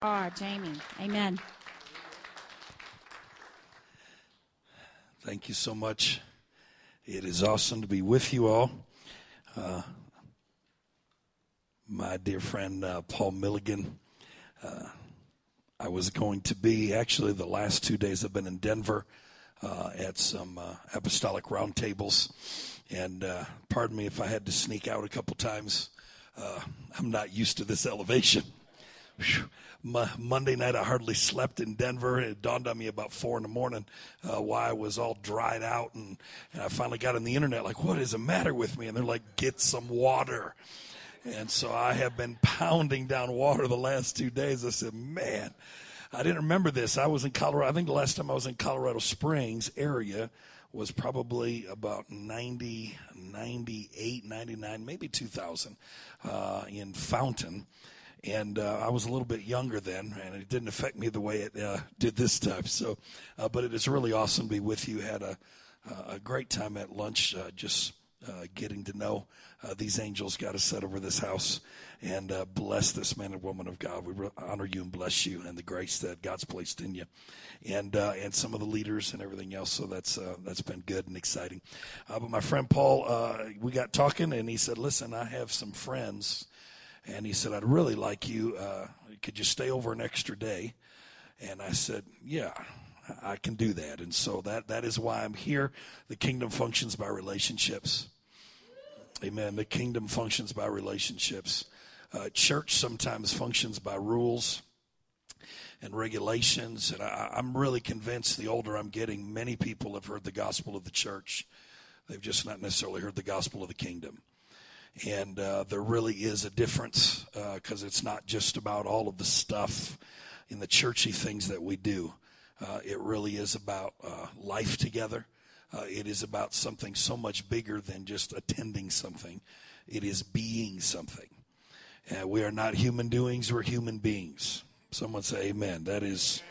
are, Jamie. Amen. Thank you so much. It is awesome to be with you all. Uh, my dear friend uh, Paul Milligan, uh, I was going to be actually the last two days I've been in Denver uh, at some uh, apostolic roundtables, and uh, pardon me if I had to sneak out a couple times. I'm not used to this elevation. Monday night, I hardly slept in Denver. It dawned on me about four in the morning uh, why I was all dried out. And, and I finally got on the internet, like, what is the matter with me? And they're like, get some water. And so I have been pounding down water the last two days. I said, man, I didn't remember this. I was in Colorado. I think the last time I was in Colorado Springs area was probably about 90, 98, 99, maybe 2000 uh, in Fountain and uh, I was a little bit younger then, and it didn't affect me the way it uh, did this time. So, uh, but it is really awesome to be with you. Had a a great time at lunch, uh, just uh, getting to know uh, these angels. Got us set over this house, and bless this man and woman of God. We honor you and bless you, and the grace that God's placed in you, and and some of the leaders and everything else. So that's that's been good and exciting. but my friend Paul, we got talking, and he said, "Listen, I have some friends." And he said, I'd really like you, uh, could you stay over an extra day? And I said, Yeah, I can do that. And so that, that is why I'm here. The kingdom functions by relationships. Amen. The kingdom functions by relationships. Uh, church sometimes functions by rules and regulations. And I, I'm really convinced the older I'm getting, many people have heard the gospel of the church. They've just not necessarily heard the gospel of the kingdom. And uh, there really is a difference because uh, it's not just about all of the stuff in the churchy things that we do. Uh, it really is about uh, life together. It is about something so much bigger than just attending something. It is being something. we are not human doings, we're human beings. Someone say amen. That is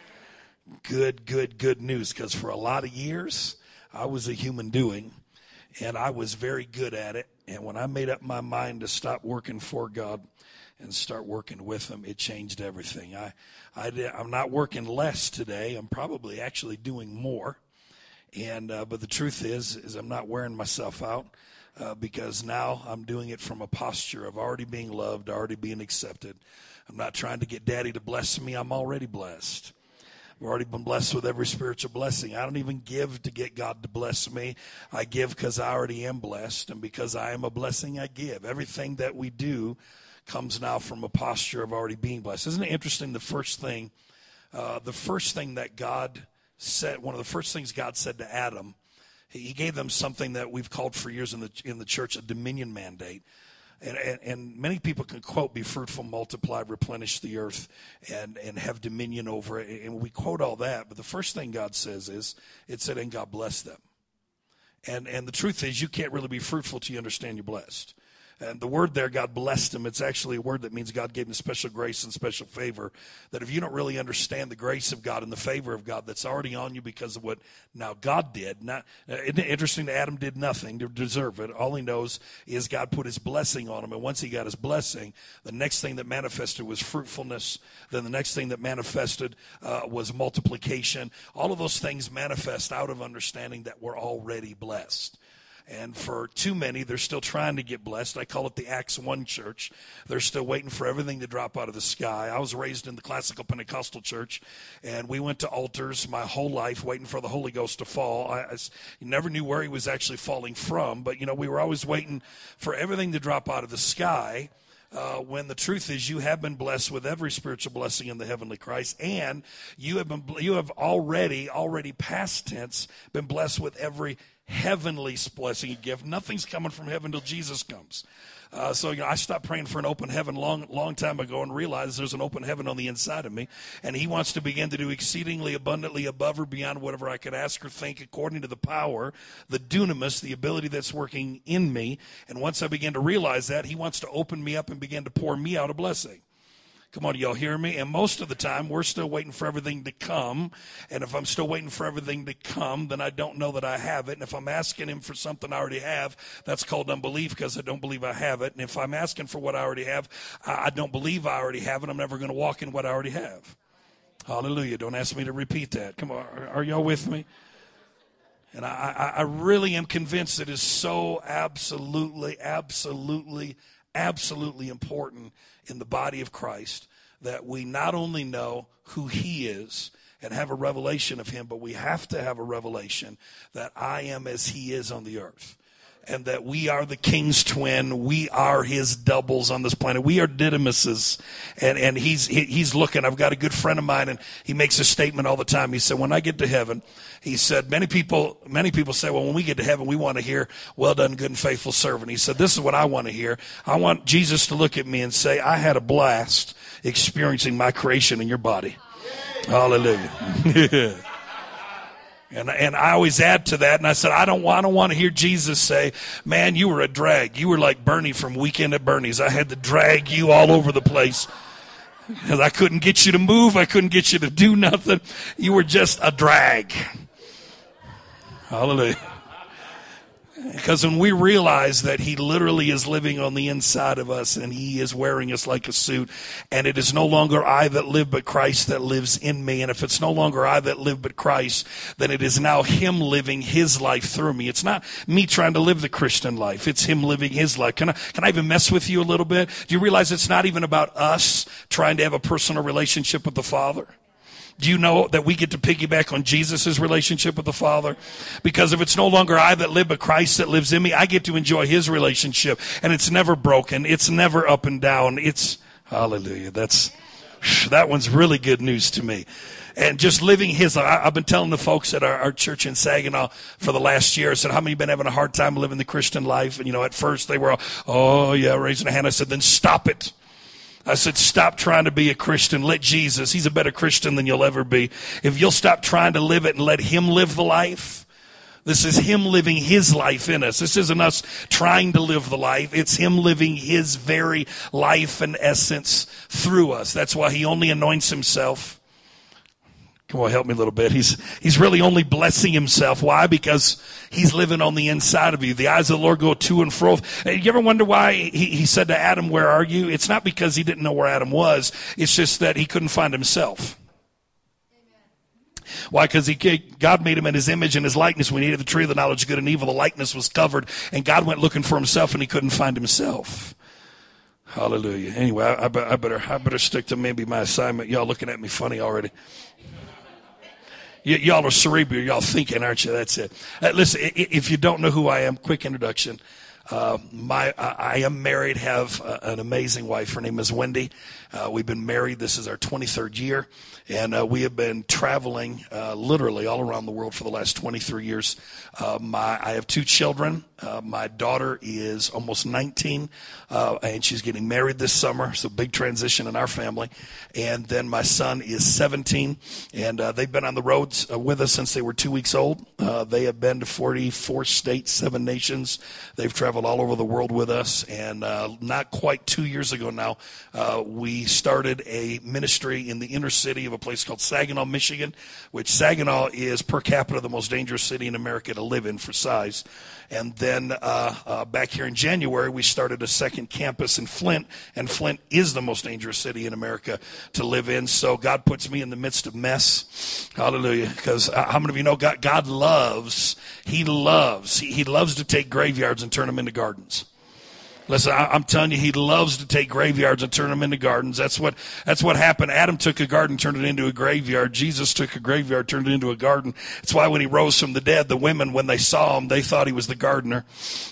good, good, good news because for a lot of years, I was a human doing and I was very good at it and when I made up my mind to stop working for God and start working with Him, it changed everything. I, I did, I'm not working less today. I'm probably actually doing more. And uh, but the truth is, is I'm not wearing myself out uh, because now I'm doing it from a posture of already being loved, already being accepted. I'm not trying to get Daddy to bless me. I'm already blessed. I've already been blessed with every spiritual blessing. I don't even give to get God to bless me. I give because I already am blessed. And because I am a blessing, I give. Everything that we do comes now from a posture of already being blessed. Isn't it interesting? The first thing, uh, the first thing that God said, one of the first things God said to Adam, he gave them something that we've called for years in the in the church a dominion mandate. And, and, and, many people can quote, be fruitful, multiply, replenish the earth, and, and have dominion over it. And we quote all that. But the first thing God says is, it said, and God bless them. And, and the truth is, you can't really be fruitful till you understand you're blessed. And the word there, God blessed him, it's actually a word that means God gave him special grace and special favor. That if you don't really understand the grace of God and the favor of God that's already on you because of what now God did, not isn't it interesting that Adam did nothing to deserve it. All he knows is God put his blessing on him. And once he got his blessing, the next thing that manifested was fruitfulness. Then the next thing that manifested uh, was multiplication. All of those things manifest out of understanding that we're already blessed. And for too many, they're still trying to get blessed. I call it the Acts 1 church. They're still waiting for everything to drop out of the sky. I was raised in the classical Pentecostal church, and we went to altars my whole life waiting for the Holy Ghost to fall. I, I never knew where he was actually falling from, but, you know, we were always waiting for everything to drop out of the sky. Uh, when the truth is you have been blessed with every spiritual blessing in the heavenly Christ, and you have been you have already already past tense been blessed with every heavenly blessing gift. Nothing's coming from heaven till Jesus comes. Uh, so you know, I stopped praying for an open heaven long, long time ago, and realized there's an open heaven on the inside of me, and He wants to begin to do exceedingly abundantly above or beyond whatever I could ask or think, according to the power, the dunamis, the ability that's working in me. And once I begin to realize that, He wants to open me up and begin to pour me out a blessing Come on, y'all hear me? And most of the time, we're still waiting for everything to come. And if I'm still waiting for everything to come, then I don't know that I have it. And if I'm asking Him for something I already have, that's called unbelief because I don't believe I have it. And if I'm asking for what I already have, I don't believe I already have it. I'm never going to walk in what I already have. Hallelujah. Don't ask me to repeat that. Come on. Are y'all with me? And I, I, really am convinced it is so absolutely, absolutely, absolutely important in the body of Christ that we not only know who He is and have a revelation of Him, but we have to have a revelation that I am as He is on the earth and that we are the king's twin. We are his doubles on this planet. We are Didymuses. And, and he's, he, he's looking. I've got a good friend of mine and he makes a statement all the time. He said, when I get to heaven, he said, many people, many people say, well, when we get to heaven, we want to hear, well done, good and faithful servant. He said, this is what I want to hear. I want Jesus to look at me and say, I had a blast experiencing my creation in your body. Hallelujah. And, and I always add to that. And I said, I don't, I don't want to hear Jesus say, man, you were a drag. You were like Bernie from Weekend at Bernie's. I had to drag you all over the place. Because I couldn't get you to move. I couldn't get you to do nothing. You were just a drag. Hallelujah. Because when we realize that He literally is living on the inside of us and He is wearing us like a suit, and it is no longer I that live, but Christ that lives in me. And if it's no longer I that live, but Christ, then it is now Him living His life through me. It's not me trying to live the Christian life. It's Him living His life. Can I, can I even mess with you a little bit? Do you realize it's not even about us trying to have a personal relationship with the Father? Do you know that we get to piggyback on Jesus' relationship with the Father? Because if it's no longer I that live, but Christ that lives in me, I get to enjoy his relationship. And it's never broken. It's never up and down. It's, hallelujah. That's, that one's really good news to me. And just living his, I, have been telling the folks at our, our, church in Saginaw for the last year, I said, how many been having a hard time living the Christian life? And you know, at first they were, all, oh yeah, raising a hand. I said, then stop it. I said, stop trying to be a Christian. Let Jesus, he's a better Christian than you'll ever be. If you'll stop trying to live it and let him live the life, this is him living his life in us. This isn't us trying to live the life. It's him living his very life and essence through us. That's why he only anoints himself Come on, help me a little bit. He's, he's really only blessing himself. Why? Because he's living on the inside of you. The eyes of the Lord go to and fro. You ever wonder why he, he said to Adam, where are you? It's not because he didn't know where Adam was. It's just that he couldn't find himself. Why? Because he God made him in His image and His likeness. When he ate the tree of the knowledge of good and evil, the likeness was covered, and God went looking for Himself, and He couldn't find Himself. Hallelujah. Anyway, I, I, better I better stick to maybe my assignment. Y'all looking at me funny already. Y- y'all are cerebral. Y'all thinking, aren't you? That's it. Uh, listen, if you don't know who I am, quick introduction. Uh, my, I am married, have uh, an amazing wife. Her name is Wendy. Uh, we've been married. This is our 23rd year. And uh, we have been traveling uh, literally all around the world for the last 23 years. Uh, my, I have two children. Uh, my daughter is almost 19, uh, and she's getting married this summer. So big transition in our family. And then my son is 17, and uh, they've been on the roads with us since they were two weeks old. they have been to 44 states, seven nations. They've traveled all over the world with us. And not quite two years ago now, we started a ministry in the inner city of a place called Saginaw, Michigan, which Saginaw is per capita the most dangerous city in America to live in for size. And then uh, uh, back here in January, we started a second campus in Flint, and Flint is the most dangerous city in America to live in. So God puts me in the midst of mess. Hallelujah. Because uh, how many of you know God, God loves, He loves, he, he loves to take graveyards and turn them into gardens. Listen, I, am telling you, he loves to take graveyards and turn them into gardens. That's what that's what happened. Adam took a garden, turned it into a graveyard. Jesus took a graveyard, turned it into a garden. That's why when he rose from the dead, the women, when they saw him, they thought he was the gardener.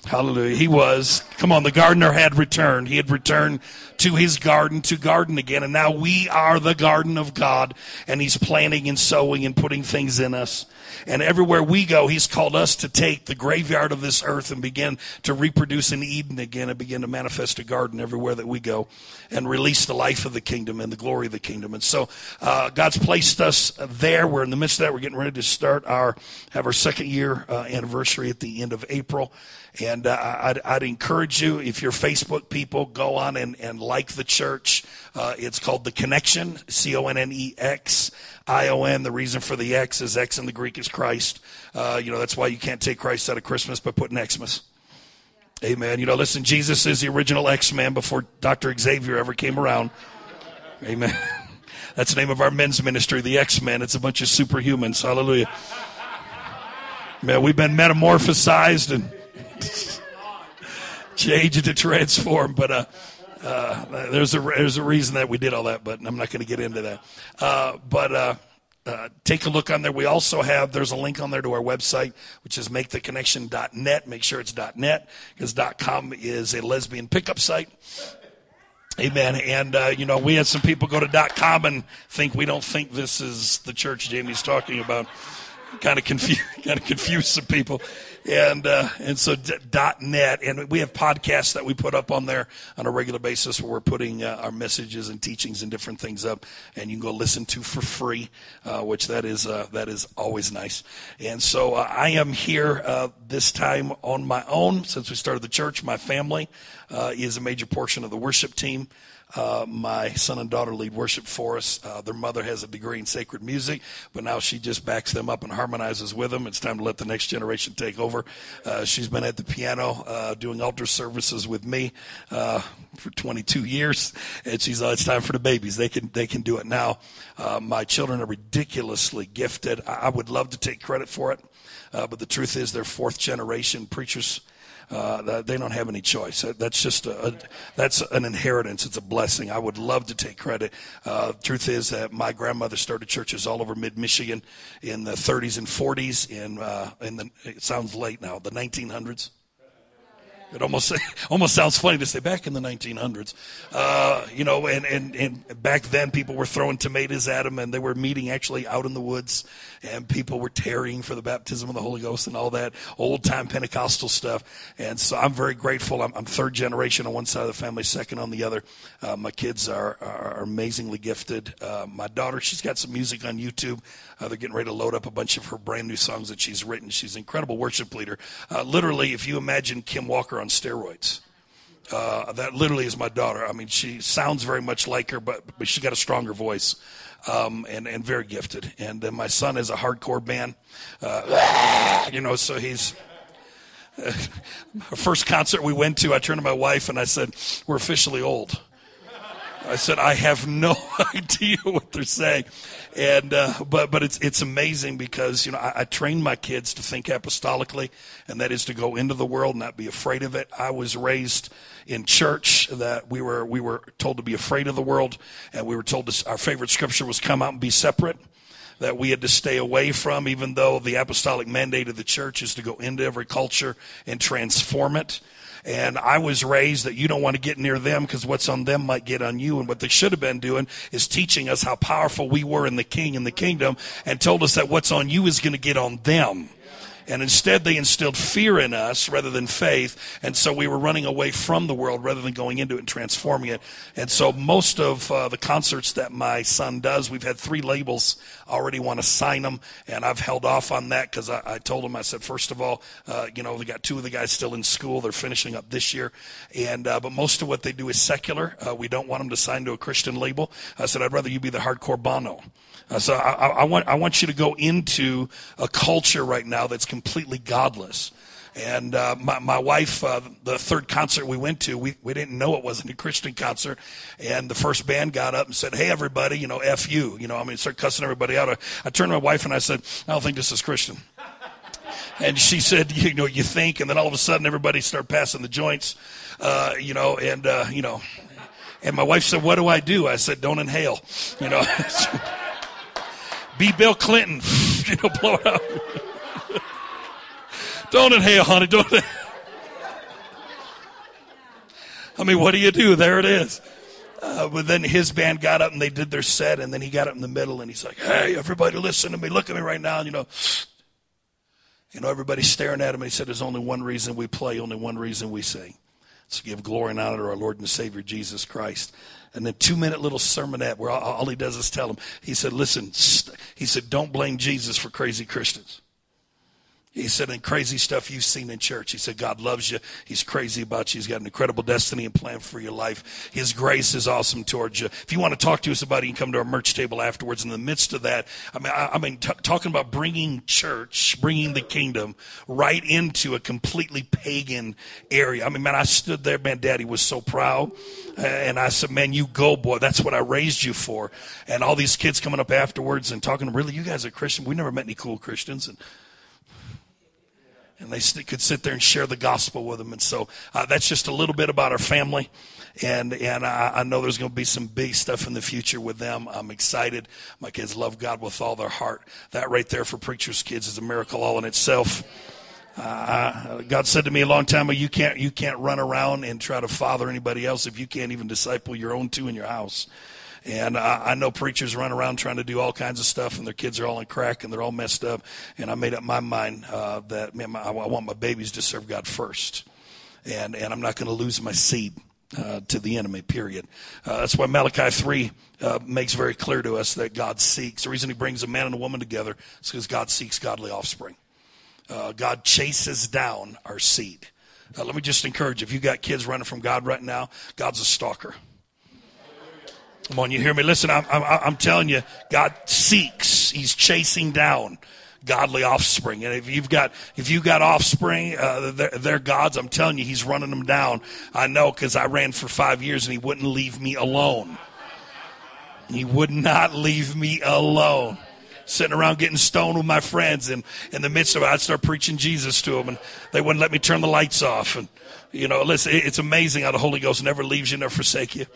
Hallelujah. He was. Come on, the gardener had returned. He had returned to his garden to garden again, and now we are the garden of God, and he's planting and sowing and putting things in us. And everywhere we go, he's called us to take the graveyard of this earth and begin to reproduce in Eden again begin to manifest a garden everywhere that we go and release the life of the kingdom and the glory of the kingdom. And so uh, God's placed us there. We're in the midst of that. We're getting ready to start our have our second year uh, anniversary at the end of April. And uh, I'd, I'd, encourage you, if you're Facebook people, go on and, and like the church. Uh, it's called The Connection, C O N N E X I O N. The reason for the X is X in the Greek is Christ. Uh, you know, that's why you can't take Christ out of Christmas by putting Xmas. Amen. You know, listen, Jesus is the original X Man before Dr. Xavier ever came around. Amen. That's the name of our men's ministry, the X Men. It's a bunch of superhumans. Hallelujah. Man, we've been metamorphosized and changed to transform, but uh, uh, there's a there's a reason that we did all that, but I'm not going to get into that. Uh, but uh, take a look on there. We also have, there's a link on there to our website, which is maketheconnection.net. Make sure it's .net because .com is a lesbian pickup site. Amen. And, uh, you know, we had some people go to .com and think we don't think this is the church Jamie's talking about. Kind of confuse, kind of confuse some people and uh, and so dot net. And we have podcasts that we put up on there on a regular basis where we're putting uh, our messages and teachings and different things up. And you can go listen to for free uh, which that is uh, that is always nice. And so uh, I am here uh, this time on my own. Since we started the church my family is a major portion of the worship team uh, my son and daughter lead worship for us. Uh, their mother has a degree in sacred music, but now she just backs them up and harmonizes with them. It's time to let the next generation take over. Uh, she's been at the piano uh, doing altar services with me uh, for 22 years, and she's oh, it's time for the babies. They can they can do it now. Uh, my children are ridiculously gifted. I, I, would love to take credit for it, but the truth is they're fourth generation preachers uh, they don't have any choice. That's just a, a, that's an inheritance. It's a blessing. I would love to take credit. Uh, truth is that my grandmother started churches all over mid Michigan in the 30s and 40s. In uh, in the it sounds late now, the 1900s. It almost almost sounds funny to say back in the 1900s, uh, you know, and, and, and back then people were throwing tomatoes at them and they were meeting actually out in the woods and people were tarrying for the baptism of the Holy Ghost and all that old time Pentecostal stuff. And so I'm very grateful. I'm, I'm third generation on one side of the family, second on the other. Uh, my kids are, are amazingly gifted. Uh, my daughter, she's got some music on YouTube. Uh, they're getting ready to load up a bunch of her brand new songs that she's written. She's an incredible worship leader. Uh, literally, if you imagine Kim Walker on steroids. Uh, that literally is my daughter. I mean, she sounds very much like her, but but she's got a stronger voice, um, and and very gifted. And then my son is a hardcore band, uh, you know, so he's. Uh, first concert we went to, I turned to my wife and I said, "We're officially old." I said, I have no idea what they're saying. And, uh, but, but it's, it's amazing because, you know, I, I trained my kids to think apostolically, and that is to go into the world not be afraid of it. I was raised in church that we were, we were told to be afraid of the world, and we were told to, our favorite scripture was come out and be separate that we had to stay away from, even though the apostolic mandate of the church is to go into every culture and transform it. And I was raised that you don't want to get near them because what's on them might get on you. And what they should have been doing is teaching us how powerful we were in the king and the kingdom and told us that what's on you is going to get on them. And instead, they instilled fear in us rather than faith. And so we were running away from the world rather than going into it and transforming it. And so most of uh, the concerts that my son does, we've had three labels already want to sign them. And I've held off on that because I, I, told them, I said, first of all, uh, you know, they got two of the guys still in school. They're finishing up this year. And, uh, but most of what they do is secular. Uh, we don't want them to sign to a Christian label. I said, I'd rather you be the hardcore Bono. Uh, so I, I, want, I want you to go into a culture right now that's completely godless. And uh, my, my wife, uh, the third concert we went to, we, we didn't know it wasn't a Christian concert. And the first band got up and said, Hey, everybody, you know, F you. You know, I mean, start cussing everybody out. I, I turned to my wife and I said, I don't think this is Christian. And she said, You know, you think. And then all of a sudden, everybody started passing the joints, uh, you know, and, uh, you know. And my wife said, What do I do? I said, Don't inhale. You know. Be Bill Clinton. you know, blow it out. Don't inhale, honey. Don't. I mean, what do you do? There it is. Uh, but then his band got up and they did their set, and then he got up in the middle and he's like, "Hey, everybody, listen to me. Look at me right now." And, you know, you know, everybody's staring at him. And he said, "There's only one reason we play, only one reason we sing." Let's give glory and honor to our Lord and Savior Jesus Christ. And then two minute little sermonette where all, he does is tell them. He said, "Listen," st-, he said, "Don't blame Jesus for crazy Christians." He said, and crazy stuff you've seen in church. He said, God loves you. He's crazy about you. He's got an incredible destiny and plan for your life. His grace is awesome towards you. If you want to talk to us about it, you can come to our merch table afterwards. In the midst of that, I mean, I, I mean, t- talking about bringing church, bringing the kingdom right into a completely pagan area. I mean, man, I stood there, man, daddy was so proud. And I said, man, you go, boy. That's what I raised you for. And all these kids coming up afterwards and talking, really, you guys are Christian? We never met any cool Christians. And, and they could sit there and share the gospel with them. And so uh, that's just a little bit about our family. And and I, I know there's going to be some big stuff in the future with them. I'm excited. My kids love God with all their heart. That right there for preachers' kids is a miracle all in itself. Uh, God said to me a long time ago, you can't you can't run around and try to father anybody else if you can't even disciple your own two in your house. And I, I know preachers run around trying to do all kinds of stuff, and their kids are all in crack and they're all messed up. And I made up my mind uh, that man, I want my babies to serve God first, and and I'm not going to lose my seed. Uh, to the enemy, period. Uh, that's why Malachi 3 uh, makes very clear to us that God seeks. The reason he brings a man and a woman together is because God seeks godly offspring. Uh, God chases down our seed. Uh, let me just encourage you if you've got kids running from God right now, God's a stalker. Come on, you hear me? Listen, I'm, I'm, I'm telling you, God seeks. He's chasing down godly offspring. And if you've got if you've got offspring, uh, they're, they're, gods. I'm telling you, He's running them down. I know because I ran for five years and He wouldn't leave me alone. He would not leave me alone. Sitting around getting stoned with my friends, and in the midst of it, I'd start preaching Jesus to them, and they wouldn't let me turn the lights off. And you know, listen, it's amazing how the Holy Ghost never leaves you, never forsake you.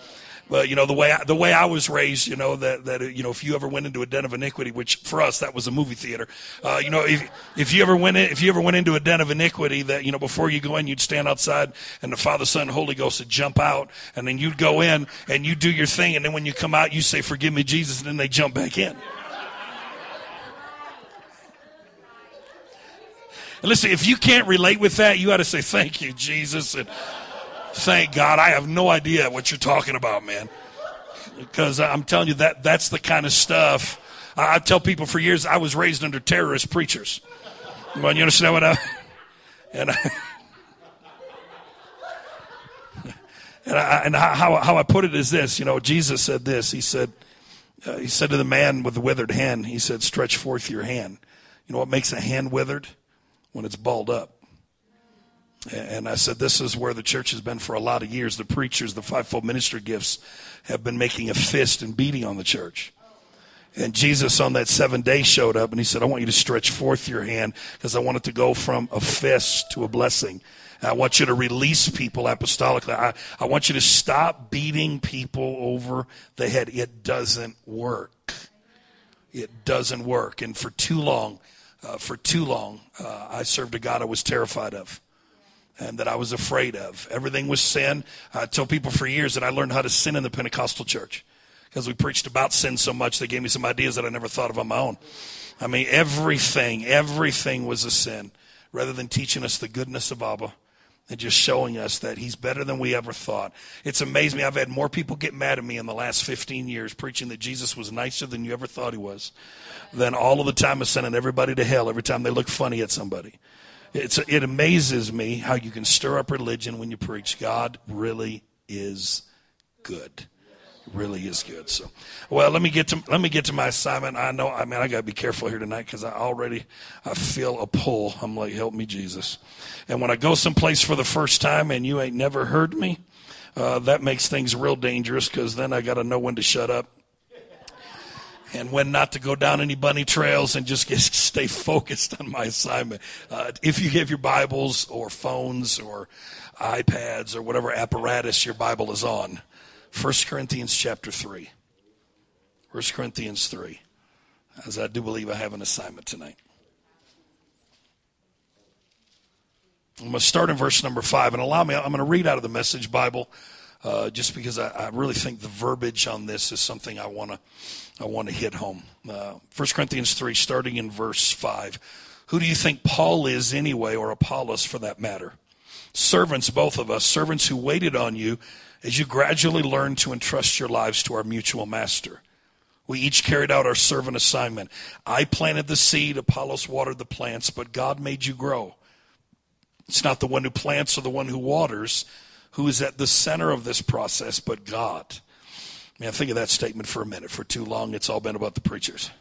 But you know the way I, the way I was raised, you know that that you know if you ever went into a den of iniquity, which for us that was a movie theater, uh, you know if if you ever went in, if you ever went into a den of iniquity, that you know before you go in, you'd stand outside, and the Father, Son, Holy Ghost would jump out, and then you'd go in and you'd do your thing, and then when you come out, you say, "Forgive me, Jesus," and then they jump back in. And listen, if you can't relate with that, you ought to say, Thank you, Jesus. And Thank God. I have no idea what you're talking about, man. Because I'm telling you that that's the kind of stuff. I, I tell people for years I was raised under terrorist preachers. Well, you understand what I and I, and, I, and how how I put it is this. You know, Jesus said this. He said uh, he said to the man with the withered hand. He said, "Stretch forth your hand." You know what makes a hand withered? When it's balled up. And I said, this is where the church has been for a lot of years. The preachers, the fivefold ministry gifts have been making a fist and beating on the church. And Jesus on that seven day showed up and he said, I want you to stretch forth your hand because I want it to go from a fist to a blessing. I want you to release people apostolically. I, I want you to stop beating people over the head. It doesn't work. It doesn't work. And for too long, uh, for too long, uh, I served a God I was terrified of and that I was afraid of. Everything was sin. I tell people for years that I learned how to sin in the Pentecostal church because we preached about sin so much. They gave me some ideas that I never thought of on my own. I mean, everything, everything was a sin rather than teaching us the goodness of Abba and just showing us that he's better than we ever thought. It's amazed me. I've had more people get mad at me in the last 15 years preaching that Jesus was nicer than you ever thought he was than all of the time of sending everybody to hell every time they look funny at somebody. It amazes me how you can stir up religion when you preach. God really is good. really is good. So, well, let me get to let me get to my assignment. I know. I mean, I got to be careful here tonight because I already I feel a pull. I'm like, help me, Jesus. And when I go someplace for the first time and you ain't never heard me, uh, that makes things real dangerous because then I got to know when to shut up and when not to go down any bunny trails and just get, stay focused on my assignment. Uh, if you have your Bibles or phones or iPads or whatever apparatus your Bible is on, 1 Corinthians chapter 3. 1 Corinthians 3. As I do believe I have an assignment tonight. I'm going to start in verse number 5 and allow me, I'm going to read out of the Message Bible uh, just because I, I, really think the verbiage on this is something I want to I want to hit home. Uh, 1 Corinthians 3, starting in verse 5. Who do you think Paul is anyway, or Apollos for that matter? servants, both of us, servants who waited on you as you gradually learned to entrust your lives to our mutual master. We each carried out our servant assignment. I planted the seed, Apollos watered the plants, but God made you grow. It's not the one who plants or the one who waters who is at the center of this process, but God. Man, think of that statement for a minute. For too long, it's all been about the preachers.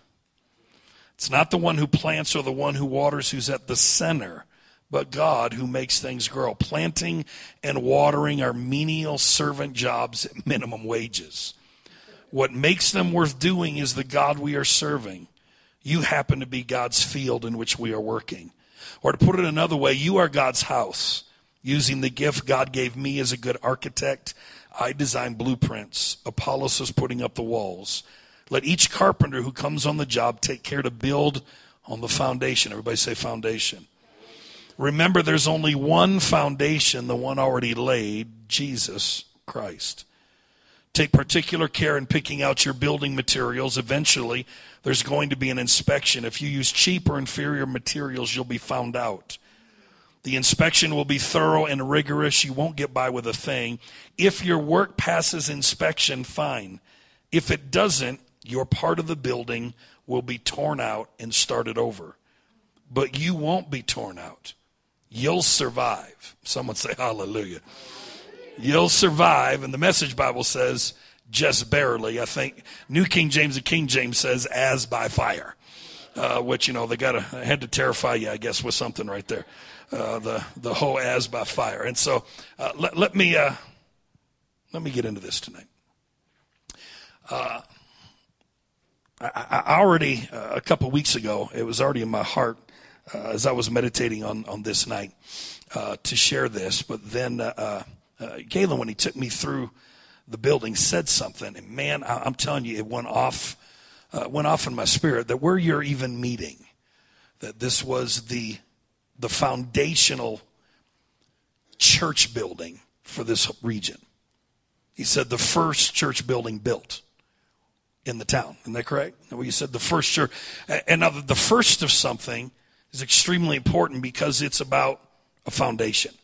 It's not the one who plants or the one who waters who's at the center, but God who makes things grow. Planting and watering are menial servant jobs at minimum wages. What makes them worth doing is the God we are serving. You happen to be God's field in which we are working. Or to put it another way, you are God's house. Using the gift God gave me as a good architect, I design blueprints. Apollos is putting up the walls. Let each carpenter who comes on the job take care to build on the foundation. Everybody say foundation. Remember, there's only one foundation, the one already laid Jesus Christ. Take particular care in picking out your building materials. Eventually, there's going to be an inspection. If you use cheap or inferior materials, you'll be found out. The inspection will be thorough and rigorous. You won't get by with a thing. If your work passes inspection, fine. If it doesn't, your part of the building will be torn out and started over. But you won't be torn out. You'll survive. Someone say hallelujah. You'll survive. And the message Bible says, just barely. I think New King James and King James says, as by fire. Uh, which, you know, they got to, had to terrify you, I guess, with something right there. Uh, the, the whole as by fire. And so uh, let, let me, uh, let me get into this tonight. Uh, I, I, already, uh, a couple weeks ago, it was already in my heart as I was meditating on, on this night to share this. But then Galen, when he took me through the building, said something, and man, I, am telling you, it went off, went off in my spirit that where you're even meeting, that this was the the foundational church building for this region. He said the first church building built in the town. Isn't that correct? Well, you said the first church. And now the first of something is extremely important because it's about a foundation.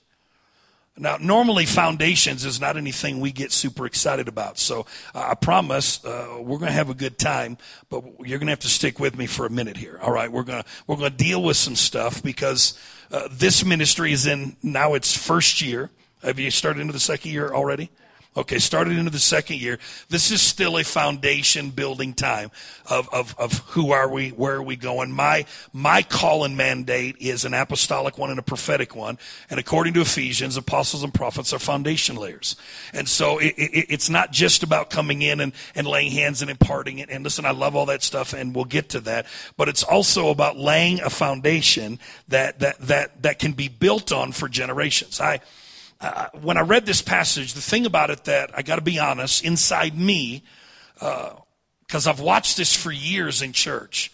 Now, normally foundations is not anything we get super excited about. So uh, I promise uh, we're going to have a good time, but you're going to have to stick with me for a minute here. All right, we're going to we're going to deal with some stuff because uh, this ministry is in now its first year. Have you started into the second year already? Okay, started into the second year. This is still a foundation building time of, of, of who are we, where are we going. My, my call and mandate is an apostolic one and a prophetic one. And according to Ephesians, apostles and prophets are foundation layers. And so it, it, it's not just about coming in and, and laying hands and imparting it. And listen, I love all that stuff and we'll get to that. But it's also about laying a foundation that, that, that, that can be built on for generations. I, uh, when I read this passage, the thing about it that I got to be honest, inside me, because uh, I've watched this for years in church,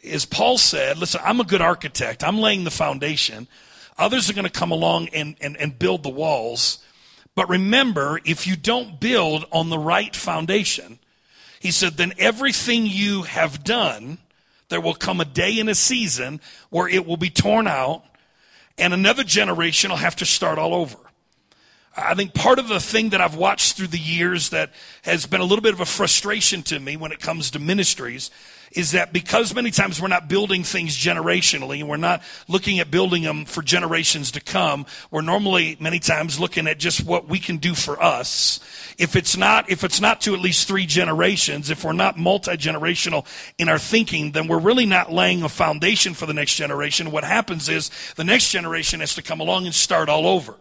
is Paul said, listen, I'm a good architect. I'm laying the foundation. Others are going to come along and, and, and build the walls. But remember, if you don't build on the right foundation, he said, then everything you have done, there will come a day in a season where it will be torn out and another generation will have to start all over. I think part of the thing that I've watched through the years that has been a little bit of a frustration to me when it comes to ministries is that because many times we're not building things generationally and we're not looking at building them for generations to come, we're normally many times looking at just what we can do for us. If it's not, if it's not to at least three generations, if we're not multi-generational in our thinking, then we're really not laying a foundation for the next generation. What happens is the next generation has to come along and start all over.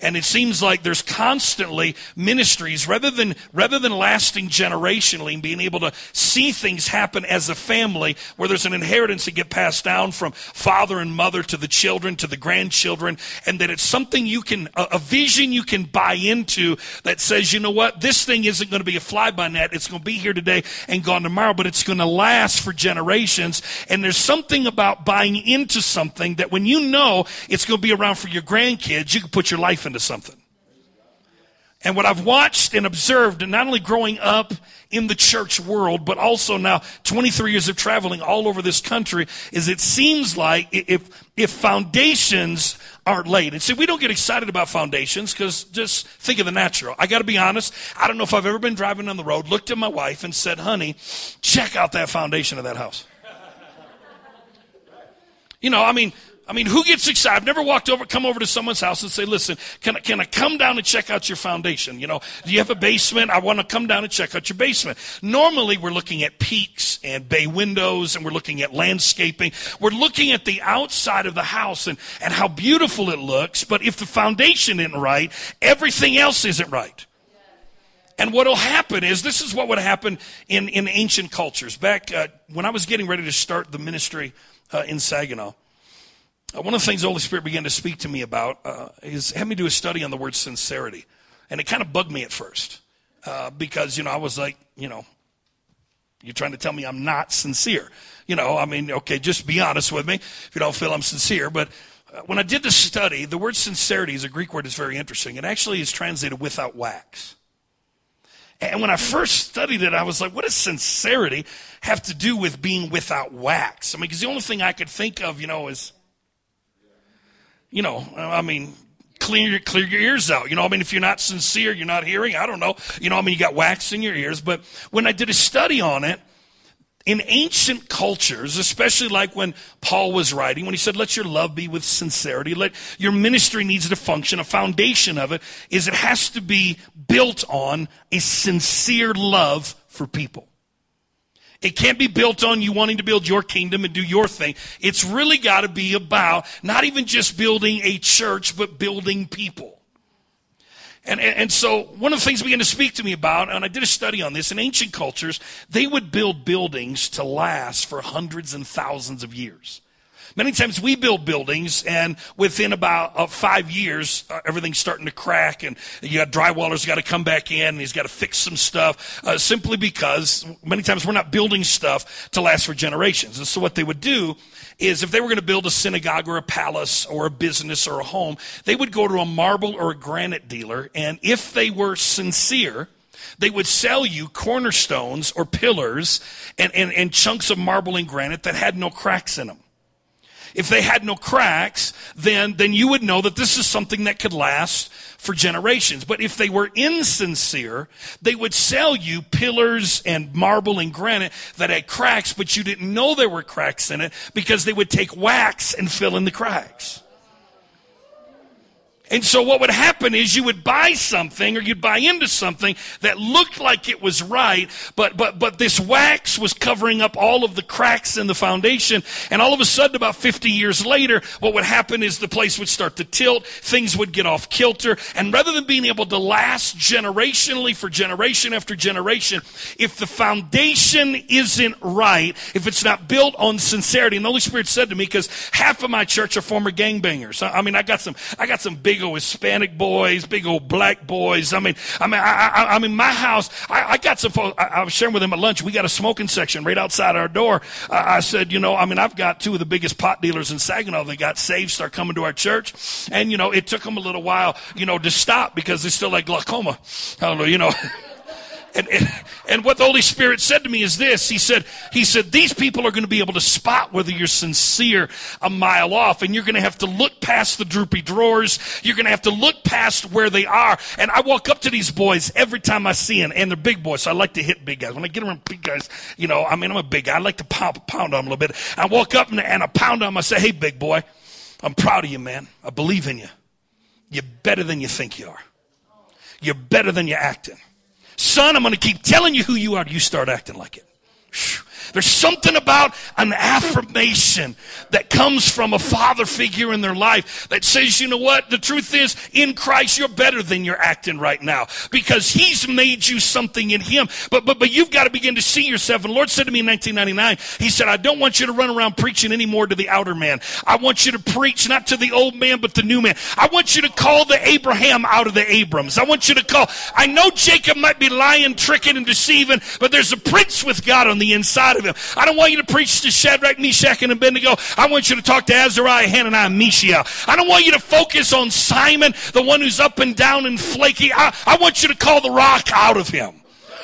And it seems like there's constantly ministries rather than, rather than lasting generationally and being able to see things happen as a family where there's an inheritance that get passed down from father and mother to the children to the grandchildren and that it's something you can, a, a vision you can buy into that says, you know what, this thing isn't going to be a fly by net. It's going to be here today and gone tomorrow, but it's going to last for generations. And there's something about buying into something that when you know it's going to be around for your grandkids, you can put your life into something. And what I've watched and observed, and not only growing up in the church world, but also now 23 years of traveling all over this country, is it seems like if, if foundations aren't laid, and see, we don't get excited about foundations because just think of the natural. I got to be honest. I don't know if I've ever been driving down the road, looked at my wife and said, honey, check out that foundation of that house. You know, I mean, I mean, who gets excited? I've never walked over, come over to someone's house and say, listen, can I, can I come down and check out your foundation? You know, do you have a basement? I want to come down and check out your basement. Normally, we're looking at peaks and bay windows and we're looking at landscaping. We're looking at the outside of the house and, and how beautiful it looks. But if the foundation isn't right, everything else isn't right. And what will happen is this is what would happen in, in ancient cultures. Back uh, when I was getting ready to start the ministry uh, in Saginaw, uh, one of the things the Holy Spirit began to speak to me about uh, is have me do a study on the word sincerity. And it kind of bugged me at first uh, because, you know, I was like, you know, you're trying to tell me I'm not sincere. You know, I mean, okay, just be honest with me if you don't feel I'm sincere. But uh, when I did the study, the word sincerity is a Greek word that's very interesting. It actually is translated without wax. And when I first studied it, I was like, what does sincerity have to do with being without wax? I mean, because the only thing I could think of, you know, is you know, I mean, clear your, clear your ears out. You know, I mean, if you're not sincere, you're not hearing. I don't know. You know, I mean, you got wax in your ears. But when I did a study on it, in ancient cultures, especially like when Paul was writing, when he said, let your love be with sincerity, let your ministry needs to function, a foundation of it is it has to be built on a sincere love for people. It can't be built on you wanting to build your kingdom and do your thing. It's really got to be about not even just building a church, but building people. And, and, and, so one of the things began to speak to me about, and I did a study on this, in ancient cultures, they would build buildings to last for hundreds and thousands of years. Many times we build buildings, and within about uh, five years, uh, everything's starting to crack, and you got drywallers got to come back in, and he's got to fix some stuff, uh, simply because many times we're not building stuff to last for generations. And so what they would do is if they were going to build a synagogue or a palace or a business or a home, they would go to a marble or a granite dealer, and if they were sincere, they would sell you cornerstones or pillars and, and, and chunks of marble and granite that had no cracks in them. If they had no cracks, then, then you would know that this is something that could last for generations. But if they were insincere, they would sell you pillars and marble and granite that had cracks, but you didn't know there were cracks in it because they would take wax and fill in the cracks. And so what would happen is you would buy something or you'd buy into something that looked like it was right, but, but, but this wax was covering up all of the cracks in the foundation. And all of a sudden, about 50 years later, what would happen is the place would start to tilt, things would get off kilter. And rather than being able to last generationally for generation after generation, if the foundation isn't right, if it's not built on sincerity, and the Holy Spirit said to me, because half of my church are former gangbangers. I mean, I got some, I got some big big old Hispanic boys, big old black boys. I mean, I mean, I, I, I mean, my house. I, I got some. Folks, I, I, was sharing with them at lunch. We got a smoking section right outside our door. I said, you know, I mean, I've got two of the biggest pot dealers in Saginaw. They got saved, start coming to our church, and you know, it took them a little while, you know, to stop because they still like glaucoma. I don't know, you know. And, and, what the Holy Spirit said to me is this. He said, he said, these people are going to be able to spot whether you're sincere a mile off and you're going to have to look past the droopy drawers. You're going to have to look past where they are. And I walk up to these boys every time I see them and they're big boys. So I like to hit big guys. When I get around big guys, you know, I mean, I'm a big guy. I like to pound, pound on them a little bit. I walk up and, and I pound on them. I say, Hey, big boy, I'm proud of you, man. I believe in you. You're better than you think you are. You're better than you're acting. Son, I'm going to keep telling you who you are. You start acting like it. There's something about an affirmation that comes from a father figure in their life that says, you know what? The truth is, in Christ, you're better than you're acting right now because He's made you something in Him. But, but, but you've got to begin to see yourself. And Lord said to me in 1999, He said, I don't want you to run around preaching anymore to the outer man. I want you to preach not to the old man, but the new man. I want you to call the Abraham out of the Abrams. I want you to call. I know Jacob might be lying, tricking, and deceiving, but there's a prince with God on the inside of them. I don't want you to preach to Shadrach, Meshach, and Abednego. I want you to talk to Azariah, Hananiah, and Mishael. I don't want you to focus on Simon, the one who's up and down and flaky. I, I want you to call the rock out of him.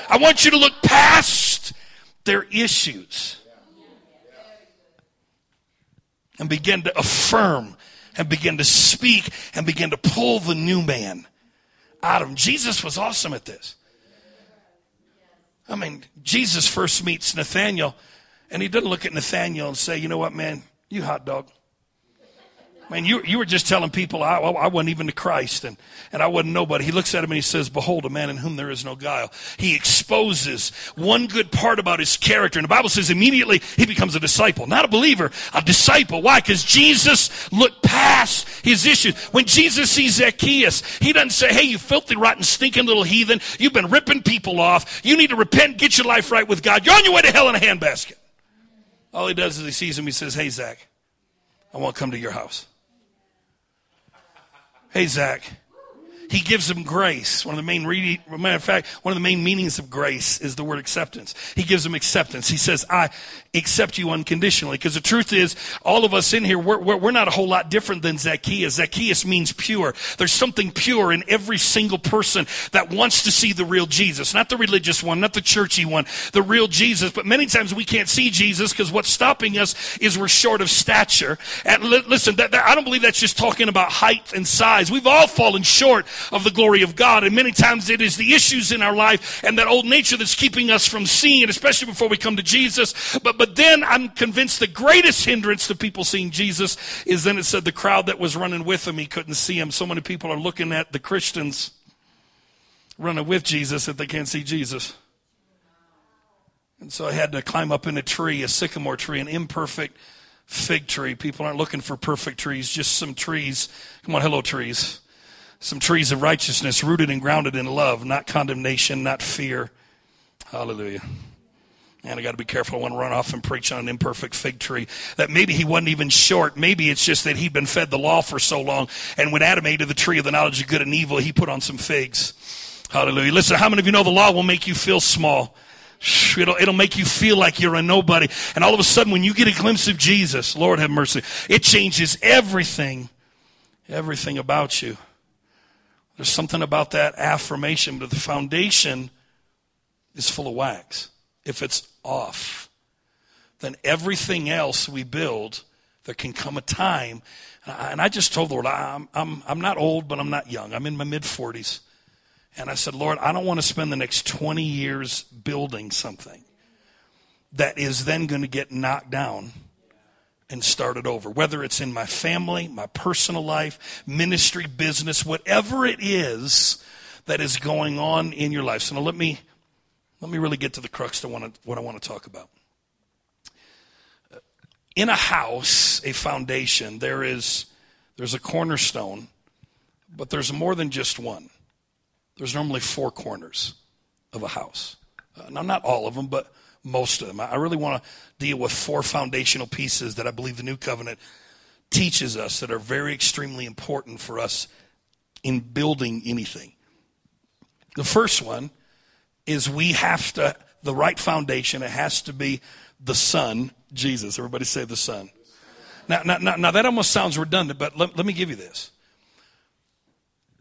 I want you to look past their issues and begin to affirm and begin to speak and begin to pull the new man out of him. Jesus was awesome at this. I mean, Jesus first meets Nathaniel, and he doesn't look at Nathaniel and say, You know what, man? You hot dog. Man, you, you were just telling people I, I wasn't even to Christ and, and I wasn't nobody. He looks at him and he says, Behold, a man in whom there is no guile. He exposes one good part about his character. And the Bible says immediately he becomes a disciple, not a believer, a disciple. Why? Because Jesus looked past his issues. When Jesus sees Zacchaeus, he doesn't say, Hey, you filthy, rotten, stinking little heathen. You've been ripping people off. You need to repent, get your life right with God. You're on your way to hell in a handbasket. All he does is he sees him, he says, Hey, Zach, I want to come to your house. Hey, Zach. He gives them grace. One of the main reading, matter of fact, one of the main meanings of grace is the word acceptance. He gives them acceptance. He says, I accept you unconditionally. Because the truth is, all of us in here, we're, we're, we're not a whole lot different than Zacchaeus. Zacchaeus means pure. There's something pure in every single person that wants to see the real Jesus. Not the religious one, not the churchy one, the real Jesus. But many times we can't see Jesus because what's stopping us is we're short of stature. And li- listen, that, that, I don't believe that's just talking about height and size. We've all fallen short of the glory of God. And many times it is the issues in our life and that old nature that's keeping us from seeing it, especially before we come to Jesus. But, but then I'm convinced the greatest hindrance to people seeing Jesus is then it said the crowd that was running with him, he couldn't see him. So many people are looking at the Christians running with Jesus that they can't see Jesus. And so I had to climb up in a tree, a sycamore tree, an imperfect fig tree. People aren't looking for perfect trees, just some trees. Come on, hello, trees some trees of righteousness rooted and grounded in love, not condemnation, not fear. Hallelujah. And I got to be careful. I want to run off and preach on an imperfect fig tree. That maybe he wasn't even short. Maybe it's just that he'd been fed the law for so long. And when Adam ate of the tree of the knowledge of good and evil, he put on some figs. Hallelujah. Listen, how many of you know the law will make you feel small? It'll, it'll make you feel like you're a nobody. And all of a sudden, when you get a glimpse of Jesus, Lord have mercy, it changes everything, everything about you. There's something about that affirmation, but the foundation is full of wax. If it's off, then everything else we build, there can come a time. And I just told the Lord, I'm, I'm, I'm not old, but I'm not young. I'm in my mid 40s. And I said, Lord, I don't want to spend the next 20 years building something that is then going to get knocked down and start it over. Whether it's in my family, my personal life, ministry, business, whatever it is that is going on in your life. So now let me let me really get to the crux of what I, want to talk about. In a house, a foundation, there is there's a cornerstone, but there's more than just one. There's normally four corners of a house. Uh, now, not all of them, but most of them. I really want to deal with four foundational pieces that I believe the new covenant teaches us that are very extremely important for us in building anything. The first one is we have to, the right foundation, it has to be the Son, Jesus. Everybody say the Son. Now, now, now, now that almost sounds redundant, but let, let me give you this.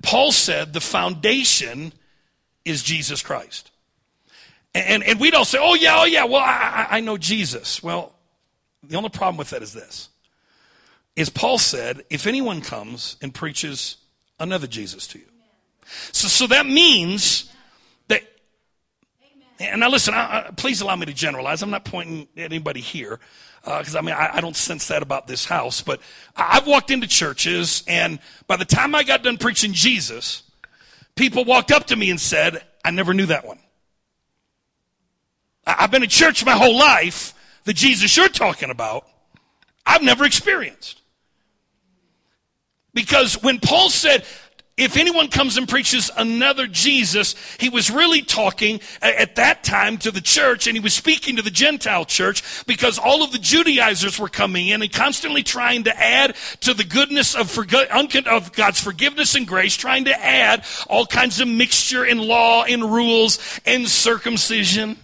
Paul said the foundation is Jesus Christ. And, and we'd all say, oh, yeah, oh, yeah, well, I, I know Jesus. Well, the only problem with that is this. Is Paul said, if anyone comes and preaches another Jesus to you. So, so that means and now listen, I, I, please allow me to generalize. I'm not pointing at anybody here, because uh, I mean, I, I, don't sense that about this house, but I've walked into churches, and by the time I got done preaching Jesus, people walked up to me and said, I never knew that one. I've been in church my whole life. The Jesus you're talking about, I've never experienced. Because when Paul said, if anyone comes and preaches another Jesus, he was really talking at that time to the church and he was speaking to the Gentile church because all of the Judaizers were coming in and constantly trying to add to the goodness of, of God's forgiveness and grace, trying to add all kinds of mixture in law and rules and circumcision.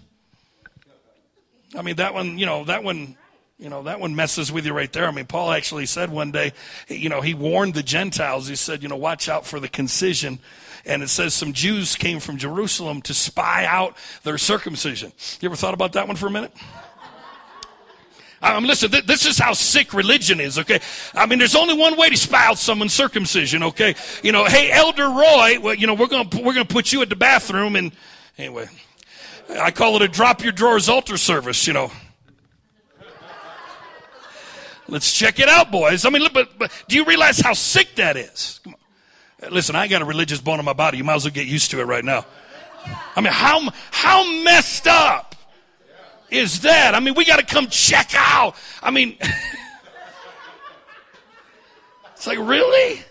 I mean, that one, you know, that one, you know, that one messes with you right there. I mean, Paul actually said one day, you know, he warned the Gentiles. He said, you know, watch out for the concision. And it says some Jews came from Jerusalem to spy out their circumcision. You ever thought about that one for a minute? Um, listen, th- this is how sick religion is, okay? I mean, there's only one way to spy out someone's circumcision, okay? You know, hey, Elder Roy, well, you know, we're gonna, we're gonna put you at the bathroom and, anyway, I call it a drop your drawers altar service, you know. Let's check it out, boys. I mean, but, but do you realize how sick that is? Uh, listen, I got a religious bone in my body. You might as well get used to it right now. I mean, how, how messed up is that? I mean, we got to come check out. I mean, it's like, really?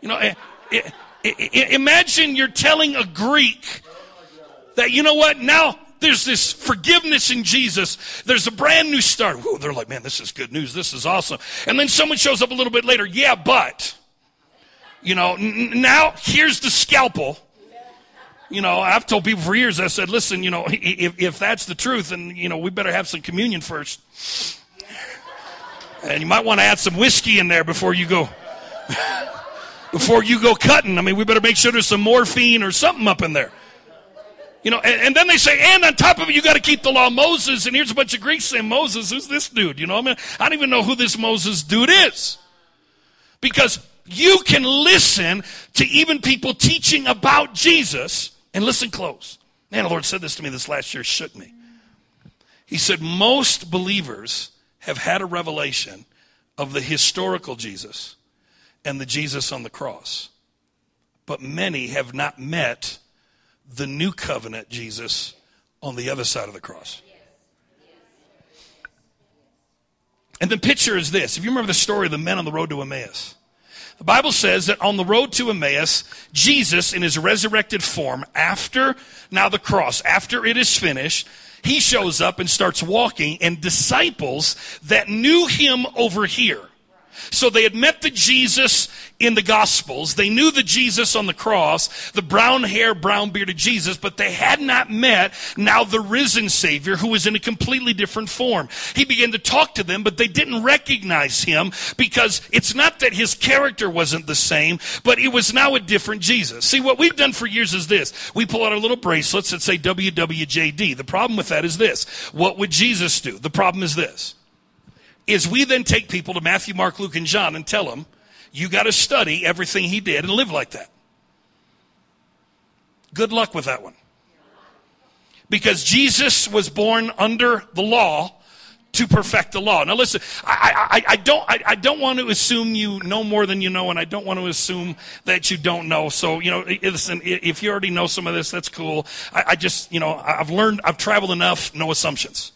You know, it, it, it, imagine you're telling a Greek that, you know what, now there's this forgiveness in Jesus. There's a brand new start. Ooh, they're like, man, this is good news. This is awesome. And then someone shows up a little bit later. Yeah, but, you know, n- now here's the scalpel. You know, I've told people for years, I said, listen, you know, if, if that's the truth, then, you know, we better have some communion first. And you might want to add some whiskey in there before you go, before you go cutting. I mean, we better make sure there's some morphine or something up in there. You know, and, and, then they say, and on top of it, you got to keep the law of Moses. And here's a bunch of Greeks saying, Moses, who's this dude? You know, I mean, I don't even know who this Moses dude is. Because you can listen to even people teaching about Jesus and listen close. Man, the Lord said this to me this last year, shook me. He said, most believers have had a revelation of the historical Jesus and the Jesus on the cross. But many have not met the new covenant Jesus on the other side of the cross. And the picture is this. If you remember the story of the men on the road to Emmaus, the Bible says that on the road to Emmaus, Jesus, in his resurrected form, after now the cross, after it is finished, he shows up and starts walking, and disciples that knew him over here so they had met the Jesus in the Gospels. They knew the Jesus on the cross, the brown hair, brown bearded Jesus, but they had not met now the risen Savior who was in a completely different form. He began to talk to them, but they didn't recognize him because it's not that his character wasn't the same, but it was now a different Jesus. See, what we've done for years is this. We pull out our little bracelets that say WWJD. The problem with that is this. What would Jesus do? The problem is this is we then take people to Matthew, Mark, Luke, and John and tell them, you got to study everything he did and live like that. Good luck with that one. Because Jesus was born under the law to perfect the law. Now listen, I, I, I don't, I, I, don't want to assume you know more than you know, and I don't want to assume that you don't know. So, you know, listen, if you already know some of this, that's cool. I, I just, you know, I've learned, I've traveled enough, no assumptions.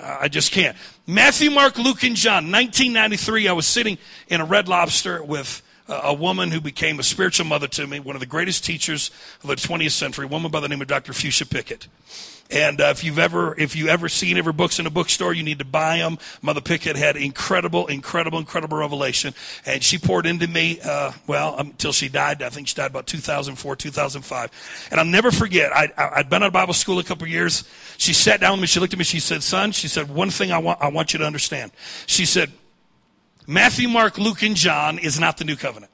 I just can't. Matthew, Mark, Luke, and John. 1993, I was sitting in a Red Lobster with a woman who became a spiritual mother to me, one of the greatest teachers of the 20th century, a woman by the name of Dr. Fuchsia Pickett. And uh, if you've ever, if you ever seen ever books in a bookstore, you need to buy them. Mother Pickett had incredible, incredible, incredible revelation, and she poured into me. Uh, well, until she died. I think she died about 2004, 2005. And I'll never forget. I, I'd been out of Bible school a couple years. She sat down with me. She looked at me. She said, "Son," she said, "one thing I want, I want you to understand." She said, "Matthew, Mark, Luke, and John is not the new covenant."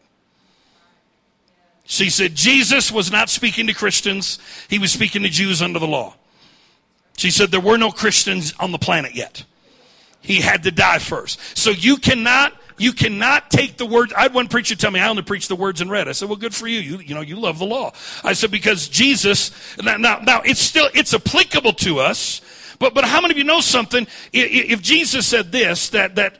She said, Jesus was not speaking to Christians. He was speaking to Jews under the law. She said there were no Christians on the planet yet. He had to die first. So you cannot you cannot take the words. I had one preacher tell me I only preach the words in red. I said, well, good for you. You, you know, you love the law. I said, because Jesus, now, now, now it's still, it's applicable to us. But, but how many of you know something? If Jesus said this, that, that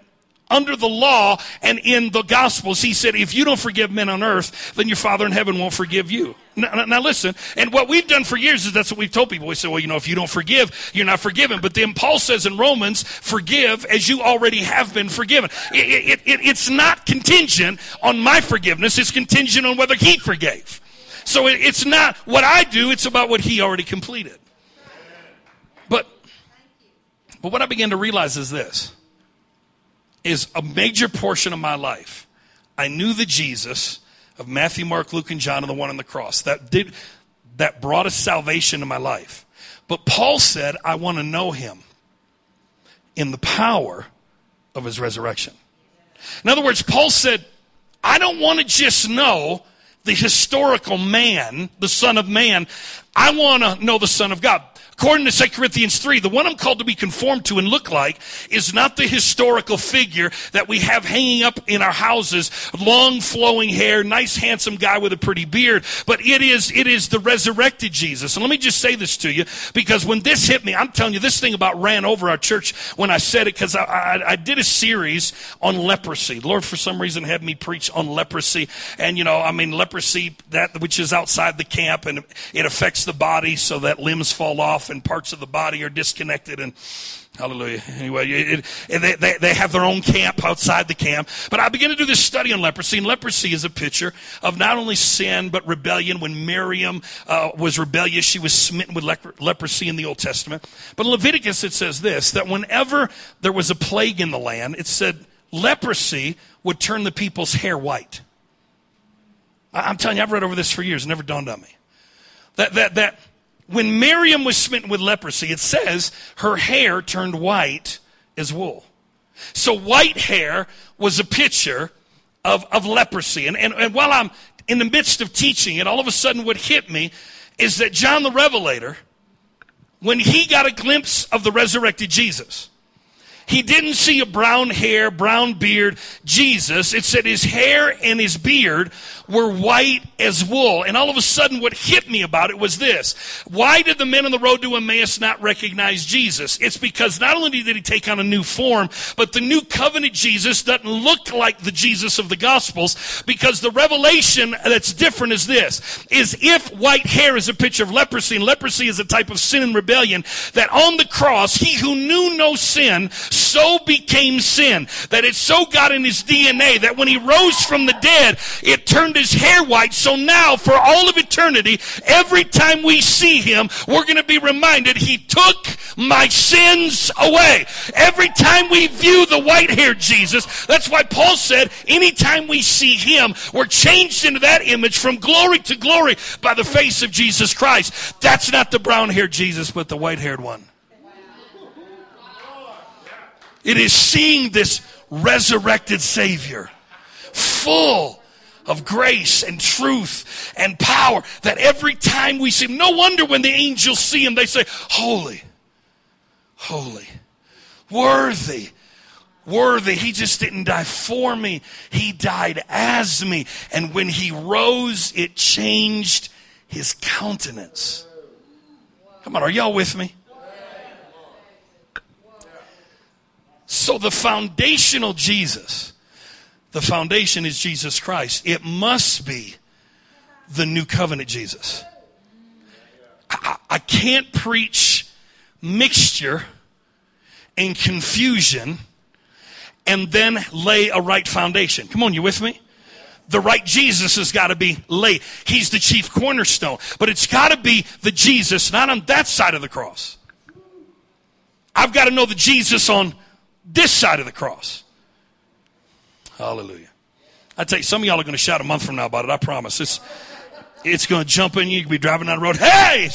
under the law and in the Gospels, he said, if you don't forgive men on earth, then your Father in heaven won't forgive you. Now, now, listen, and what we've done for years is that's what we've told people. We say, well, you know, if you don't forgive, you're not forgiven. But then Paul says in Romans, forgive as you already have been forgiven. It, it, it, it's not contingent on my forgiveness, it's contingent on whether he forgave. So it's not what I do, it's about what he already completed. But, but what I began to realize is this is a major portion of my life. I knew the Jesus of Matthew, Mark, Luke, and John, and the one on the cross. That did that brought a salvation to my life. But Paul said, I want to know him in the power of his resurrection. In other words, Paul said, I don't want to just know the historical man, the Son of Man. I want to know the Son of God. According to 2 Corinthians 3, the one I'm called to be conformed to and look like is not the historical figure that we have hanging up in our houses, long flowing hair, nice handsome guy with a pretty beard, but it is, it is the resurrected Jesus. And let me just say this to you, because when this hit me, I'm telling you, this thing about ran over our church when I said it, because I, I, I did a series on leprosy. The Lord, for some reason, had me preach on leprosy. And, you know, I mean, leprosy, that which is outside the camp, and it affects the body so that limbs fall off and parts of the body are disconnected and Hallelujah. Anyway, it, it, they, they, they have their own camp outside the camp. But I began to do this study on leprosy, and leprosy is a picture of not only sin, but rebellion. When Miriam uh, was rebellious, she was smitten with leprosy in the Old Testament. But in Leviticus, it says this that whenever there was a plague in the land, it said leprosy would turn the people's hair white. I'm telling you, I've read over this for years, it never dawned on me. That, that, that when Miriam was smitten with leprosy, it says her hair turned white as wool. So white hair was a picture of, of leprosy. And, and, and while I'm in the midst of teaching it, all of a sudden what hit me is that John the Revelator, when he got a glimpse of the resurrected Jesus, he didn't see a brown hair, brown beard Jesus. It said his hair and his beard were white as wool. And all of a sudden, what hit me about it was this. Why did the men on the road to Emmaus not recognize Jesus? It's because not only did he take on a new form, but the new covenant Jesus doesn't look like the Jesus of the Gospels because the revelation that's different is this, is if white hair is a picture of leprosy and leprosy is a type of sin and rebellion, that on the cross, he who knew no sin so became sin, that it so got in his DNA that when he rose from the dead, it turned his hair white. So now, for all of eternity, every time we see him, we're going to be reminded he took my sins away. Every time we view the white haired Jesus, that's why Paul said, anytime we see him, we're changed into that image from glory to glory by the face of Jesus Christ. That's not the brown haired Jesus, but the white haired one. It is seeing this resurrected Savior full of grace and truth and power that every time we see him, no wonder when the angels see him, they say, Holy, holy, worthy, worthy. He just didn't die for me, he died as me. And when he rose, it changed his countenance. Come on, are y'all with me? So the foundational Jesus, the foundation is Jesus Christ. It must be the new covenant Jesus. I, I can't preach mixture and confusion and then lay a right foundation. Come on, you with me? The right Jesus has got to be laid. He's the chief cornerstone, but it's got to be the Jesus, not on that side of the cross. I've got to know the Jesus on this side of the cross. Hallelujah. I tell you, some of y'all are going to shout a month from now about it. I promise. It's, it's going to jump in you. You can be driving down the road. Hey!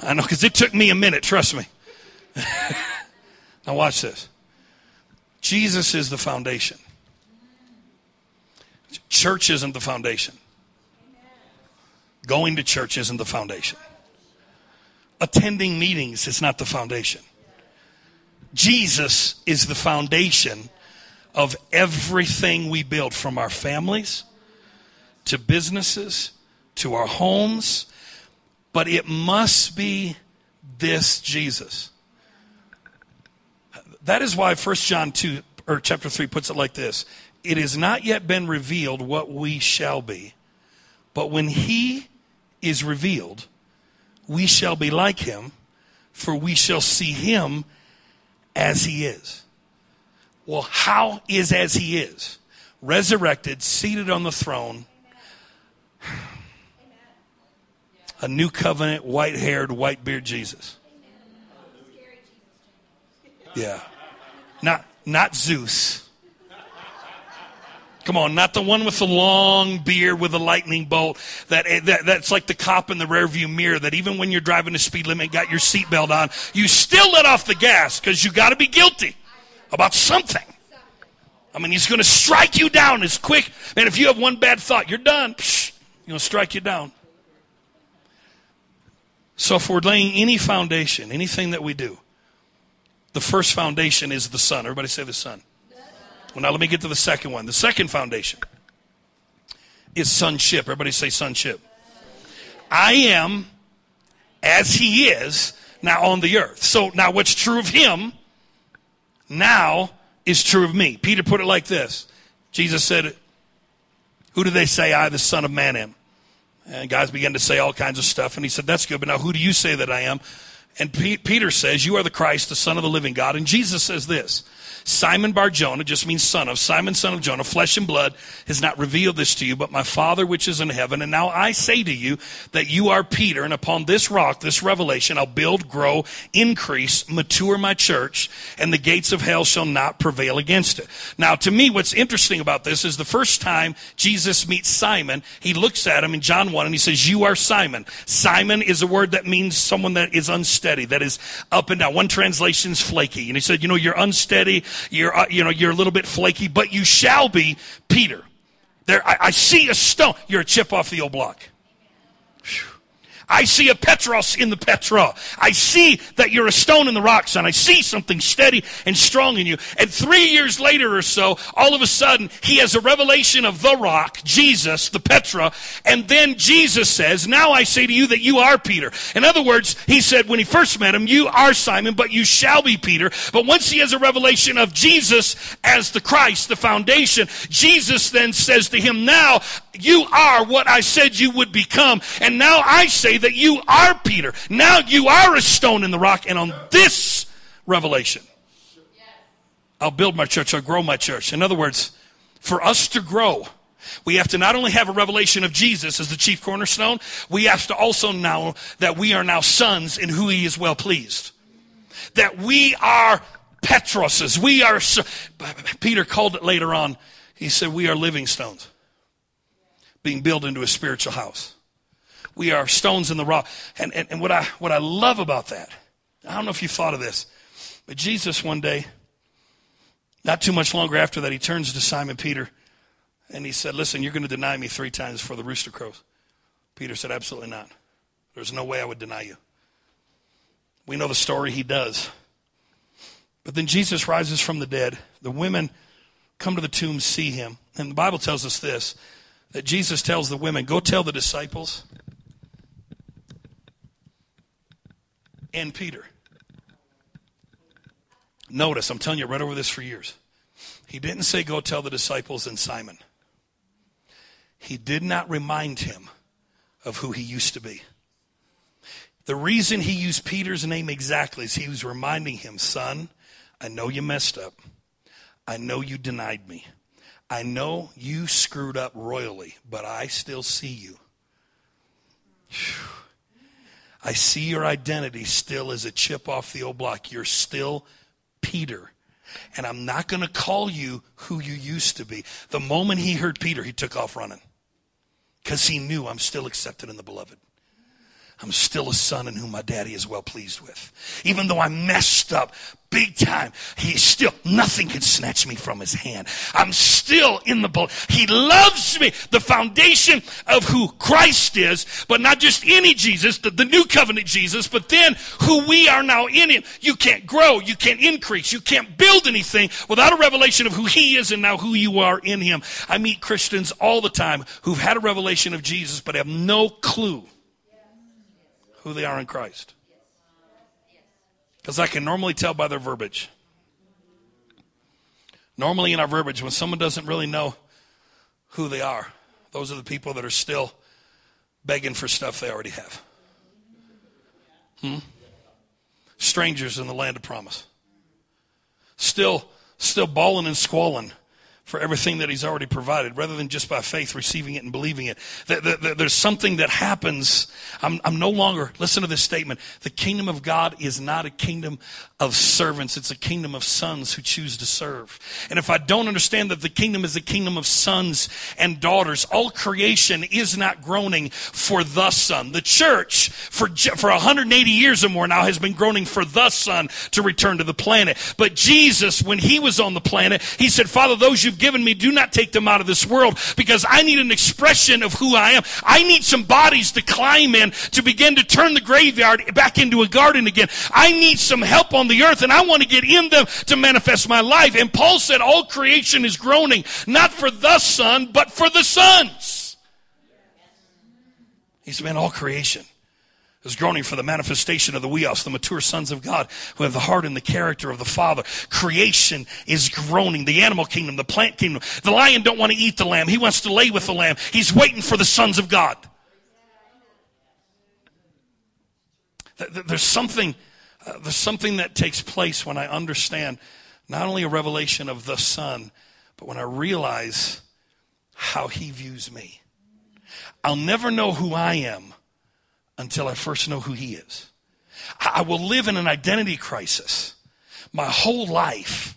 I know, because it took me a minute. Trust me. now watch this. Jesus is the foundation. Church isn't the foundation. Going to church isn't the foundation. Attending meetings is not the foundation. Jesus is the foundation of everything we build from our families to businesses to our homes. But it must be this Jesus. That is why 1 John 2 or chapter 3 puts it like this. It has not yet been revealed what we shall be. But when he is revealed, we shall be like him, for we shall see him as he is. Well, how is as he is? Resurrected, seated on the throne, a new covenant, white haired, white beard Jesus. Yeah. Not, not Zeus. Come on, not the one with the long beard with the lightning bolt. That, eh, that that's like the cop in the rearview mirror. That even when you're driving the speed limit, got your seatbelt on, you still let off the gas because you got to be guilty about something. I mean, he's going to strike you down as quick. Man, if you have one bad thought, you're done. Psh, he's going to strike you down. So if we're laying any foundation, anything that we do, the first foundation is the Son. Everybody say the Son. Well, now let me get to the second one. The second foundation is sonship. Everybody say sonship. I am as he is now on the earth. So now what's true of him now is true of me. Peter put it like this. Jesus said, who do they say I, the son of man am? And guys began to say all kinds of stuff. And he said, that's good. But now who do you say that I am? And P- Peter says, you are the Christ, the son of the living God. And Jesus says this, Simon Bar Jonah just means son of. Simon, son of Jonah, flesh and blood has not revealed this to you, but my Father which is in heaven. And now I say to you that you are Peter, and upon this rock, this revelation, I'll build, grow, increase, mature my church, and the gates of hell shall not prevail against it. Now, to me, what's interesting about this is the first time Jesus meets Simon, he looks at him in John 1 and he says, You are Simon. Simon is a word that means someone that is unsteady, that is up and down. One translation is flaky. And he said, You know, you're unsteady, you're, uh, you know, you're a little bit flaky, but you shall be Peter. There, I, I see a stone. You're a chip off the old block. Whew. I see a Petros in the Petra. I see that you're a stone in the rock, son. I see something steady and strong in you. And three years later or so, all of a sudden, he has a revelation of the rock, Jesus, the Petra. And then Jesus says, Now I say to you that you are Peter. In other words, he said when he first met him, You are Simon, but you shall be Peter. But once he has a revelation of Jesus as the Christ, the foundation, Jesus then says to him, Now you are what I said you would become. And now I say that you are Peter. Now you are a stone in the rock. And on this revelation, I'll build my church, I'll grow my church. In other words, for us to grow, we have to not only have a revelation of Jesus as the chief cornerstone, we have to also know that we are now sons in who he is well pleased. That we are Petroses. We are, Peter called it later on. He said, we are living stones being built into a spiritual house. We are stones in the rock. And, and, and what, I, what I love about that, I don't know if you thought of this, but Jesus one day, not too much longer after that, he turns to Simon Peter and he said, Listen, you're going to deny me three times before the rooster crows. Peter said, Absolutely not. There's no way I would deny you. We know the story, he does. But then Jesus rises from the dead. The women come to the tomb, see him. And the Bible tells us this that Jesus tells the women, Go tell the disciples and Peter. Notice, I'm telling you, I read over this for years. He didn't say, Go tell the disciples and Simon. He did not remind him of who he used to be. The reason he used Peter's name exactly is he was reminding him, Son, I know you messed up. I know you denied me. I know you screwed up royally, but I still see you. I see your identity still as a chip off the old block. You're still Peter. And I'm not going to call you who you used to be. The moment he heard Peter, he took off running because he knew I'm still accepted in the beloved. I'm still a son in whom my daddy is well pleased with. Even though I messed up big time, he still, nothing can snatch me from his hand. I'm still in the boat. He loves me. The foundation of who Christ is, but not just any Jesus, the, the new covenant Jesus, but then who we are now in him. You can't grow. You can't increase. You can't build anything without a revelation of who he is and now who you are in him. I meet Christians all the time who've had a revelation of Jesus, but have no clue who they are in Christ. Because I can normally tell by their verbiage. Normally, in our verbiage, when someone doesn't really know who they are, those are the people that are still begging for stuff they already have. Hmm? Strangers in the land of promise. Still, still bawling and squalling for everything that he's already provided rather than just by faith receiving it and believing it. There's something that happens. I'm, I'm, no longer, listen to this statement. The kingdom of God is not a kingdom of servants. It's a kingdom of sons who choose to serve. And if I don't understand that the kingdom is a kingdom of sons and daughters, all creation is not groaning for the son. The church for, for 180 years or more now has been groaning for the son to return to the planet. But Jesus, when he was on the planet, he said, Father, those you've given me, do not take them out of this world because I need an expression of who I am. I need some bodies to climb in to begin to turn the graveyard back into a garden again. I need some help on the earth and I want to get in them to manifest my life. And Paul said all creation is groaning, not for the son, but for the sons. He said, man, all creation is groaning for the manifestation of the huios, the mature sons of God, who have the heart and the character of the Father. Creation is groaning. The animal kingdom, the plant kingdom. The lion don't want to eat the lamb. He wants to lay with the lamb. He's waiting for the sons of God. There's something, uh, there's something that takes place when I understand not only a revelation of the Son, but when I realize how He views me. I'll never know who I am until I first know who He is. I will live in an identity crisis my whole life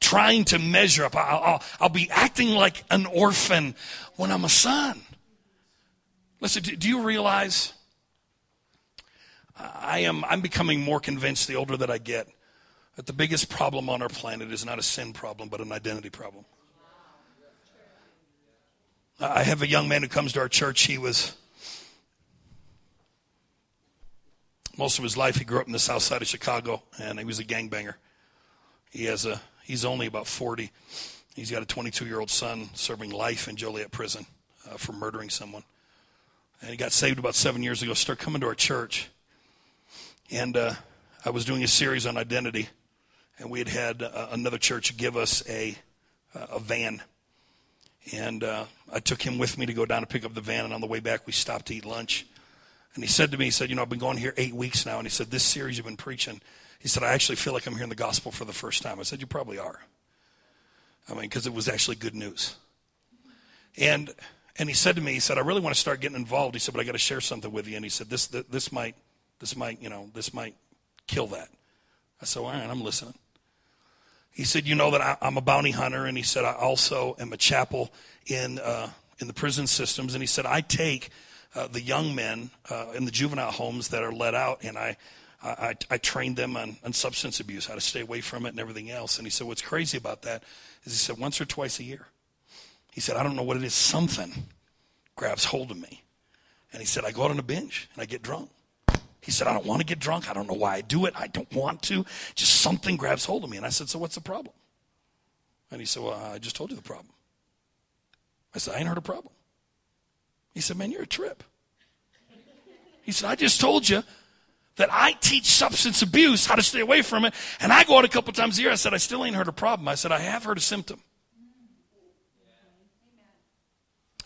trying to measure up. I'll, I'll, I'll, be acting like an orphan when I'm a son. Listen, do, do you realize I am, I'm becoming more convinced the older that I get that the biggest problem on our planet is not a sin problem, but an identity problem. I have a young man who comes to our church. He was Most of his life, he grew up in the south side of Chicago, and he was a gangbanger. He has a he's only about 40. He's got a 22 year old son serving life in Joliet prison uh, for murdering someone. And he got saved about seven years ago. Started coming to our church, and uh, I was doing a series on identity, and we had had uh, another church give us a a van, and uh, I took him with me to go down to pick up the van. And on the way back, we stopped to eat lunch. And he said to me, he said, You know, I've been going here eight weeks now. And he said, This series you've been preaching, he said, I actually feel like I'm hearing the gospel for the first time. I said, You probably are. I mean, because it was actually good news. And and he said to me, he said, I really want to start getting involved. He said, but I got to share something with you. And he said, this, this, might, this might, you know, this might kill that. I said, all right, I'm listening. He said, you know that I, am a bounty hunter. And he said, I also am a chapel in, uh, in the prison systems. And he said, I take uh, the young men uh, in the juvenile homes that are let out, and I, I, I trained them on, on substance abuse, how to stay away from it, and everything else. And he said, What's crazy about that is he said, once or twice a year, he said, I don't know what it is, something grabs hold of me. And he said, I go out on a binge and I get drunk. He said, I don't want to get drunk. I don't know why I do it. I don't want to. Just something grabs hold of me. And I said, So what's the problem? And he said, Well, I just told you the problem. I said, I ain't heard a problem. He said, Man, you're a trip. He said, I just told you that I teach substance abuse, how to stay away from it, and I go out a couple times a year. I said, I still ain't heard a problem. I said, I have heard a symptom.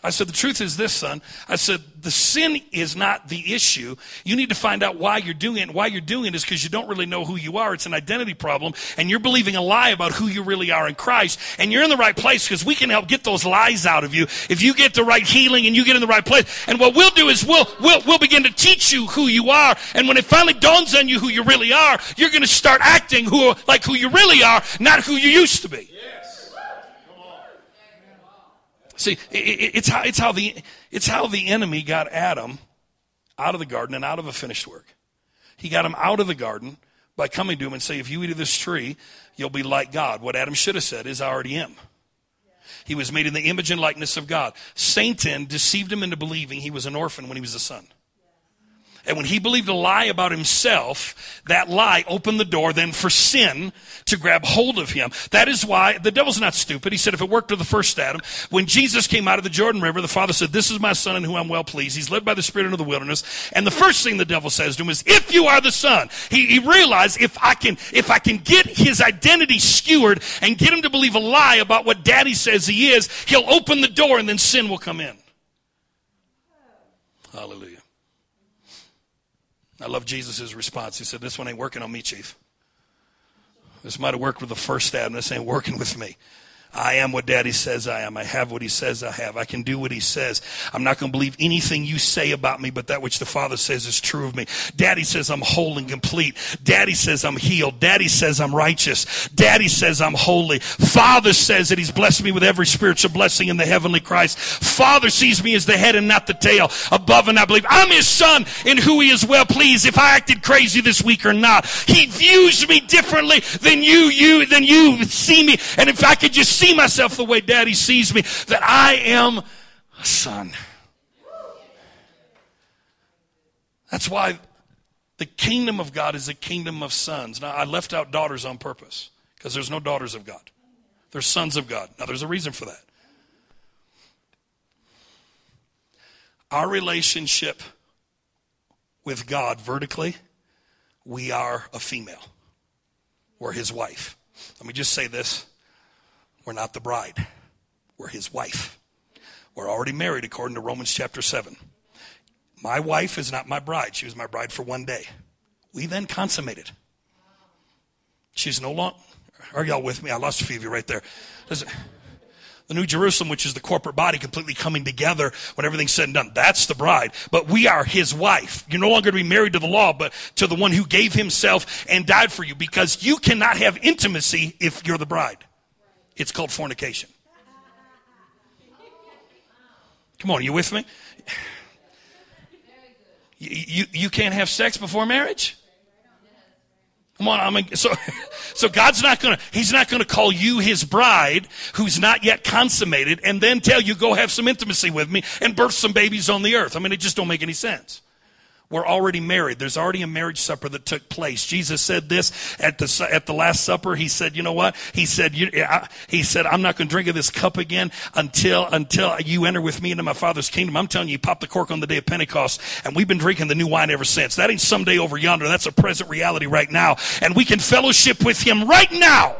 I said, the truth is this, son. I said, the sin is not the issue. You need to find out why you're doing it. And why you're doing it is because you don't really know who you are. It's an identity problem. And you're believing a lie about who you really are in Christ. And you're in the right place because we can help get those lies out of you if you get the right healing and you get in the right place. And what we'll do is we'll, we'll, we'll begin to teach you who you are. And when it finally dawns on you who you really are, you're going to start acting who, like who you really are, not who you used to be. Yeah. See, it's how, it's, how the, it's how the enemy got Adam out of the garden and out of a finished work. He got him out of the garden by coming to him and say, if you eat of this tree, you'll be like God. What Adam should have said is, I already am. He was made in the image and likeness of God. Satan deceived him into believing he was an orphan when he was a son. And when he believed a lie about himself, that lie opened the door then for sin to grab hold of him. That is why the devil's not stupid. He said if it worked with the first Adam, when Jesus came out of the Jordan River, the Father said, This is my son in whom I'm well pleased. He's led by the Spirit into the wilderness. And the first thing the devil says to him is, If you are the son, he, he realized if I can if I can get his identity skewered and get him to believe a lie about what daddy says he is, he'll open the door and then sin will come in. Hallelujah. I love Jesus' response. He said, This one ain't working on me, Chief. This might have worked with the first stab, and This ain't working with me. I am what daddy says I am. I have what he says I have. I can do what he says. I'm not going to believe anything you say about me, but that which the Father says is true of me. Daddy says I'm whole and complete. Daddy says I'm healed. Daddy says I'm righteous. Daddy says I'm holy. Father says that he's blessed me with every spiritual blessing in the heavenly Christ. Father sees me as the head and not the tail, above and I believe. I'm his son in who he is well pleased if I acted crazy this week or not. He views me differently than you, you, than you see me. And if I could just see myself the way daddy sees me, that I am a son. That's why the kingdom of God is a kingdom of sons. Now, I left out daughters on purpose because there's no daughters of God. There's sons of God. Now, there's a reason for that. Our relationship with God vertically, we are a female. We're his wife. Let me just say this we're not the bride, we're his wife. We're already married according to Romans chapter 7. My wife is not my bride. She was my bride for one day. We then consummated. She's no longer. Are y'all with me? I lost a few of you right there. Listen, the New Jerusalem, which is the corporate body completely coming together when everything's said and done. That's the bride. But we are his wife. You're no longer to be married to the law, but to the one who gave himself and died for you because you cannot have intimacy if you're the bride. It's called fornication. Come on, are you with me? You, you, you can't have sex before marriage? Come on, I mean, so, so God's not gonna, He's not gonna call you His bride who's not yet consummated and then tell you go have some intimacy with me and birth some babies on the earth. I mean, it just don't make any sense. We're already married. There's already a marriage supper that took place. Jesus said this at the at the last supper. He said, "You know what?" He said, you, I, "He said I'm not going to drink of this cup again until until you enter with me into my Father's kingdom." I'm telling you, you pop the cork on the day of Pentecost, and we've been drinking the new wine ever since. That ain't someday over yonder. That's a present reality right now, and we can fellowship with Him right now.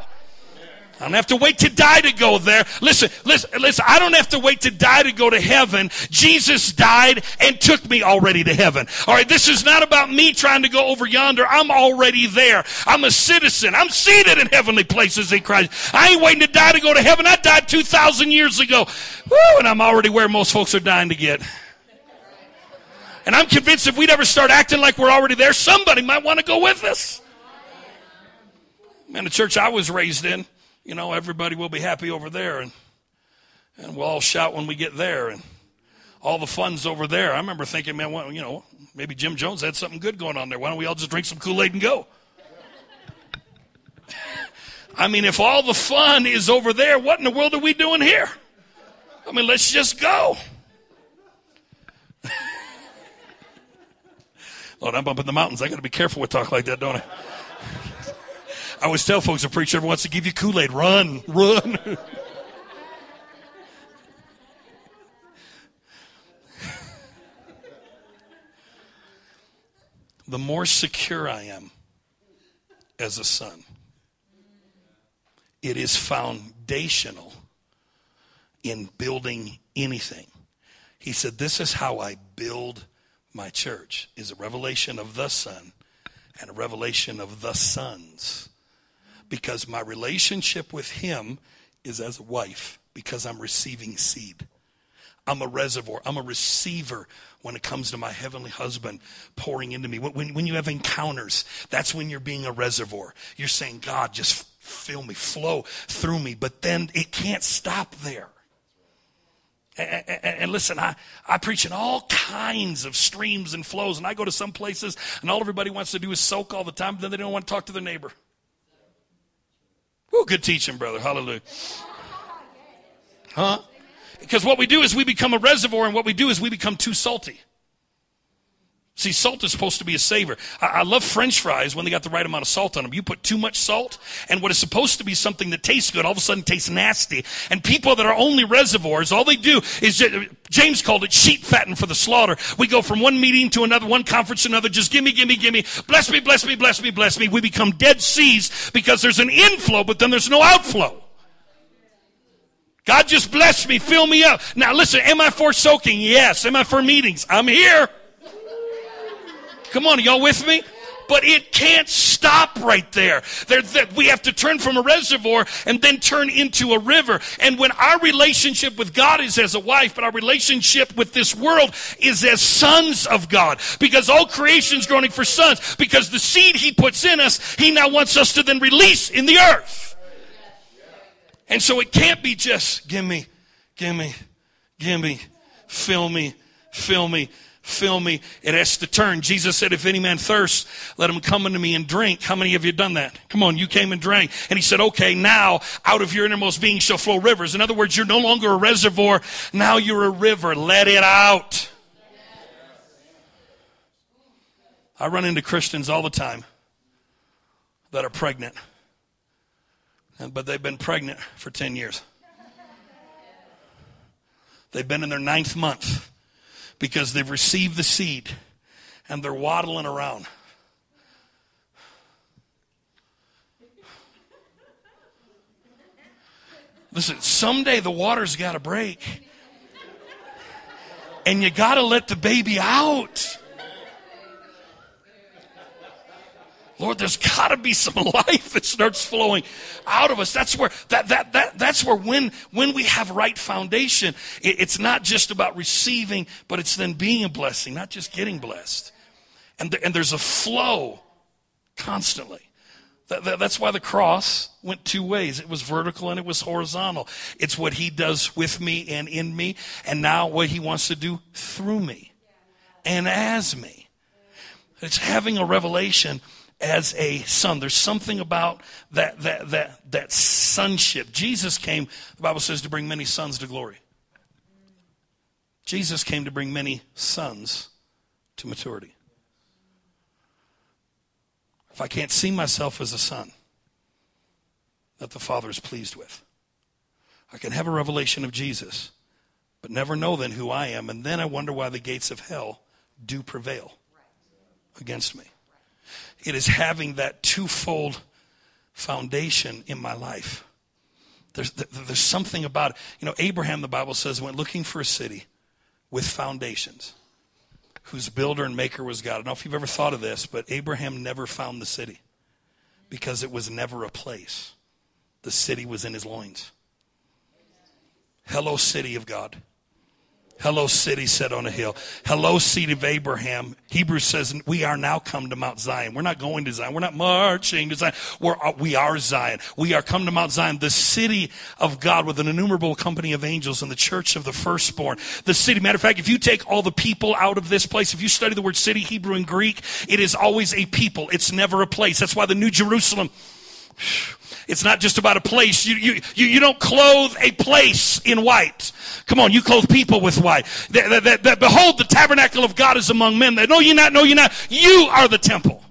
I don't have to wait to die to go there. Listen, listen, listen. I don't have to wait to die to go to heaven. Jesus died and took me already to heaven. All right, this is not about me trying to go over yonder. I'm already there. I'm a citizen. I'm seated in heavenly places in Christ. I ain't waiting to die to go to heaven. I died 2,000 years ago. Woo, and I'm already where most folks are dying to get. And I'm convinced if we'd ever start acting like we're already there, somebody might want to go with us. Man, the church I was raised in, you know, everybody will be happy over there and, and we'll all shout when we get there and all the fun's over there. I remember thinking, man, well, you know, maybe Jim Jones had something good going on there. Why don't we all just drink some Kool-Aid and go? I mean, if all the fun is over there, what in the world are we doing here? I mean, let's just go. Lord, I'm up in the mountains. I got to be careful with talk like that, don't I? I always tell folks a preacher ever wants to give you Kool Aid, run, run. the more secure I am as a son, it is foundational in building anything. He said, This is how I build my church, is a revelation of the Son and a revelation of the sons because my relationship with him is as a wife because I'm receiving seed. I'm a reservoir. I'm a receiver when it comes to my heavenly husband pouring into me. When, when you have encounters, that's when you're being a reservoir. You're saying, God, just fill me, flow through me. But then it can't stop there. And, and, and, listen, I, I preach in all kinds of streams and flows, and I go to some places, and all everybody wants to do is soak all the time, but then they don't want to talk to their neighbor. Good teaching, brother. Hallelujah. Huh? Because what we do is we become a reservoir, and what we do is we become too salty. See, salt is supposed to be a savor. I, I, love French fries when they got the right amount of salt on them. You put too much salt, and what is supposed to be something that tastes good all of a sudden tastes nasty. And people that are only reservoirs, all they do is just, James called it sheep fatting for the slaughter. We go from one meeting to another, one conference to another. Just gimme, gimme, gimme. Bless me, bless me, bless me, bless me. We become dead seas because there's an inflow, but then there's no outflow. God just bless me, fill me up. Now listen, am I for soaking? Yes. Am I for meetings? I'm here. Come on, y'all with me? but it can't stop right there. there we have to turn from a reservoir and then turn into a river. And when our relationship with God is as a wife, but our relationship with this world is as sons of God, because all creation is groaning for sons, because the seed He puts in us, He now wants us to then release in the earth. And so it can't be just give me, give me, give me, fill me, fill me fill me. It has to turn. Jesus said, if any man thirst, let him come unto me and drink. How many of you done that? Come on, you came and drank. And he said, okay, now out of your innermost being shall flow rivers. In other words, you're no longer a reservoir. Now you're a river. Let it out. I run into Christians all the time that are pregnant, but they've been pregnant for 10 years. They've been in their ninth month because they've received the seed and they're waddling around. Listen, someday the water's got to break. And you got to let the baby out. Lord, there's got to be some life that starts flowing out of us. That's where that that that that's where when when we have right foundation, it, it's not just about receiving, but it's then being a blessing, not just getting blessed. And the, and there's a flow constantly. That, that, that's why the cross went two ways. It was vertical and it was horizontal. It's what he does with me and in me, and now what he wants to do through me and as me. It's having a revelation as a son. There's something about that, that, that, that sonship. Jesus came, the Bible says, to bring many sons to glory. Jesus came to bring many sons to maturity. If I can't see myself as a son that the Father is pleased with, I can have a revelation of Jesus, but never know then who I am, and then I wonder why the gates of hell do prevail against me. It is having that twofold foundation in my life. There's, there's something about it. You know, Abraham, the Bible says, went looking for a city with foundations, whose builder and maker was God. I don't know if you've ever thought of this, but Abraham never found the city because it was never a place. The city was in his loins. Hello, city of God. Hello, city set on a hill. Hello, seed of Abraham. Hebrews says we are now come to Mount Zion. We're not going to Zion. We're not marching to Zion. We're, uh, we are Zion. We are come to Mount Zion, the city of God with an innumerable company of angels and the church of the firstborn. The city. Matter of fact, if you take all the people out of this place, if you study the word city, Hebrew and Greek, it is always a people. It's never a place. That's why the New Jerusalem it's not just about a place. You, you, you, you don't clothe a place in white. Come on, you clothe people with white. That, that, that, behold, the tabernacle of God is among men. That, no, you're not. No, you're not. You are the temple.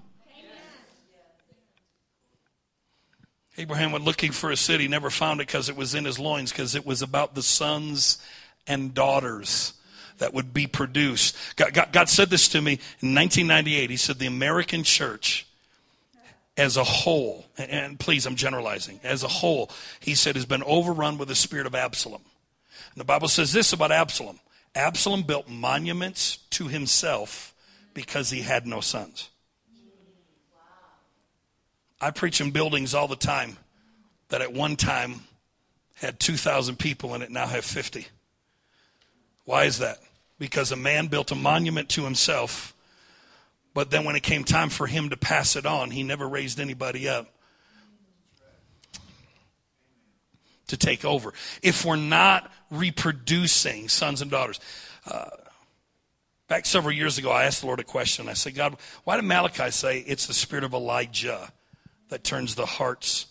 Abraham went looking for a city, never found it because it was in his loins, because it was about the sons and daughters that would be produced. God, God, God said this to me in 1998. He said, The American church as a whole, and please, I'm generalizing, as a whole, he said, has been overrun with the spirit of Absalom. And the Bible says this about Absalom Absalom built monuments to himself because he had no sons. I preach in buildings all the time that at one time had 2,000 people in it, now have 50. Why is that? Because a man built a monument to himself but then when it came time for him to pass it on, he never raised anybody up to take over. If we're not reproducing sons and daughters, uh, back several years ago, I asked the Lord a question. I said, God, why did Malachi say it's the spirit of Elijah that turns the hearts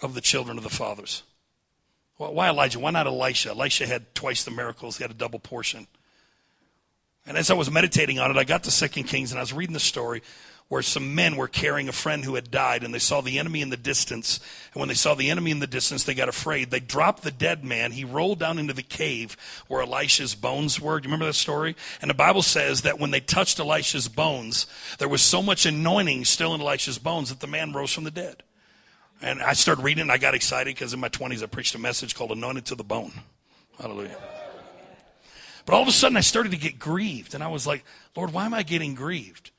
of the children of the fathers? Why Elijah? Why not Elisha? Elisha had twice the miracles, he had a double portion. And as I was meditating on it, I got to Second Kings and I was reading the story where some men were carrying a friend who had died and they saw the enemy in the distance. And when they saw the enemy in the distance, they got afraid. They dropped the dead man. He rolled down into the cave where Elisha's bones were. Do you remember that story? And the Bible says that when they touched Elisha's bones, there was so much anointing still in Elisha's bones that the man rose from the dead. And I started reading and I got excited because in my 20s I preached a message called Anointed to the Bone. Hallelujah. But all of a sudden, I started to get grieved. And I was like, Lord, why am I getting grieved?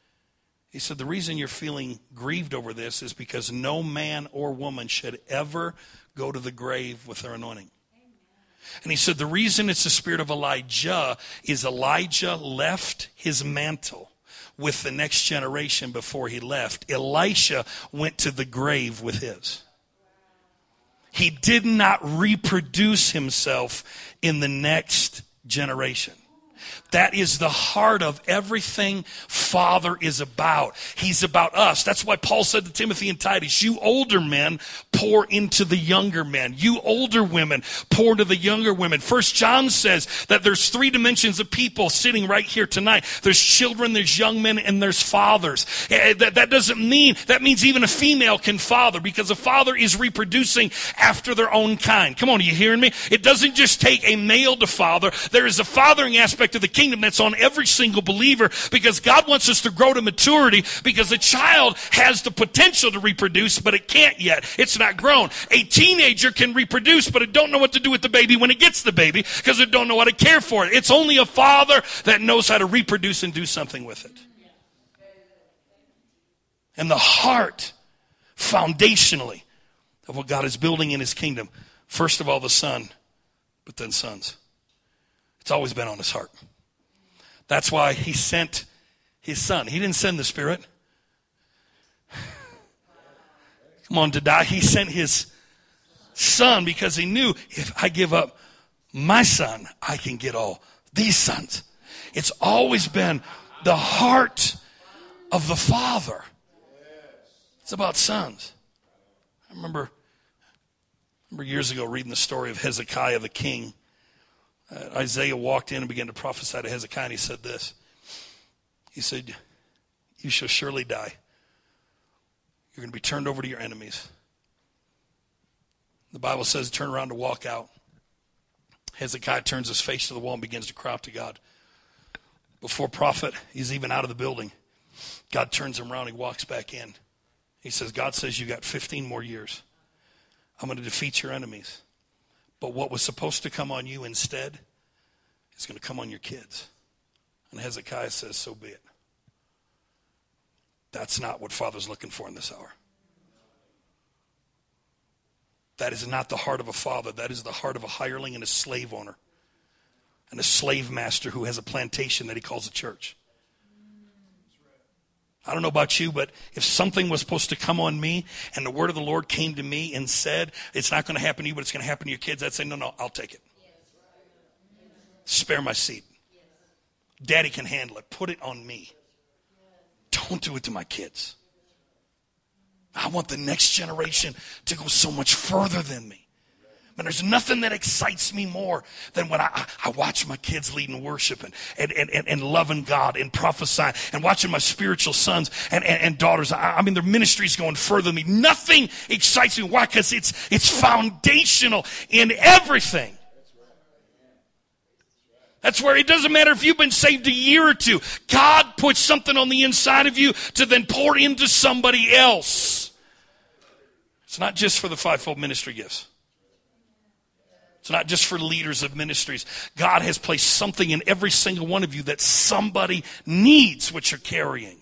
He said, The reason you're feeling grieved over this is because no man or woman should ever go to the grave with their anointing. And he said, The reason it's the spirit of Elijah is Elijah left his mantle with the next generation before he left. Elisha went to the grave with his. He did not reproduce himself in the next generation. That is the heart of everything Father is about. He's about us. That's why Paul said to Timothy and Titus, you older men pour into the younger men. You older women pour into the younger women. First John says that there's three dimensions of people sitting right here tonight. There's children, there's young men, and there's fathers. Eh, eh, that, that doesn't mean, that means even a female can father because a father is reproducing after their own kind. Come on, are you hearing me? It doesn't just take a male to father. There is a fathering aspect of the kingdom that's on every single believer because God wants us to grow to maturity because a child has the potential to reproduce, but it can't yet. It's not grown. A teenager can reproduce, but it don't know what to do with the baby when it gets the baby because it don't know how to care for it. It's only a father that knows how to reproduce and do something with it. And the heart, foundationally, of what God is building in his kingdom, first of all, the son, but then sons. It's always been on his heart. That's why he sent his son. He didn't send the Spirit. Come on, to die. He sent his son because he knew if I give up my son, I can get all these sons. It's always been the heart of the Father. It's about sons. I remember, I remember years ago reading the story of Hezekiah the king uh, Isaiah walked in and began to prophesy to Hezekiah, and he said this. He said, You shall surely die. You're going to be turned over to your enemies. The Bible says, turn around to walk out. Hezekiah turns his face to the wall and begins to cry out to God. Before prophet, he's even out of the building. God turns him around, he walks back in. He says, God says you got 15 more years. I'm going to defeat your enemies. But what was supposed to come on you instead is going to come on your kids. And Hezekiah says, So be it. That's not what Father's looking for in this hour. That is not the heart of a father. That is the heart of a hireling and a slave owner and a slave master who has a plantation that he calls a church. I don't know about you, but if something was supposed to come on me and the word of the Lord came to me and said, it's not going to happen to you, but it's going to happen to your kids, I'd say, no, no, I'll take it. Spare my seat. Daddy can handle it. Put it on me. Don't do it to my kids. I want the next generation to go so much further than me. And there's nothing that excites me more than when I, I watch my kids leading worship and, and, and, and loving God and prophesying and watching my spiritual sons and, and, and daughters. I, I mean, their ministry's going further than me. Nothing excites me. Why? Because it's, it's foundational in everything. That's where it doesn't matter if you've been saved a year or two. God puts something on the inside of you to then pour into somebody else. It's not just for the fivefold ministry gifts. It's not just for leaders of ministries. God has placed something in every single one of you that somebody needs what you're carrying.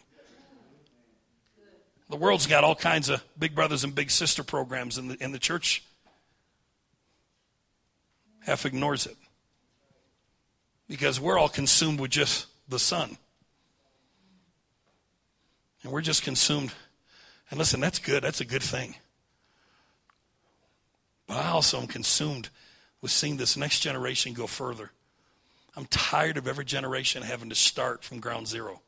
The world's got all kinds of big brothers and big sister programs, in the, the church half ignores it because we're all consumed with just the Son. And we're just consumed. And listen, that's good. That's a good thing. But I also am consumed with seeing this next generation go further. I'm tired of every generation having to start from ground zero.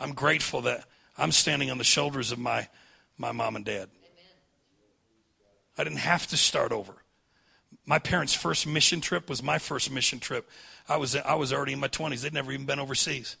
I'm grateful that I'm standing on the shoulders of my, my mom and dad. I didn't have to start over. My parents' first mission trip was my first mission trip. I was, I was already in my 20s. They'd never even been overseas.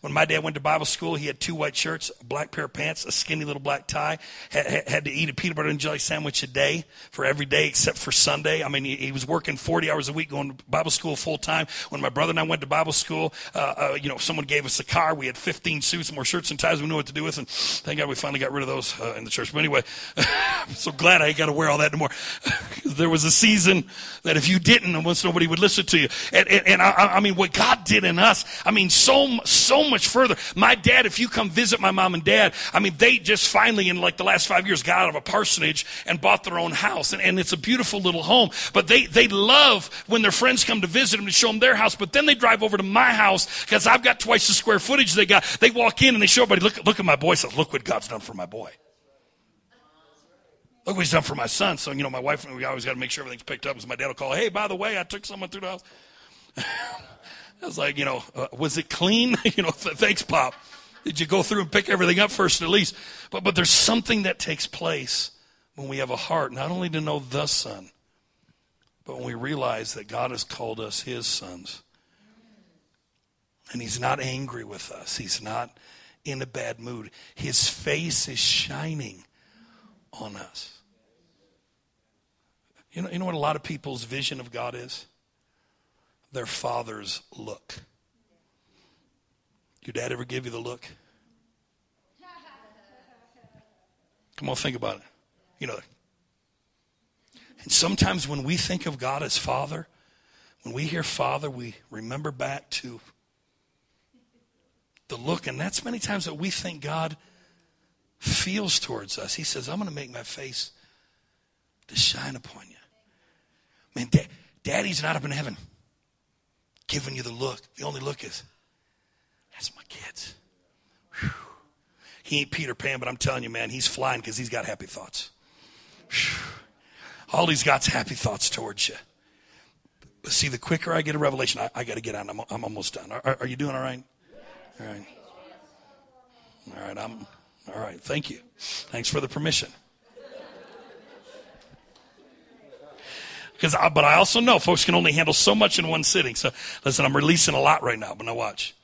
When my dad went to Bible school, he had two white shirts, a black pair of pants, a skinny little black tie. Had, had to eat a peanut butter and jelly sandwich a day for every day except for Sunday. I mean, he, he was working 40 hours a week going to Bible school full time. When my brother and I went to Bible school, uh, uh, you know, someone gave us a car. We had 15 suits, more shirts and ties we knew what to do with. And thank God we finally got rid of those uh, in the church. But anyway, I'm so glad I ain't got to wear all that anymore. there was a season that if you didn't, once nobody would listen to you. And, and, and I, I mean, what God did in us, I mean, so, so so much further. My dad, if you come visit my mom and dad, I mean, they just finally in like the last five years got out of a parsonage and bought their own house. And, and it's a beautiful little home. But they, they love when their friends come to visit them to show them their house. But then they drive over to my house because I've got twice the square footage they got. They walk in and they show everybody, look, look at my boy. Says, look what God's done for my boy. Look what he's done for my son. So, you know, my wife and we always got to make sure everything's picked up because my dad will call, hey, by the way, I took someone through the house. I was like, you know, uh, was it clean? you know, th- thanks, Pop. Did you go through and pick everything up first at least? But, but there's something that takes place when we have a heart, not only to know the Son, but when we realize that God has called us His sons. And He's not angry with us, He's not in a bad mood. His face is shining on us. You know, you know what a lot of people's vision of God is? Their father's look. Your dad ever give you the look? Come on, think about it. You know, and sometimes when we think of God as Father, when we hear Father, we remember back to the look. And that's many times that we think God feels towards us. He says, I'm going to make my face to shine upon you. Man, da- daddy's not up in heaven giving you the look. The only look is, that's my kids. Whew. He ain't Peter Pan, but I'm telling you, man, he's flying because he's got happy thoughts. Whew. All he's got's happy thoughts towards you. But see, the quicker I get a revelation, I, I got to get on. I'm, I'm almost done. Are, are, you doing all right? All right. All right. I'm all right. Thank you. Thanks for the permission. Because, but I also know folks can only handle so much in one sitting. So listen, I'm releasing a lot right now, but now watch.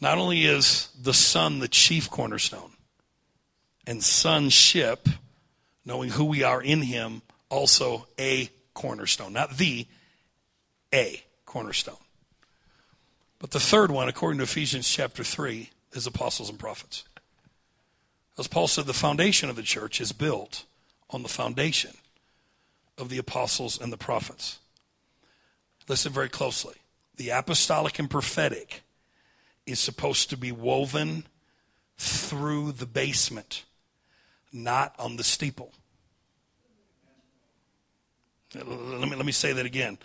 Not only is the Son the chief cornerstone, and sonship, knowing who we are in Him, also a cornerstone. Not the, a cornerstone. But the third one, according to Ephesians chapter 3, is apostles and prophets. As Paul said, the foundation of the church is built on the foundation of the apostles and the prophets. Listen very closely. The apostolic and prophetic is supposed to be woven through the basement, not on the steeple. Let me, let me say that again.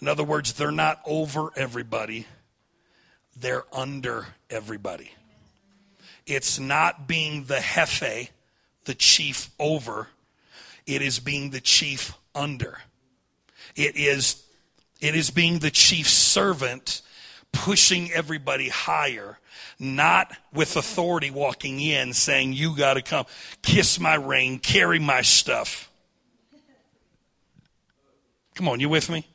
In other words, they're not over everybody, they're under everybody. It's not being the jefe, the chief over, it is being the chief under. It is, it is being the chief servant pushing everybody higher, not with authority walking in saying, You got to come, kiss my ring, carry my stuff. Come on, you with me?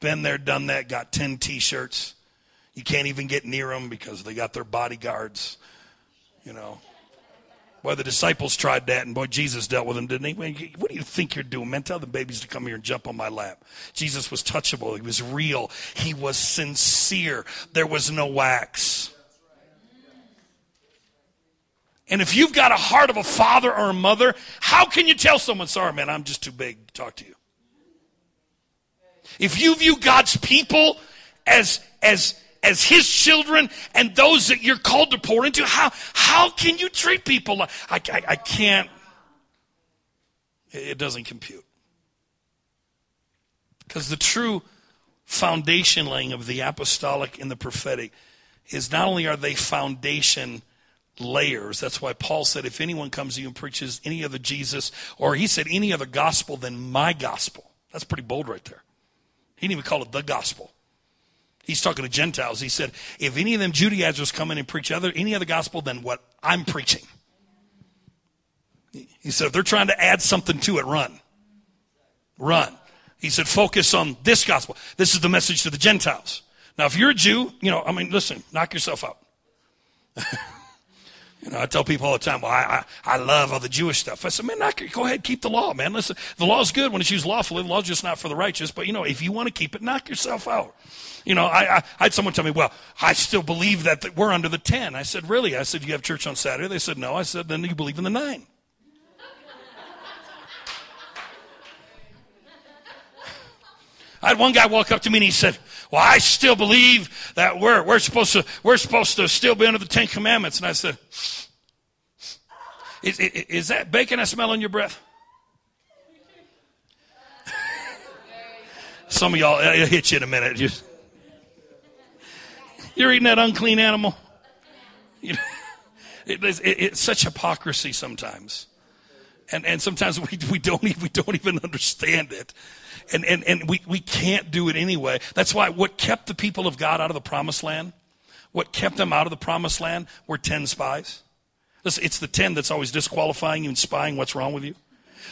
Been there, done that, got 10 t shirts. You can't even get near them because they got their bodyguards, you know. Boy, the disciples tried that, and boy, Jesus dealt with them, didn't he? What do you think you're doing, man? Tell the babies to come here and jump on my lap. Jesus was touchable. He was real. He was sincere. There was no wax. And if you've got a heart of a father or a mother, how can you tell someone, sorry, man, I'm just too big to talk to you? If you view God's people as, as, as his children and those that you're called to pour into, how, how can you treat people I, I, I can't, it doesn't compute. Because the true foundation laying of the apostolic and the prophetic is not only are they foundation layers, that's why Paul said, if anyone comes to you and preaches any other Jesus, or he said any other gospel than my gospel, that's pretty bold right there. He didn't even call it the gospel. He's talking to Gentiles. He said, if any of them Judaizers come in and preach other, any other gospel than what I'm preaching. He said, if they're trying to add something to it, run. Run. He said, focus on this gospel. This is the message to the Gentiles. Now, if you're a Jew, you know, I mean, listen, knock yourself out. you know, I tell people all the time, well, I, I, I love all the Jewish stuff. I said, man, knock, go ahead, keep the law, man. Listen, the law is good when it's used lawfully. The law is just not for the righteous. But, you know, if you want to keep it, knock yourself out. You know, I, I, I had someone tell me, well, I still believe that we're under the 10. I said, really? I said, you have church on Saturday? They said, no. I said, then you believe in the 9. I had one guy walk up to me and he said, Well, I still believe that we're, we're supposed to, we're supposed to still be under the Ten Commandments. And I said, is, is, is that bacon I smell in your breath? Some of y'all, it'll hit you in a minute. Just, you're eating that unclean animal. You know, it, it, it's such hypocrisy sometimes. And, and sometimes we, we, don't, we don't even understand it. And, and, and we, we can't do it anyway. That's why what kept the people of God out of the promised land, what kept them out of the promised land were 10 spies. It's the 10 that's always disqualifying you and spying what's wrong with you.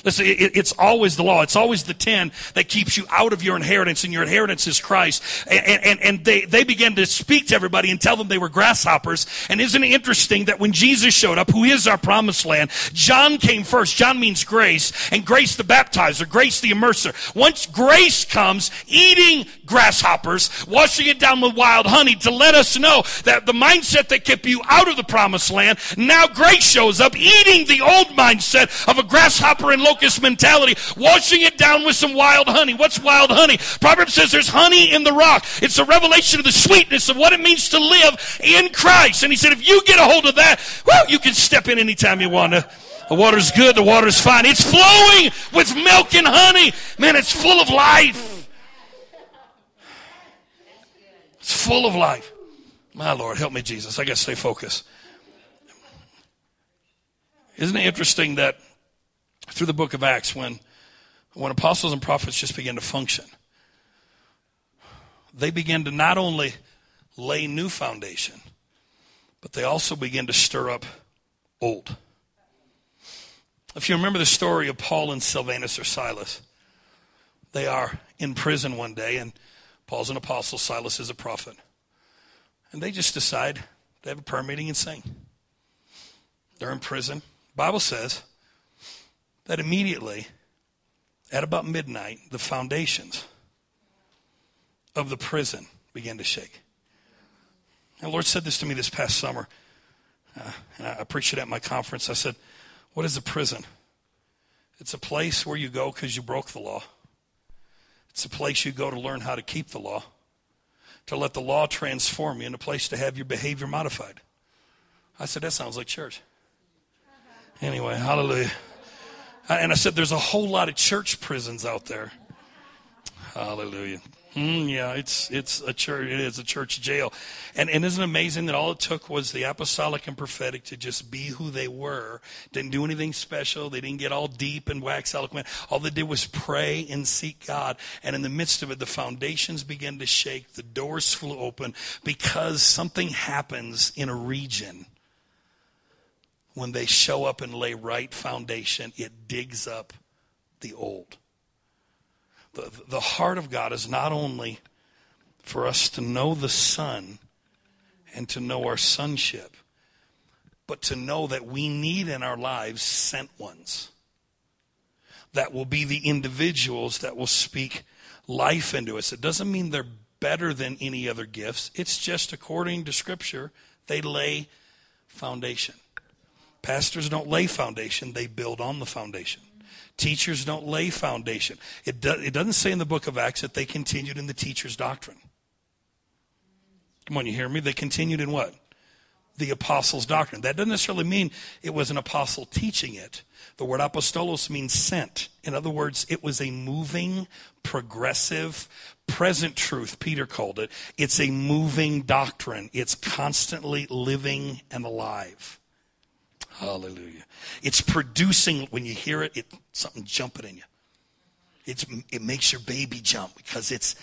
Listen, it, it's always the law. It's always the 10 that keeps you out of your inheritance, and your inheritance is Christ. And, and, and they, they began to speak to everybody and tell them they were grasshoppers. And isn't it interesting that when Jesus showed up, who is our promised land, John came first. John means grace, and grace the baptizer, grace the immerser. Once grace comes, eating grasshoppers, washing it down with wild honey to let us know that the mindset that kept you out of the promised land, now grace shows up, eating the old mindset of a grasshopper and locust mentality, washing it down with some wild honey. What's wild honey? Proverbs says there's honey in the rock. It's a revelation of the sweetness of what it means to live in Christ. And he said, if you get a hold of that, well, you can step in anytime you want to. The water's good, the water's fine. It's flowing with milk and honey. Man, it's full of life. It's full of life. My Lord, help me, Jesus. I got to stay focused. Isn't it interesting that through the book of Acts when, when apostles and prophets just began to function. They began to not only lay new foundation, but they also began to stir up old. If you remember the story of Paul and Silvanus or Silas, they are in prison one day, and Paul's an apostle, Silas is a prophet. And they just decide to have a prayer meeting and sing. They're in prison. Bible says that immediately, at about midnight, the foundations of the prison began to shake. And the Lord said this to me this past summer, uh, and I preached it at my conference. I said, What is a prison? It's a place where you go because you broke the law. It's a place you go to learn how to keep the law, to let the law transform you, and a place to have your behavior modified. I said, That sounds like church. Anyway, hallelujah. And I said, there's a whole lot of church prisons out there. Hallelujah. Mm, yeah, it's it's a church. It is a church jail, and and isn't it amazing that all it took was the apostolic and prophetic to just be who they were. Didn't do anything special. They didn't get all deep and wax eloquent. All they did was pray and seek God. And in the midst of it, the foundations began to shake. The doors flew open because something happens in a region when they show up and lay right foundation, it digs up the old. The, the heart of God is not only for us to know the Son and to know our sonship, but to know that we need in our lives sent ones that will be the individuals that will speak life into us. It doesn't mean they're better than any other gifts, it's just according to Scripture, they lay foundation. Pastors don't lay foundation, they build on the foundation. Teachers don't lay foundation. It, do, it doesn't say in the book of Acts that they continued in the teacher's doctrine. Come on, you hear me? They continued in what? The apostles' doctrine. That doesn't necessarily mean it was an apostle teaching it. The word apostolos means sent. In other words, it was a moving, progressive, present truth, Peter called it. It's a moving doctrine. It's constantly living and alive. Hallelujah. It's producing, when you hear it, it something jumping in you. It's, it makes your baby jump because it's,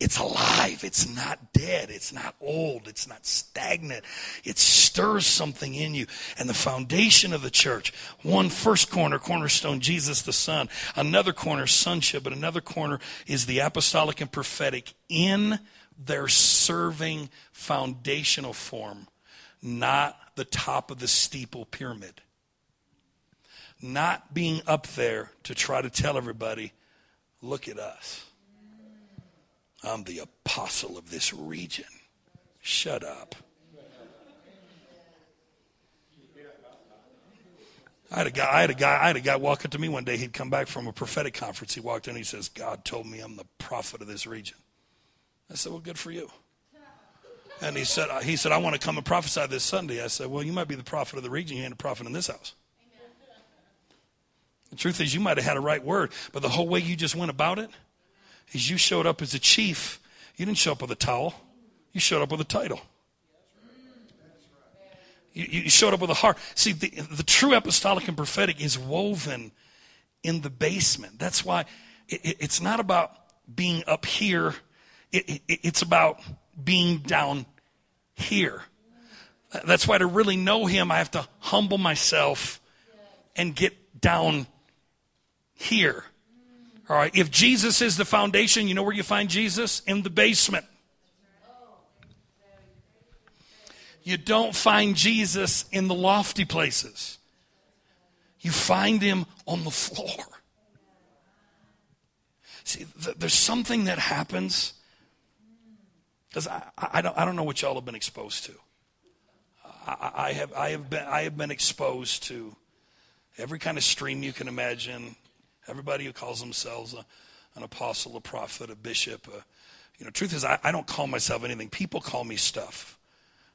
it's alive. It's not dead. It's not old. It's not stagnant. It stirs something in you. And the foundation of the church, one first corner, cornerstone, Jesus the Son. Another corner, sonship. But another corner is the apostolic and prophetic in their serving foundational form, not the top of the steeple pyramid. Not being up there to try to tell everybody, look at us. I'm the apostle of this region. Shut up. I had a guy, I had a guy, I had a guy walk up to me one day. He'd come back from a prophetic conference. He walked in, he says, God told me I'm the prophet of this region. I said, Well, good for you. And he said, he said, I want to come and prophesy this Sunday. I said, Well, you might be the prophet of the region. You ain't a prophet in this house. The truth is, you might have had a right word, but the whole way you just went about it is you showed up as a chief. You didn't show up with a towel, you showed up with a title. You, you showed up with a heart. See, the, the true apostolic and prophetic is woven in the basement. That's why it, it, it's not about being up here, it, it's about being down here. That's why to really know Him, I have to humble myself and get down here. All right. If Jesus is the foundation, you know where you find Jesus? In the basement. You don't find Jesus in the lofty places. You find him on the floor. See, th- there's something that happens because I, I, don't, I don't know what y'all have been exposed to. I, I, have, I, have been, I have been exposed to every kind of stream you can imagine, Everybody who calls themselves a, an apostle, a prophet, a bishop. A, you know, truth is, I, I, don't call myself anything. People call me stuff.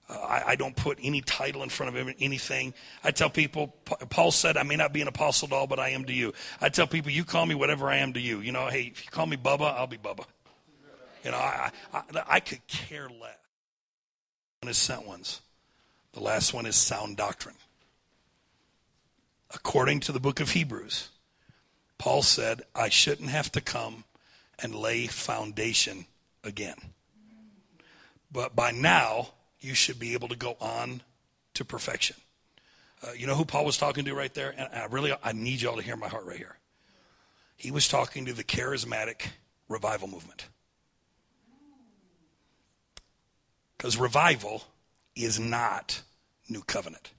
Uh, I, I, don't put any title in front of anything. I tell people, Paul said, I may not be an apostle at all, but I am to you. I tell people, you call me whatever I am to you. You know, hey, if you call me Bubba, I'll be Bubba. You know, I, I, I could care less. One is sent ones. The last one is sound doctrine. According to the book of Hebrews, Paul said, I shouldn't have to come and lay foundation again. But by now, you should be able to go on to perfection. Uh, you know who Paul was talking to right there? And I really, I need y'all to hear my heart right here. He was talking to the charismatic revival movement. Because revival is not new covenant.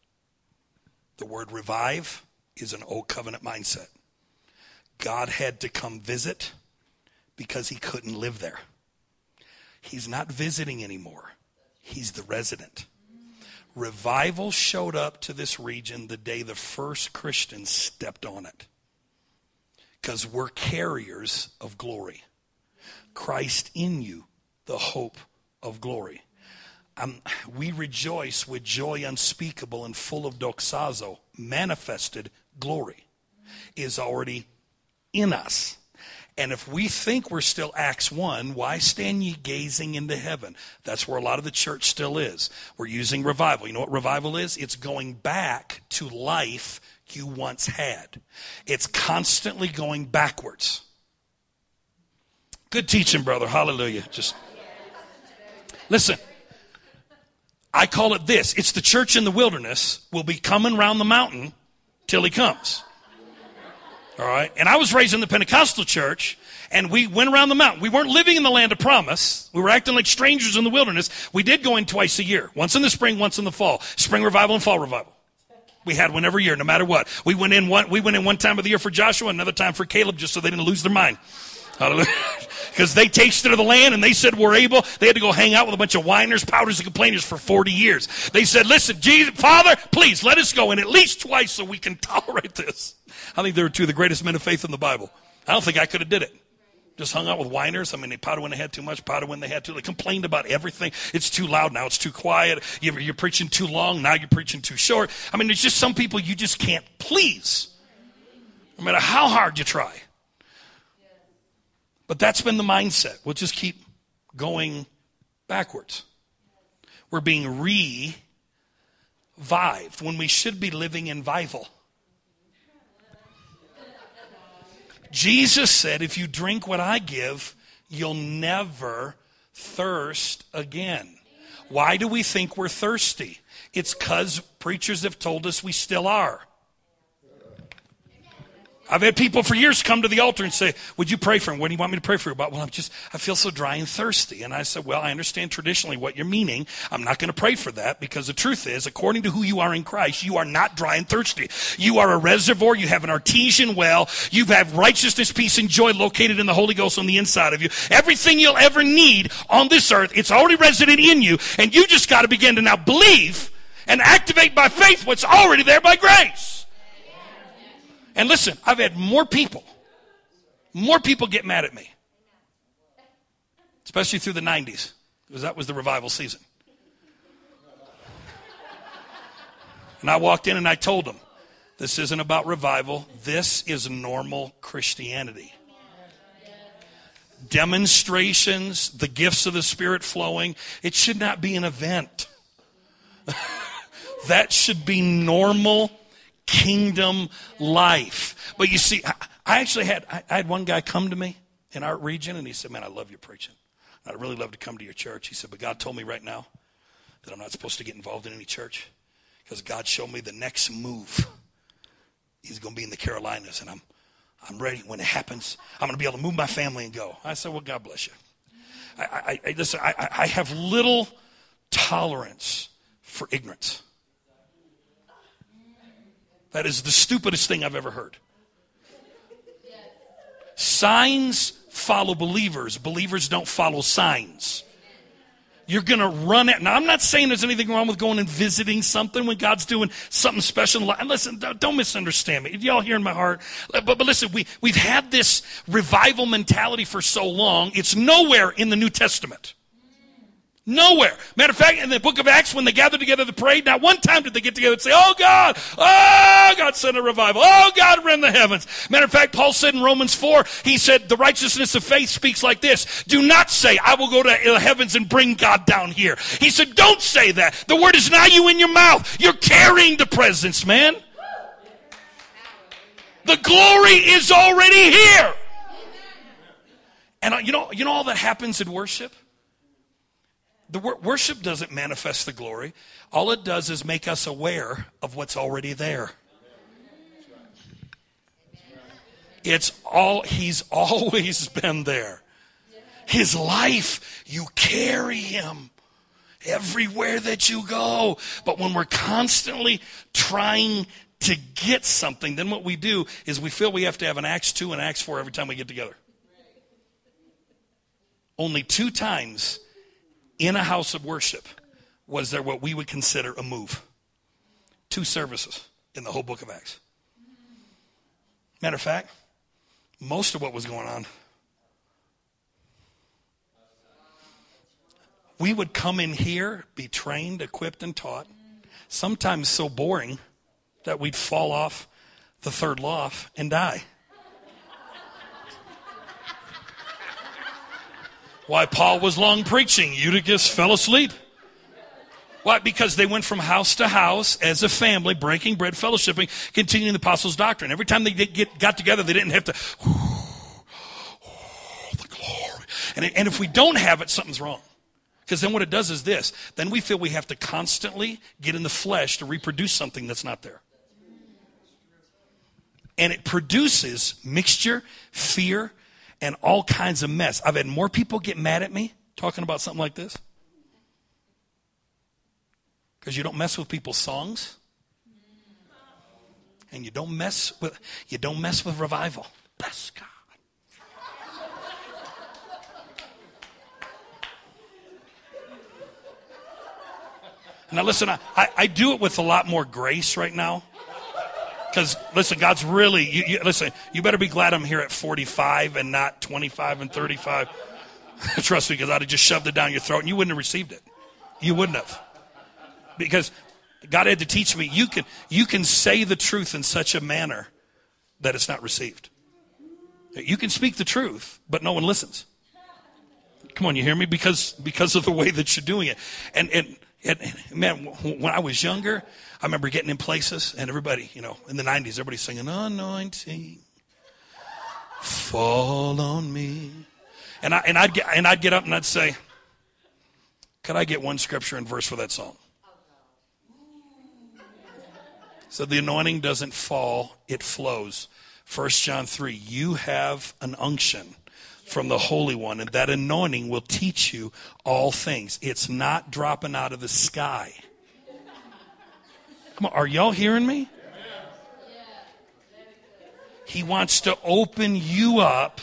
The word revive is an old covenant mindset. God had to come visit because he couldn't live there. He's not visiting anymore, he's the resident. Revival showed up to this region the day the first Christians stepped on it. Because we're carriers of glory. Christ in you, the hope of glory. Um, we rejoice with joy unspeakable and full of doxazo, manifested glory, is already in us. And if we think we're still Acts 1, why stand ye gazing into heaven? That's where a lot of the church still is. We're using revival. You know what revival is? It's going back to life you once had. It's constantly going backwards. Good teaching, brother. Hallelujah. Just listen. I call it this. It's the church in the wilderness will be coming round the mountain till he comes. All right. And I was raised in the Pentecostal church and we went around the mountain. We weren't living in the land of promise. We were acting like strangers in the wilderness. We did go in twice a year. Once in the spring, once in the fall. Spring revival and fall revival. We had one every year, no matter what. We went in one, we went in one time of the year for Joshua, another time for Caleb, just so they didn't lose their mind. Hallelujah. Because they tasted of the land and they said we're able. They had to go hang out with a bunch of whiners, powders, and complainers for 40 years. They said, listen, Jesus, Father, please let us go in at least twice so we can tolerate this. I think they were two of the greatest men of faith in the Bible. I don't think I could have did it. Just hung out with whiners. I mean, they powder when they had too much, powder when they had too. They complained about everything. It's too loud now. It's too quiet. You're, you're preaching too long. Now you're preaching too short. I mean, there's just some people you just can't please, no matter how hard you try. But that's been the mindset. We'll just keep going backwards. We're being revived when we should be living in vival. Jesus said, If you drink what I give, you'll never thirst again. Why do we think we're thirsty? It's because preachers have told us we still are. I've had people for years come to the altar and say, Would you pray for him? What do you want me to pray for you about? Well, I'm just, I feel so dry and thirsty. And I said, Well, I understand traditionally what you're meaning. I'm not going to pray for that because the truth is, according to who you are in Christ, you are not dry and thirsty. You are a reservoir. You have an artesian well. You have righteousness, peace, and joy located in the Holy Ghost on the inside of you. Everything you'll ever need on this earth, it's already resident in you. And you just got to begin to now believe and activate by faith what's already there by grace. And listen, I've had more people, more people get mad at me especially through the 90s, because that was the revival season. And I walked in and I told them, this isn't about revival. This is normal Christianity. Demonstrations, the gifts of the Spirit flowing, it should not be an event. that should be normal kingdom life. But you see, I actually had, I had one guy come to me in our region and he said, Man, I love your preaching. I'd really love to come to your church. He said, But God told me right now that I'm not supposed to get involved in any church because God showed me the next move. He's going to be in the Carolinas, and I'm, I'm ready. When it happens, I'm going to be able to move my family and go. I said, Well, God bless you. I, I, I listen, I, I have little tolerance for ignorance. That is the stupidest thing I've ever heard. Signs follow believers, believers don't follow signs. You're going to run it. Now, I'm not saying there's anything wrong with going and visiting something when God's doing something special. And listen, don't misunderstand me. Y'all hearing my heart? But, but listen, we, we've had this revival mentality for so long. It's nowhere in the New Testament. Nowhere. Matter of fact, in the book of Acts, when they gathered together to pray, not one time did they get together and say, Oh God, oh God, send a revival. Oh God, rend the heavens. Matter of fact, Paul said in Romans 4, he said, The righteousness of faith speaks like this. Do not say, I will go to the heavens and bring God down here. He said, Don't say that. The word is not you in your mouth. You're carrying the presence, man. The glory is already here. And uh, you know, you know all that happens in worship? The wor- worship doesn't manifest the glory. All it does is make us aware of what's already there. It's all, he's always been there. His life, you carry him everywhere that you go. But when we're constantly trying to get something, then what we do is we feel we have to have an Acts 2 and Acts 4 every time we get together. Only two times in a house of worship was there what we would consider a move. Two services in the whole book of Acts. Matter of fact, most of what was going on, we would come in here, be trained, equipped, and taught, sometimes so boring that we'd fall off the third loft and die. Why Paul was long preaching, Eutychus fell asleep. Why? Because they went from house to house as a family, breaking bread, fellowshipping, continuing the apostles' doctrine. Every time they get, got together, they didn't have to, oh, the glory. And, and if we don't have it, something's wrong. Because then what it does is this then we feel we have to constantly get in the flesh to reproduce something that's not there. And it produces mixture, fear, and all kinds of mess. I've had more people get mad at me talking about something like this. Because you don't mess with people's songs. And you don't mess with you don't mess with revival. Bless God. Now listen, I, I, do it with a lot more grace right now. Because listen, God's really you, you, listen. You better be glad I'm here at 45 and not 25 and 35. Trust me, because I'd have just shoved it down your throat and you wouldn't have received it. You wouldn't have, because God had to teach me. You can you can say the truth in such a manner that it's not received. You can speak the truth, but no one listens. Come on, you hear me? Because because of the way that you're doing it, and and and, man, when I was younger, I remember getting in places and everybody, you know, in the 90s, everybody singing, Anointing, fall on me. And, I, and, I'd get, and I'd get up and I'd say, Could I get one scripture and verse for that song? So the anointing doesn't fall, it flows. 1 John 3, you have an unction from the Holy One, and that anointing will teach you all things. It's not dropping out of the sky. Come on, are y'all hearing me? He wants to open you up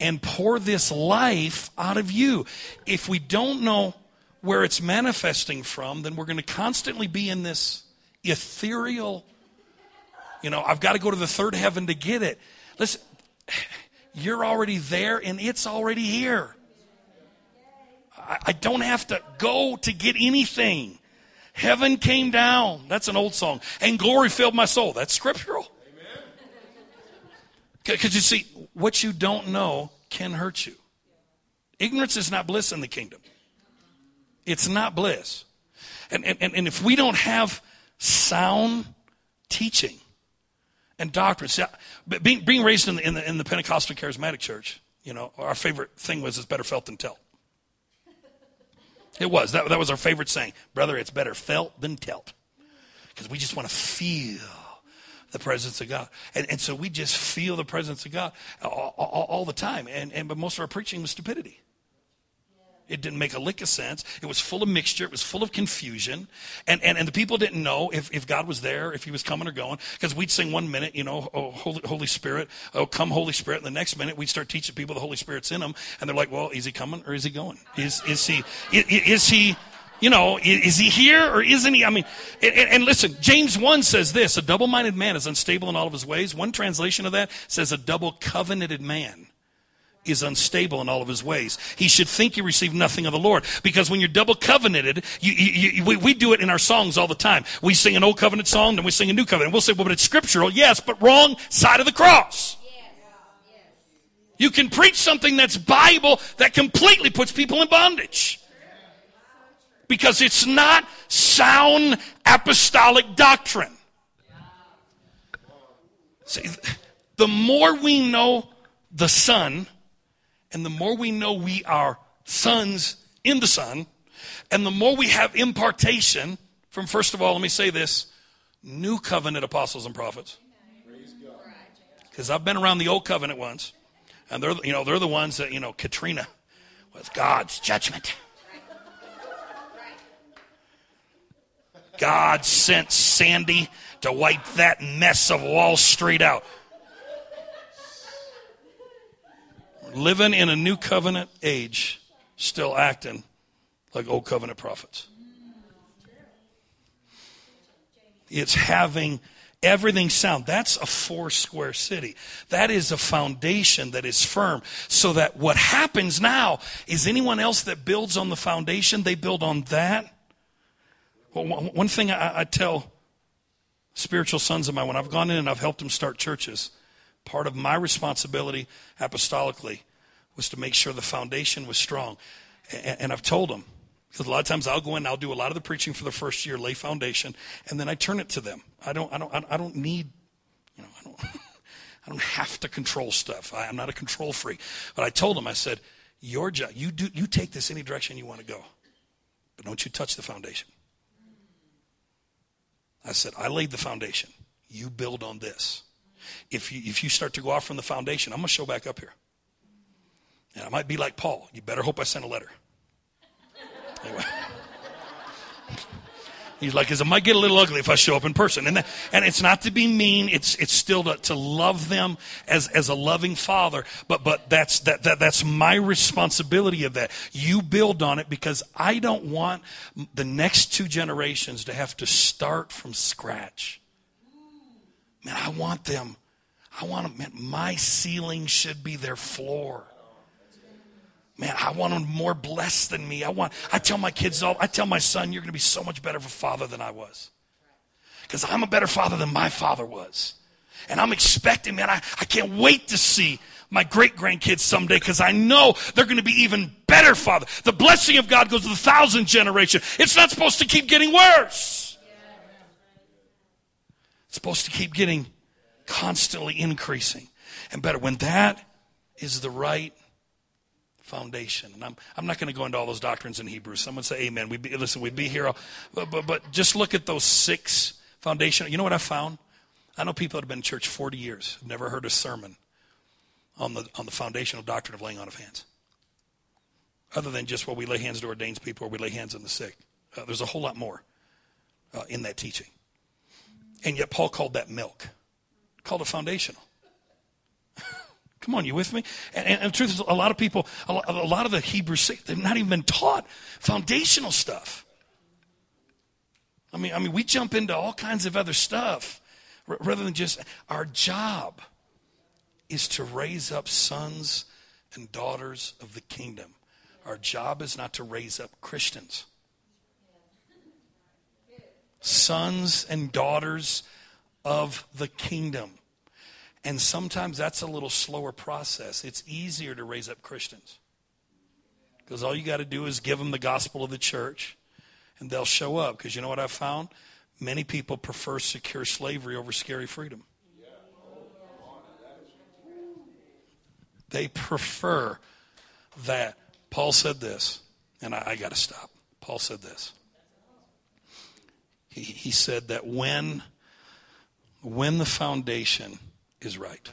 and pour this life out of you. If we don't know where it's manifesting from, then we're going to constantly be in this ethereal, you know, I've got to go to the third heaven to get it. Listen, you're already there and it's already here. I, I don't have to go to get anything. Heaven came down. That's an old song. And glory filled my soul. That's scriptural. Because you see, what you don't know can hurt you. Ignorance is not bliss in the kingdom. It's not bliss. And, and, and if we don't have sound teaching and doctrine, see, being, being raised in the, in, the, in the Pentecostal charismatic church, you know, our favorite thing was it's better felt than telt. It was. That, that was our favorite saying. Brother, it's better felt than telt. Because we just want to feel the presence of God. And, and so we just feel the presence of God all, all, all the time. And, and, but most of our preaching was stupidity. It didn't make a lick of sense. It was full of mixture. It was full of confusion. And, and, and the people didn't know if, if God was there, if he was coming or going. Because we'd sing one minute, you know, oh, Holy, Holy Spirit, oh, come Holy Spirit. And the next minute we'd start teaching people the Holy Spirit's in them. And they're like, well, is he coming or is he going? Is, is he, is, is he, you know, is he here or isn't he? I mean, and, and, listen, James 1 says this a double minded man is unstable in all of his ways. One translation of that says a double covenanted man is unstable in all of his ways. He should think you receive nothing of the Lord. Because when you're double covenanted, you, you, you, we, we, do it in our songs all the time. We sing an old covenant song, then we sing a new covenant. We'll say, well, but it's scriptural. Yes, but wrong side of the cross. You can preach something that's Bible that completely puts people in bondage because it's not sound apostolic doctrine. See, the more we know the Son, and the more we know we are sons in the Son, and the more we have impartation from, first of all, let me say this new covenant apostles and prophets. Because I've been around the old covenant ones, and they're, you know, they're the ones that, you know, Katrina was God's judgment. God sent Sandy to wipe that mess of Wall Street out. Living in a new covenant age, still acting like old covenant prophets. It's having everything sound. That's a four square city. That is a foundation that is firm. So that what happens now is anyone else that builds on the foundation, they build on that. Well, one thing I, I tell spiritual sons of mine when I've gone in and I've helped them start churches, part of my responsibility apostolically was to make sure the foundation was strong. And, and I've told them, because a lot of times I'll go in and I'll do a lot of the preaching for the first year, lay foundation, and then I turn it to them. I don't, I don't, I don't need, you know, I don't, I don't have to control stuff. I, I'm not a control freak. But I told them, I said, your job, you do, you take this any direction you want to go, but don't you touch the foundation. I said, I laid the foundation. You build on this. If you, if you start to go off from the foundation, I'm going to show back up here. And I might be like Paul. You better hope I sent a letter. Anyway. He's like, is it might get a little ugly if I show up in person. And, that, and it's not to be mean. It's, it's still to, to love them as, as a loving father. But, but that's, that, that, that's my responsibility of that. You build on it because I don't want the next two generations to have to start from scratch. Man, I want them. I want them. Man, my ceiling should be their floor. Man, I want them more blessed than me. I want, I tell my kids all, I tell my son, you're going to be so much better of a father than I was. Because I'm a better father than my father was. And I'm expecting, man, I, I can't wait to see my great grandkids someday because I know they're going to be even better father. The blessing of God goes to the thousand generation. It's not supposed to keep getting worse. It's supposed to keep getting constantly increasing and better. When that is the right foundation. And I'm, I'm not going to go into all those doctrines in Hebrews. Someone say amen. We'd be, listen, we'd be here. All, but, but, but just look at those six foundational. You know what I found? I know people that have been in church 40 years, have never heard a sermon on the, on the foundational doctrine of laying on of hands. Other than just, what we lay hands to ordained people or we lay hands on the sick. Uh, there's a whole lot more uh, in that teaching. And yet Paul called that milk, called it foundational. Come on, you with me? And, and, and, the truth is, a lot of people, a lot, a lot of the Hebrews, they've not even been taught foundational stuff. I mean, I mean, we jump into all kinds of other stuff r- rather than just our job is to raise up sons and daughters of the kingdom. Our job is not to raise up Christians. Sons and daughters of the kingdom. And sometimes that's a little slower process. It's easier to raise up Christians. Because all you got to do is give them the gospel of the church, and they'll show up. Because you know what I've found? Many people prefer secure slavery over scary freedom. They prefer that. Paul said this, and I, I got to stop. Paul said this. He, said that when, when the foundation is right,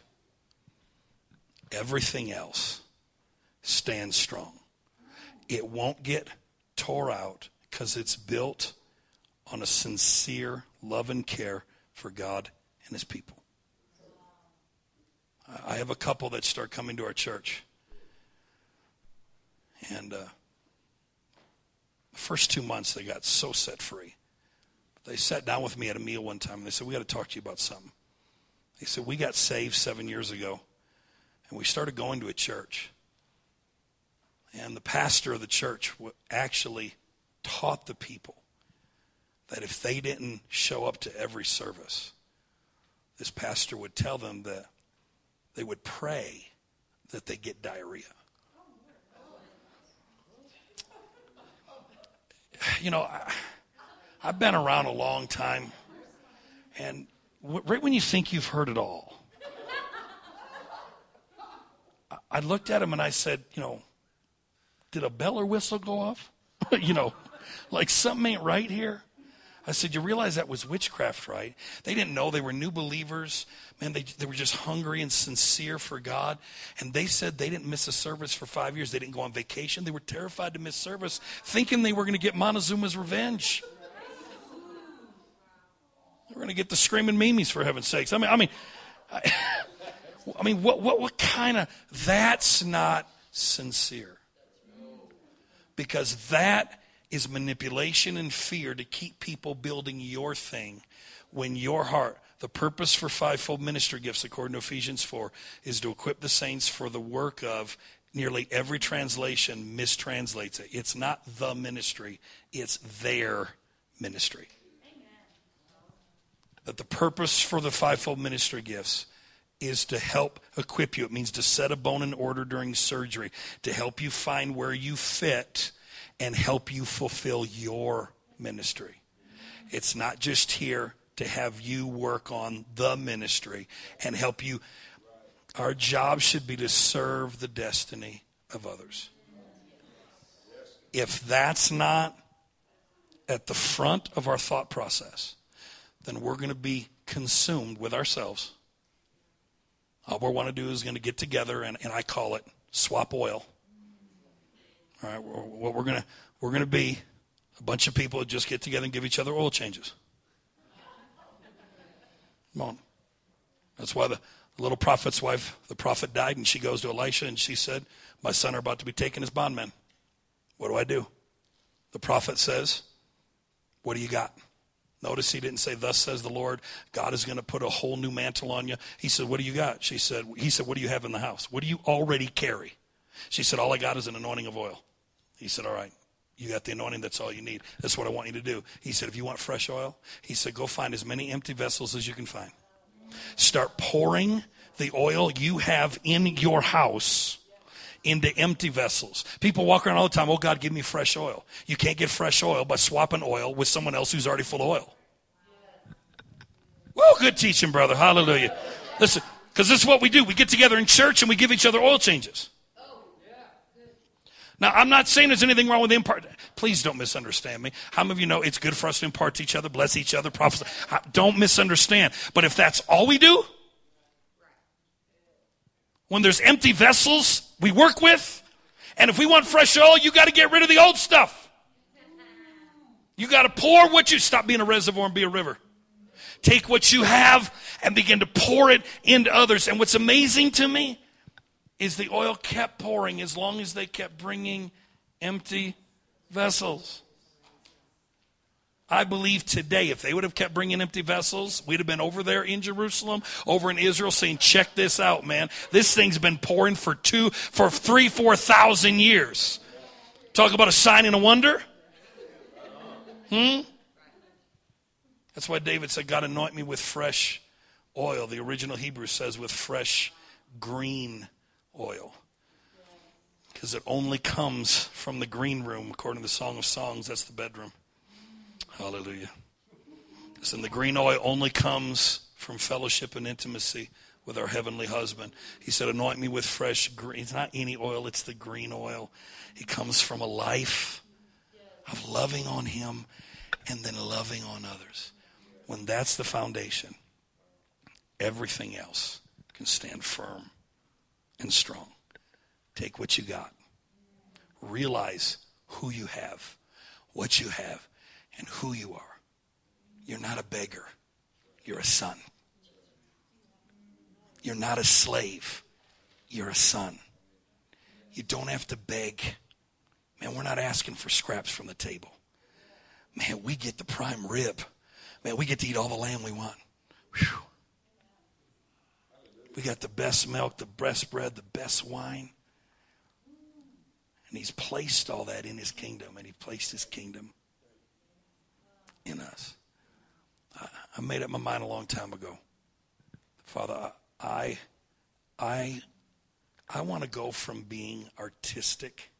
everything else stands strong. It won't get tore out because it's built on a sincere love and care for God and His people. I have a couple that start coming to our church. And uh, the first two months, they got so set free. They sat down with me at a meal one time and they said, We got to talk to you about something. They said, We got saved seven years ago and we started going to a church. And the pastor of the church actually taught the people that if they didn't show up to every service, this pastor would tell them that they would pray that they get diarrhea. You know, I, have been around a long time, and right when you think you've heard it all, I looked at him and I said, you know, did a bell or whistle go off? you know, like something ain't right here. I said, You realize that was witchcraft, right? They didn't know they were new believers. Man, they, they were just hungry and sincere for God. And they said they didn't miss a service for five years. They didn't go on vacation. They were terrified to miss service, thinking they were going to get Montezuma's revenge. Were going to get the screaming Mimis, for heaven's sakes. I mean, I mean, I, I mean, what, what, what kind of, that's not sincere. Because that is manipulation and fear to keep people building your thing when your heart the purpose for fivefold ministry gifts according to ephesians 4 is to equip the saints for the work of nearly every translation mistranslates it it's not the ministry it's their ministry that the purpose for the fivefold ministry gifts is to help equip you. It means to set a bone in order during surgery, to help you find where you fit and help you fulfill your ministry. It's not just here to have you work on the ministry and help you. Our job should be to serve the destiny of others. If that's not at the front of our thought process, then we're going to be consumed with ourselves. All we want to do is going to get together, and, and I call it swap oil. All right, what we're gonna we're gonna be a bunch of people that just get together and give each other oil changes. Come on. That's why the little prophet's wife, the prophet died, and she goes to Elisha and she said, My son are about to be taken as bondmen. What do I do? The prophet says, What do you got? Notice he didn't say, Thus says the Lord, God is going to put a whole new mantle on you. He said, What do you got? She said, He said, What do you have in the house? What do you already carry? She said, All I got is an anointing of oil. He said, All right, you got the anointing, that's all you need. That's what I want you to do. He said, If you want fresh oil, he said, Go find as many empty vessels as you can find. Start pouring the oil you have in your house into empty vessels. People walk around all the time, oh God, give me fresh oil. You can't get fresh oil by swapping oil with someone else who's already full of oil. Well, good teaching, brother. Hallelujah. Listen, because this is what we do. We get together in church and we give each other oil changes. Now, I'm not saying there's anything wrong with impart. Please don't misunderstand me. How many of you know it's good for us to impart to each other, bless each other, prophesy? Don't misunderstand. But if that's all we do, when there's empty vessels we work with, and if we want fresh oil, you got to get rid of the old stuff. You got to pour what you stop being a reservoir and be a river. Take what you have and begin to pour it into others. And what's amazing to me is the oil kept pouring as long as they kept bringing empty vessels. I believe today, if they would have kept bringing empty vessels, we'd have been over there in Jerusalem, over in Israel, saying, "Check this out, man! This thing's been pouring for two, for three, four thousand years." Talk about a sign and a wonder. Hmm? That's why David said, God, anoint me with fresh oil. The original Hebrew says with fresh green oil. Because it only comes from the green room, according to the Song of Songs. That's the bedroom. Hallelujah. Listen, the green oil only comes from fellowship and intimacy with our heavenly husband. He said, Anoint me with fresh green. It's not any oil, it's the green oil. It comes from a life of loving on him and then loving on others. When that's the foundation, everything else can stand firm and strong. Take what you got. Realize who you have, what you have, and who you are. You're not a beggar, you're a son. You're not a slave, you're a son. You don't have to beg. Man, we're not asking for scraps from the table. Man, we get the prime rib. Man, we get to eat all the lamb we want. Whew. We got the best milk, the best bread, the best wine. And he's placed all that in his kingdom, and he placed his kingdom in us. I, I made up my mind a long time ago. Father, I, I, I want to go from being artistic,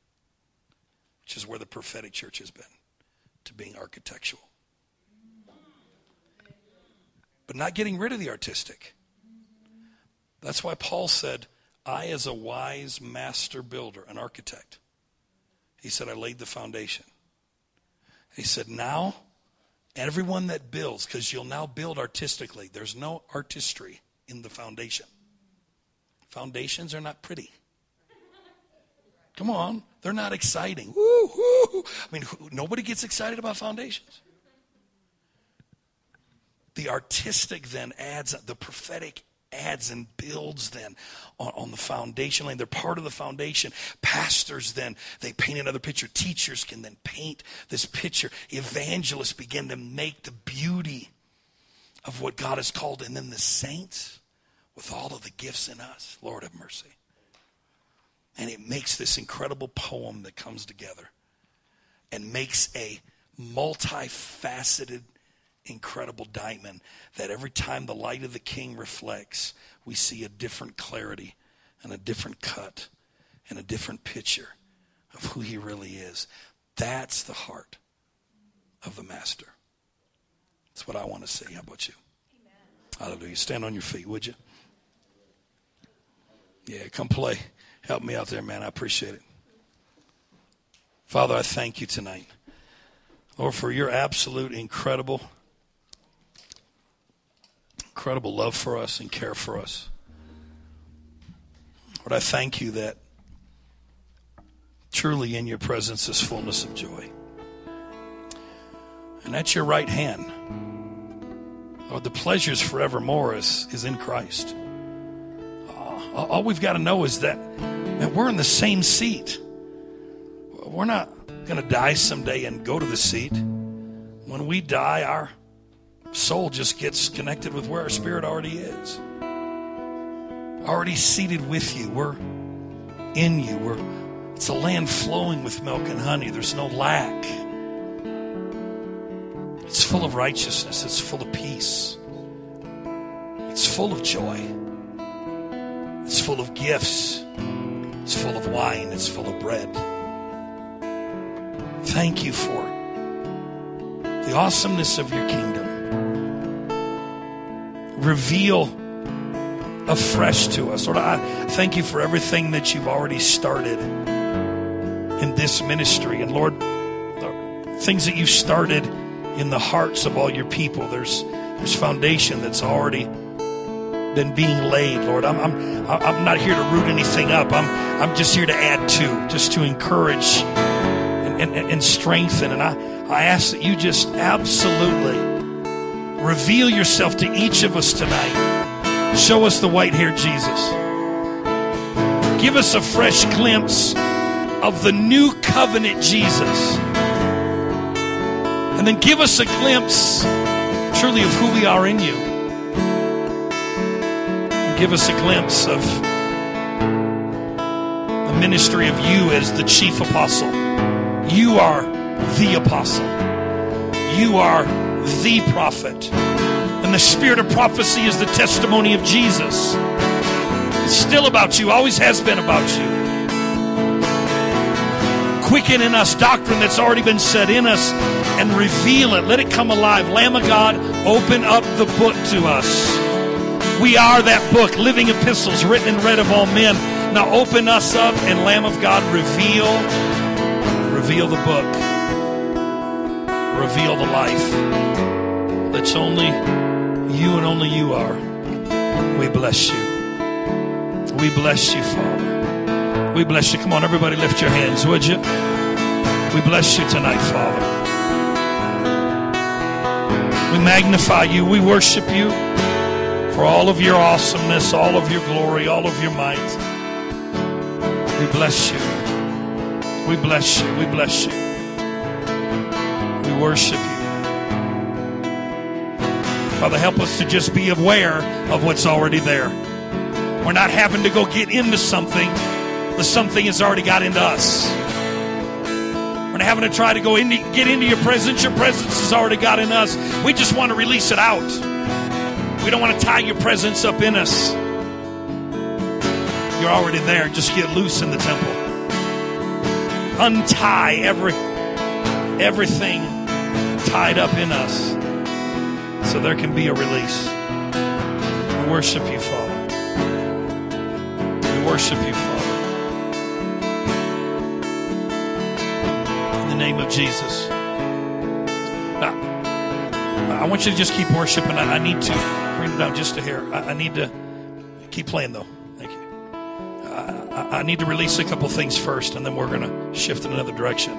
which is where the prophetic church has been, to being architectural. But not getting rid of the artistic. That's why Paul said, I, as a wise master builder, an architect, he said, I laid the foundation. He said, now, everyone that builds, because you'll now build artistically, there's no artistry in the foundation. Foundations are not pretty. Come on, they're not exciting. Woo, woo. I mean, nobody gets excited about foundations. The artistic then adds, the prophetic adds and builds then on, on, the foundation line. They're part of the foundation. Pastors then, they paint another picture. Teachers can then paint this picture. Evangelists begin to make the beauty of what God has called. And then the saints, with all of the gifts in us, Lord have mercy. And it makes this incredible poem that comes together and makes a multifaceted incredible diamond that every time the light of the king reflects, we see a different clarity and a different cut and a different picture of who he really is. That's the heart of the master. That's what I want to see. How about you? Amen. Hallelujah. Stand on your feet, would you? Yeah, come play. Help me out there, man. I appreciate it. Father, I thank you tonight. Lord, for your absolute incredible incredible love for us and care for us. Lord, I thank you that truly in your presence is fullness of joy. And at your right hand, Lord, the pleasures forevermore is, is in Christ. Uh, all we've got to know is that, that we're in the same seat. We're not going to die someday and go to the seat. When we die, our soul just gets connected with where our spirit already is. Already seated with you. We're in you. We're it's a land flowing with milk and honey. There's no lack. It's full of righteousness. It's full of peace. It's full of joy. It's full of gifts. It's full of wine. It's full of bread. Thank you for the awesomeness of your kingdom reveal afresh to us. Lord, I thank you for everything that you've already started in this ministry. And Lord, the things that you've started in the hearts of all your people. There's there's foundation that's already been being laid, Lord. I'm I'm I'm not here to root anything up. I'm I'm just here to add to, just to encourage and, and, and strengthen. And I, I ask that you just absolutely Reveal yourself to each of us tonight. Show us the white haired Jesus. Give us a fresh glimpse of the new covenant Jesus. And then give us a glimpse truly of who we are in you. And give us a glimpse of the ministry of you as the chief apostle You are the apostle. You are the prophet. And the spirit of prophecy is the testimony of Jesus. It's still about you, always has been about you. Quicken in us doctrine that's already been set in us and reveal it. Let it come alive. Lamb of God, open up the book to us. We are that book, living epistles written and read of all men. Now open us up and Lamb of God, reveal, reveal the book. Reveal the life that's only you and only you are. We bless you. We bless you, Father. We bless you. Come on, everybody, lift your hands, would you? We bless you tonight, Father. We magnify you. We worship you for all of your awesomeness, all of your glory, all of your might. We bless you. We bless you. We bless you. Worship you. Father, help us to just be aware of what's already there. We're not having to go get into something, the something has already got into us. We're not having to try to go into, get into your presence. Your presence has already got in us. We just want to release it out. We don't want to tie your presence up in us. You're already there. Just get loose in the temple. Untie every everything tied up in us so there can be a release. We worship you, Father. We worship you, Father. In the name of Jesus. Now, I want you to just keep worshiping. I, I need to bring it down just a hair. I, I need to keep playing, though. Thank you. I, I need to release a couple things first, and then we're going to shift in another direction.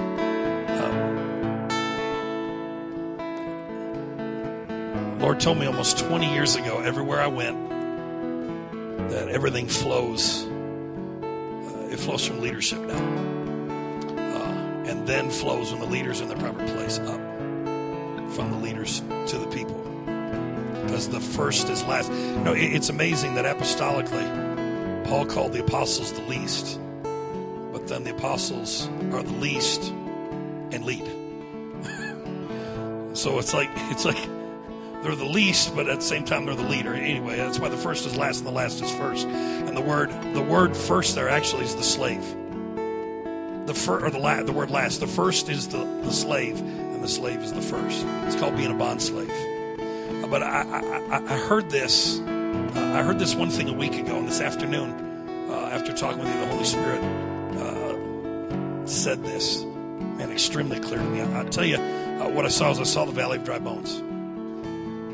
Lord told me almost 20 years ago, everywhere I went, that everything flows. Uh, it flows from leadership now. Uh, and then flows when the leaders in the proper place up from the leaders to the people. Because the first is last. You know, it, it's amazing that apostolically, Paul called the apostles the least, but then the apostles are the least and lead. so it's like, it's like, they're the least, but at the same time they're the leader. Anyway, that's why the first is last and the last is first. And the word, the word first there actually is the slave. The fir, or the la, the word last. The first is the, the slave, and the slave is the first. It's called being a bond slave. But I, I, I heard this. Uh, I heard this one thing a week ago, and this afternoon, uh, after talking with you, the Holy Spirit uh, said this, and extremely clear to me. I, will tell you uh, what I saw is I saw the valley of dry bones.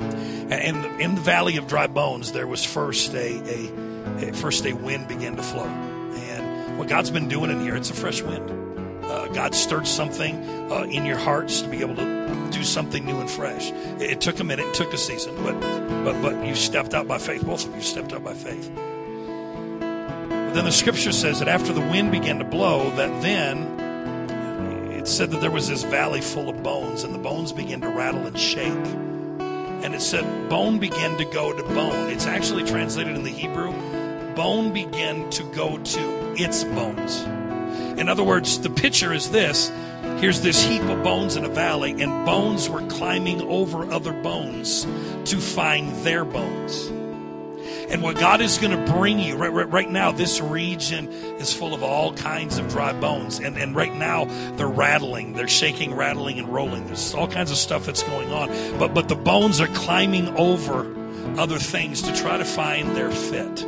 And in the valley of dry bones, there was first a, a, a first a wind began to flow. And what God's been doing in here, it's a fresh wind. Uh, God stirred something uh, in your hearts to be able to do something new and fresh. It, it, took a minute, it took a season, but but but you stepped out by faith. Both of you stepped out by faith. But then the scripture says that after the wind began to blow, that then it said that there was this valley full of bones, and the bones began to rattle and shake and it said bone began to go to bone. It's actually translated in the Hebrew, bone began to go to its bones. In other words, the picture is this here's this heap of bones in a valley, and bones were climbing over other bones to find their bones. And what God is going to bring you right, right, right, now, this region is full of all kinds of dry bones. And, and right now, they're rattling, they're shaking, rattling, and rolling. There's all kinds of stuff that's going on. But, but the bones are climbing over other things to try to find their fit.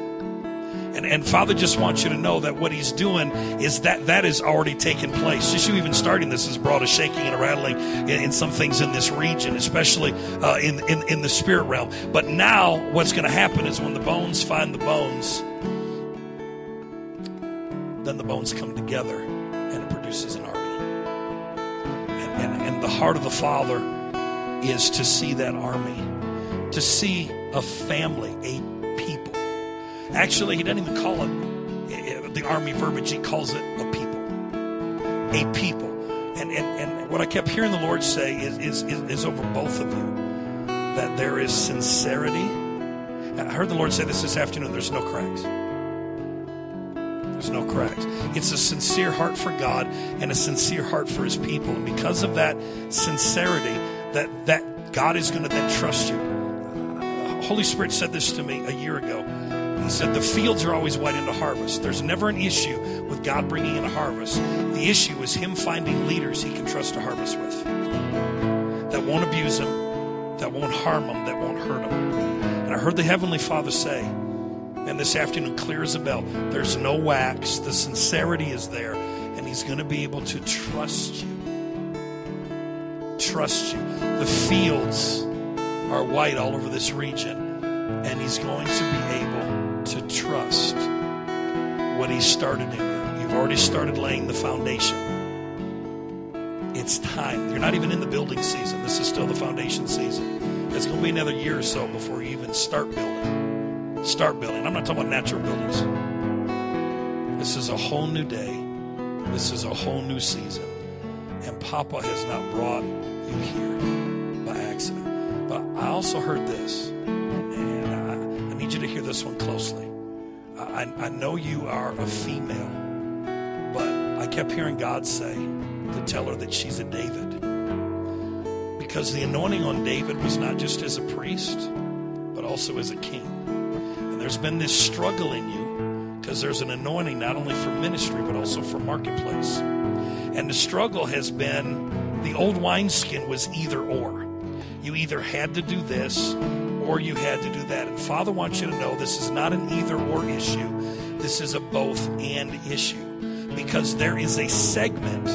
And, and Father just wants you to know that what He's doing is that that is already taken place. Just you even starting this has brought a shaking and a rattling in, in some things in this region, especially uh, in, in, in the spirit realm. But now, what's going to happen is when the bones find the bones, then the bones come together and it produces an army. And, and, and the heart of the Father is to see that army, to see a family, a Actually, he doesn't even call it eh, the army verbiage, he calls it a people. A people. And, and, and what I kept hearing the Lord say is, is, is, is over both of you that there is sincerity. I heard the Lord say this this afternoon there's no cracks. There's no cracks. It's a sincere heart for God and a sincere heart for his people. And because of that sincerity, that, that God is going to then trust you. Holy Spirit said this to me a year ago. He said, The fields are always white into harvest. There's never an issue with God bringing in a harvest. The issue is Him finding leaders He can trust to harvest with that won't abuse Him, that won't harm Him, that won't hurt Him. And I heard the Heavenly Father say, and this afternoon, clear as a bell, there's no wax, the sincerity is there, and He's going to be able to trust you. Trust you. The fields are white all over this region, and He's going to be able to trust what He started in you. You've already started laying the foundation. It's time. You're not even in the building season. This is still the foundation season. It's going to be another year or so before you even start building. Start building. I'm not talking about natural buildings. This is a whole new day. This is a whole new season. And Papa has not brought you here by accident. But I also heard this, need you to hear this one closely. I, I know you are a female, but I kept hearing God say to tell her that she's a David. Because the anointing on David was not just as a priest, but also as a king. And there's been this struggle in you because there's an anointing not only for ministry, but also for marketplace. And the struggle has been the old wineskin was either or. You either had to do this or you had to do that. And Father wants you to know this is not an either or issue, this is a both and issue. Because there is a segment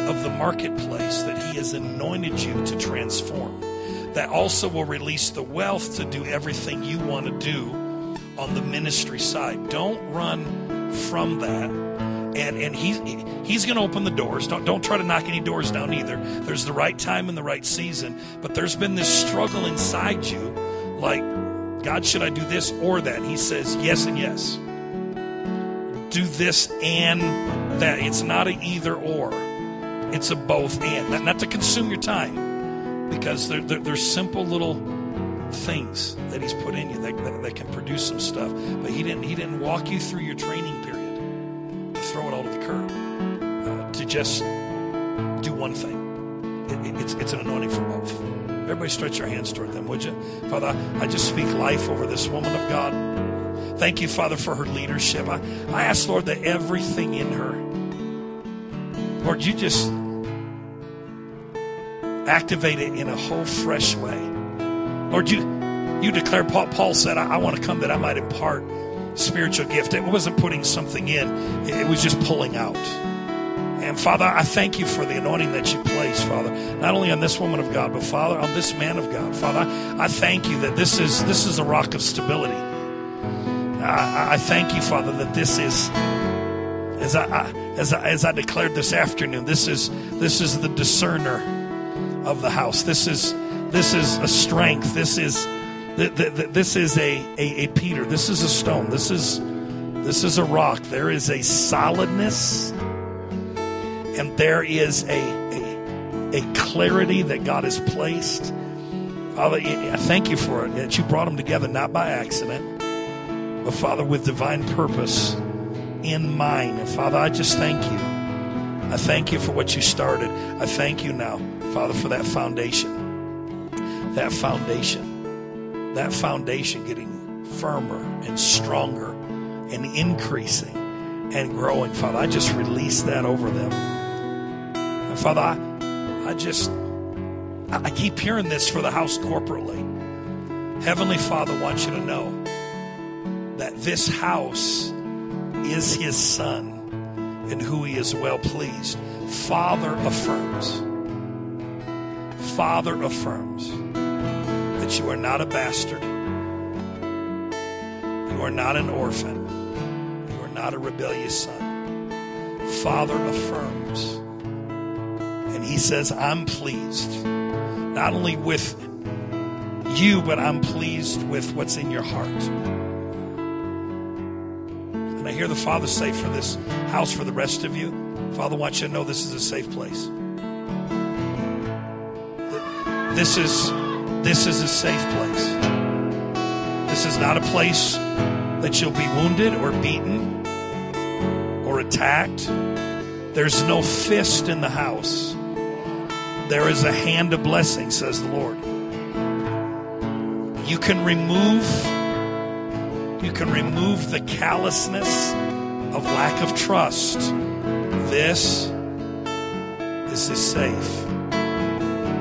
of the marketplace that He has anointed you to transform that also will release the wealth to do everything you want to do on the ministry side. Don't run from that. And and he's he's going to open the doors. Don't don't try to knock any doors down either. There's the right time and the right season, but there's been this struggle inside you like God, should I do this or that? He says yes and yes. Do this and that. It's not an either or. It's a both and. Not, not to consume your time, because there, there, there's simple little things that He's put in you that, that, that, can produce some stuff. But He didn't He didn't walk you through your training period throw it all to the curb. Uh, to just do one thing. It, it, it's it's an anointing for both. Everybody, stretch your hands toward them, would you, Father? I just speak life over this woman of God. Thank you, Father, for her leadership. I, I ask, Lord, that everything in her, Lord, you just activate it in a whole fresh way. Lord, you you declare, Paul, Paul said, I, I want to come that I might impart spiritual gift. It wasn't putting something in, it was just pulling out. And Father, I thank you for the anointing that you place, Father, not only on this woman of God, but Father, on this man of God. Father, I thank you that this is this is a rock of stability. I, I thank you, Father, that this is as I, as I as I declared this afternoon, this is this is the discerner of the house. This is this is a strength. This is this is a, a, a Peter. This is a stone. This is this is a rock. There is a solidness and there is a, a, a clarity that God has placed. Father, I thank you for it that you brought them together not by accident, but Father, with divine purpose in mind. And Father, I just thank you. I thank you for what you started. I thank you now, Father, for that foundation. That foundation. That foundation getting firmer and stronger and increasing and growing. Father, I just release that over them. And Father, I, I just, I keep hearing this for the house corporately. Heavenly Father wants you to know that this house is his son and who he is well pleased. Father affirms, Father affirms that you are not a bastard, you are not an orphan, you are not a rebellious son. Father affirms, and he says, I'm pleased not only with you, but I'm pleased with what's in your heart. And I hear the Father say for this house, for the rest of you, Father wants you to know this is a safe place. This is this is a safe place. This is not a place that you'll be wounded or beaten. or attacked, there's no fist in the house. There is a hand of blessing, says the Lord. You can remove you can remove the callousness of lack of trust. This this is safe.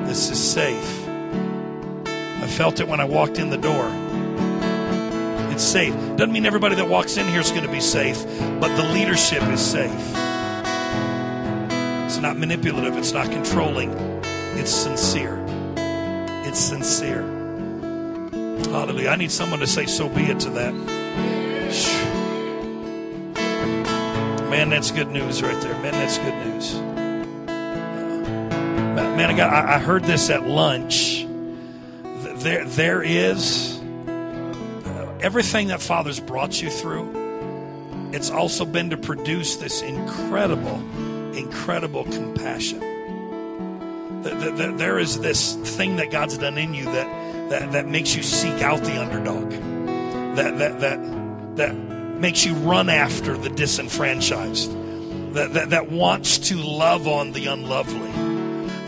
This is safe. Felt it when I walked in the door. It's safe. Doesn't mean everybody that walks in here is going to be safe, but the leadership is safe. It's not manipulative, it's not controlling, it's sincere. It's sincere. Hallelujah. I need someone to say, So be it to that. Man, that's good news right there. Man, that's good news. Man, I, got, I heard this at lunch. There, there is uh, everything that Father's brought you through. It's also been to produce this incredible, incredible compassion. There is this thing that God's done in you that, that, that makes you seek out the underdog. That, that, that, that makes you run after the disenfranchised. That, that, that wants to love on the unlovely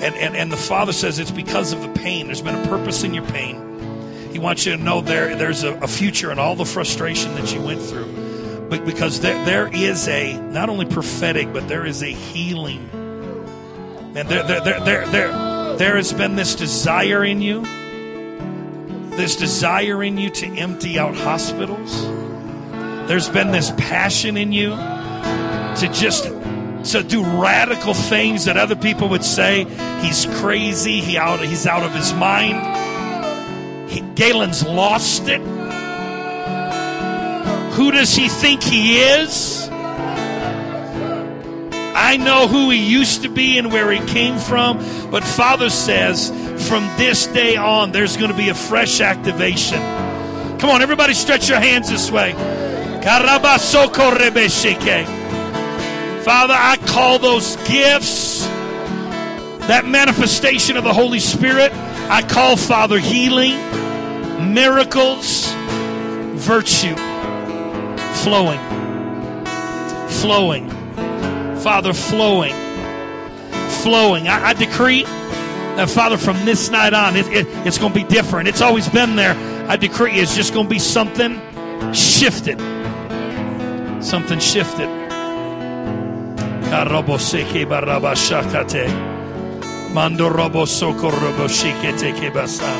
and, and, and the Father says it's because of the pain. There's been a purpose in your pain. He wants you to know there, there's a, a future in all the frustration that you went through. But because there, there is a, not only prophetic, but there is a healing. And there, there, there, there, there, there has been this desire in you, this desire in you to empty out hospitals. There's been this passion in you to just to do radical things that other people would say he's crazy, he out, he's out of his mind. He, Galen's lost it. Who does he think he is? I know who he used to be and where he came from, but Father says from this day on, there's going to be a fresh activation. Come on, everybody, stretch your hands this way. Father, I call those gifts, that manifestation of the Holy Spirit, I call, Father, healing, miracles, virtue, flowing, flowing. Father, flowing, flowing. I, I decree that, Father, from this night on, it, it, it's going to be different. It's always been there. I decree it's just going to be something shifted. Something shifted. Karobo seke baraba shakate. Mando robo soko robo shikete ke bastan.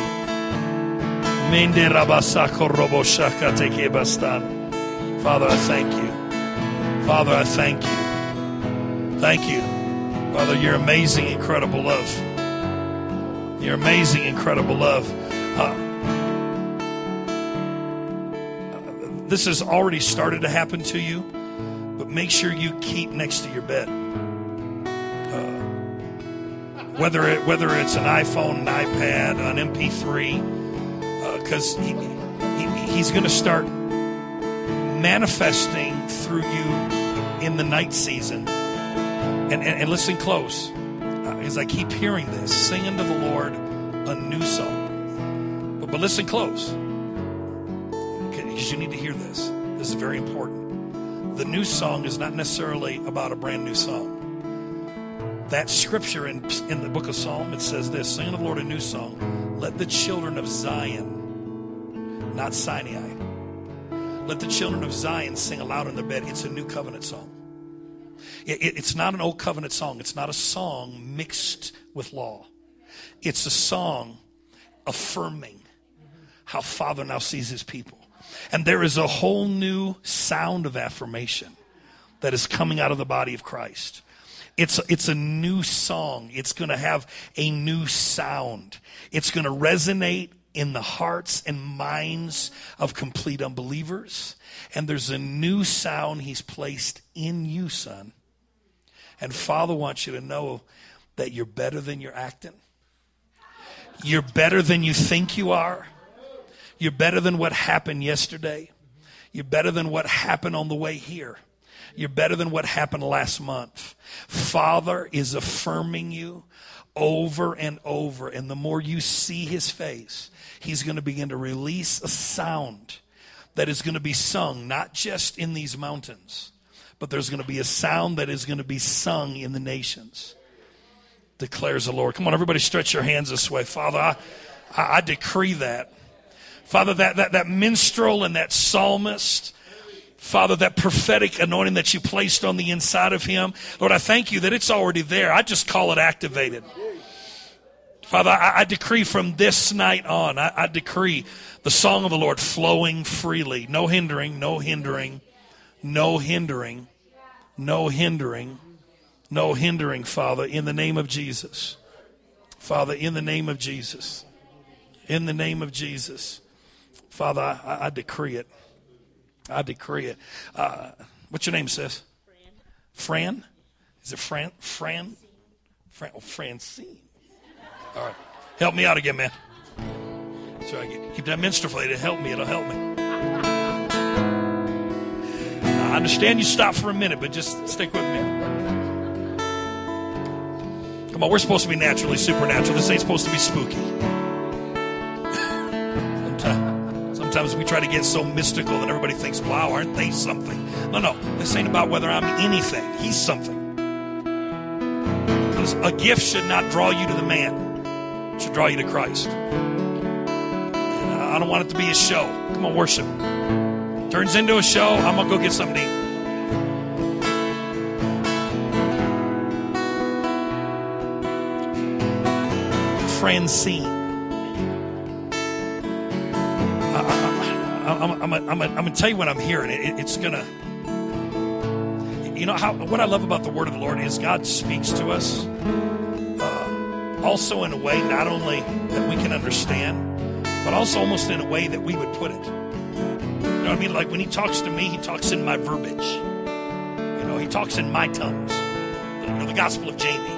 Mende rabasako robo shakate ke bastan. Father, I thank you. Father, I thank you. Thank you. Father, your amazing, incredible love. Your amazing, incredible love. Uh, this has already started to happen to you make sure you keep next to your bed. Uh, whether it whether it's an iPhone, an iPad, an MP3, because uh, he, he, he's going to start manifesting through you in the night season. And, and, and listen close, uh, I keep hearing this: sing unto the Lord a new song. But, but listen close, because you need to hear this. This is very important the new song is not necessarily about a brand new song. That scripture in, in the book of Psalm, it says this Sing of the Lord a new song. Let the children of Zion, not Sinai, let the children of Zion sing aloud in their bed. It's a new covenant song. It, it, it's not an old covenant song. It's not a song mixed with law. It's a song affirming how Father now sees his people. And there is a whole new sound of affirmation that is coming out of the body of Christ. It's, it's a new song. It's going to have a new sound. It's going to resonate in the hearts and minds of complete unbelievers. And there's a new sound he's placed in you, son. And Father wants you to know that you're better than you're acting. You're better than you think you are. You're better than what happened yesterday. You're better than what happened on the way here. You're better than what happened last month. Father is affirming you over and over. And the more you see his face, he's going to begin to release a sound that is going to be sung not just in these mountains, but there's going to be a sound that is going to be sung in the nations, declares the Lord. Come on, everybody, stretch your hands this way. Father, I, I, decree that. Father, that, that, that minstrel and that psalmist, Father, that prophetic anointing that you placed on the inside of him, Lord, I thank you that it's already there. I just call it activated. Father, I, I decree from this night on, I, I decree the song of the Lord flowing freely. No hindering, no hindering, no hindering, no hindering, no hindering, Father, in the name of Jesus. Father, in the name of Jesus. In the name of Jesus. Father, I, I decree it. I decree it. Uh, what's your name, sis? Fran. Fran? Is it Fran? Fran? Fran? Oh, Francine. All right. Help me out again, man. So I keep that minstrel. It'll help me. It'll help me. I understand you stop for a minute, but just stick with me. Come on, we're supposed to be naturally supernatural. This ain't supposed to be spooky. Sometimes, we try to get so mystical that everybody thinks, wow, aren't they something? No, no. This ain't about whether I'm anything. He's something. Because a gift should not draw you to the man, it should draw you to Christ. I don't want it to be a show. Come on, worship. Turns into a show. I'm going to go get something to eat. Francine. I, am I'm, I'm, I'm going to tell you what I'm hearing. It, it's going to. You know how what I love about the word of the Lord is God speaks to us uh, also in a way not only that we can understand, but also almost in a way that we would put it. You know what I mean? Like when he talks to me, he talks in my verbiage. You know, he talks in my tongues. You know, the Gospel of Jamie.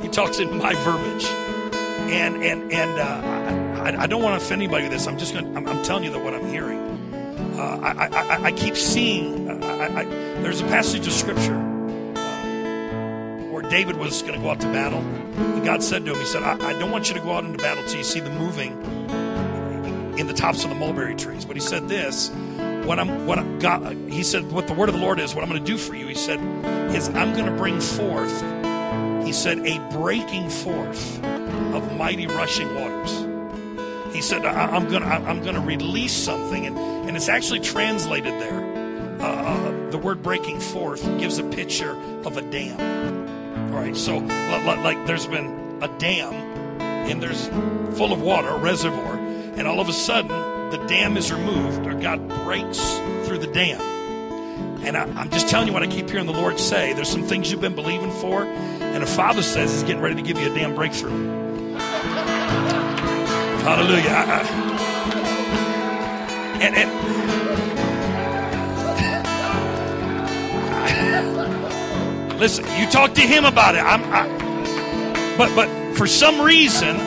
He talks in my verbiage, and and and uh, I, I, don't want to offend anybody with this. I'm just going. I'm, I'm telling you that what I'm hearing. Uh, I, I, I, keep seeing. Uh, there's a passage of scripture uh, where David was going to go out to battle, and God said to him, He said, I, I don't want you to go out into battle till you see the moving in the tops of the mulberry trees. But he said this, what I'm what I got he said what the word of the Lord is, what I'm going to do for you, he said, is I'm going to bring forth, he said, a breaking forth of mighty rushing waters. He said, I, am gonna I'm gonna release something, and, and it's actually translated there. Uh, uh, the word breaking forth gives a picture of a dam. All right, so like there's been a dam and there's full of water, a reservoir, and all of a sudden the dam is removed or God breaks through the dam. And I, am just telling you what I keep hearing the Lord say. There's some things you've been believing for, and a father says he's getting ready to give you a damn breakthrough. Hallelujah. I, I, and, and listen, you talk to him about it. I'm, I, but but for some reason,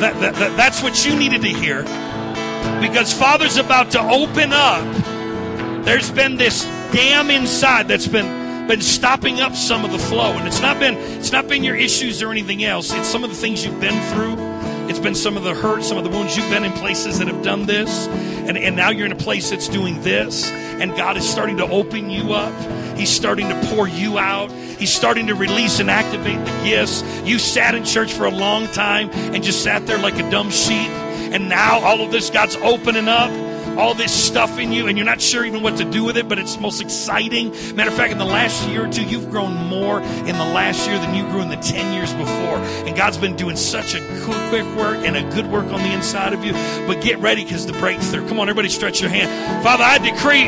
that, that, that that's what you needed to hear because Father's about to open up. There's been this dam inside that's been been stopping up some of the flow, and it's not been it's not been your issues or anything else. It's some of the things you've been through. It's been some of the hurt, some of the wounds. You've been in places that have done this, and, and now you're in a place that's doing this, and God is starting to open you up. He's starting to pour you out. He's starting to release and activate the gifts. You sat in church for a long time and just sat there like a dumb sheep. And now all of this, God's opening up all this stuff in you and you're not sure even what to do with it, but it's most exciting. Matter of fact, in the last year or two, you've grown more in the last year than you grew in the 10 years before. And God's been doing such a quick work and a good work on the inside of you. But get ready because the breakthrough. Come on, everybody stretch your hand. Father, I decree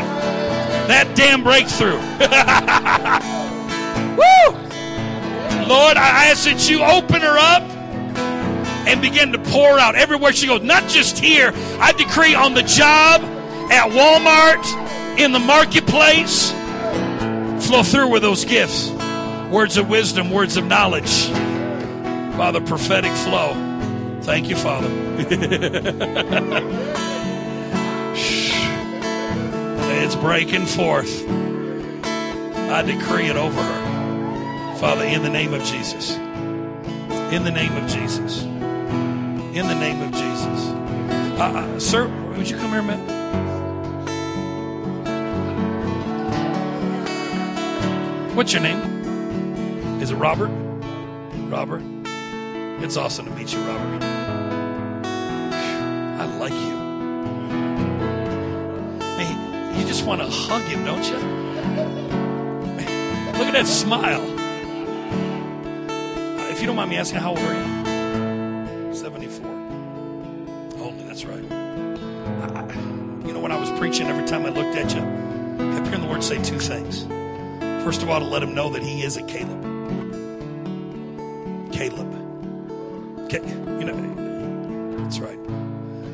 that damn breakthrough. Woo! Lord, I ask that you open her up and begin to pour out everywhere she goes. Not just here. I decree on the job, at Walmart, in the marketplace, flow through with those gifts. Words of wisdom, words of knowledge. Father, prophetic flow. Thank you, Father. it's breaking forth. I decree it over her. Father, in the name of Jesus. In the name of Jesus. In the name of Jesus. Uh, uh, sir, would you come here a minute? What's your name? Is it Robert? Robert? It's awesome to meet you, Robert. I like you. Hey, you just want to hug him, don't you? Look at that smile. If you don't mind me asking, how old are you? 74. Only, that's right. I- You know, when I was preaching, every time I looked at you, I kept hearing the Lord say two things. First of all, to let him know that he is a Caleb. Caleb. Ca- You know, that's right.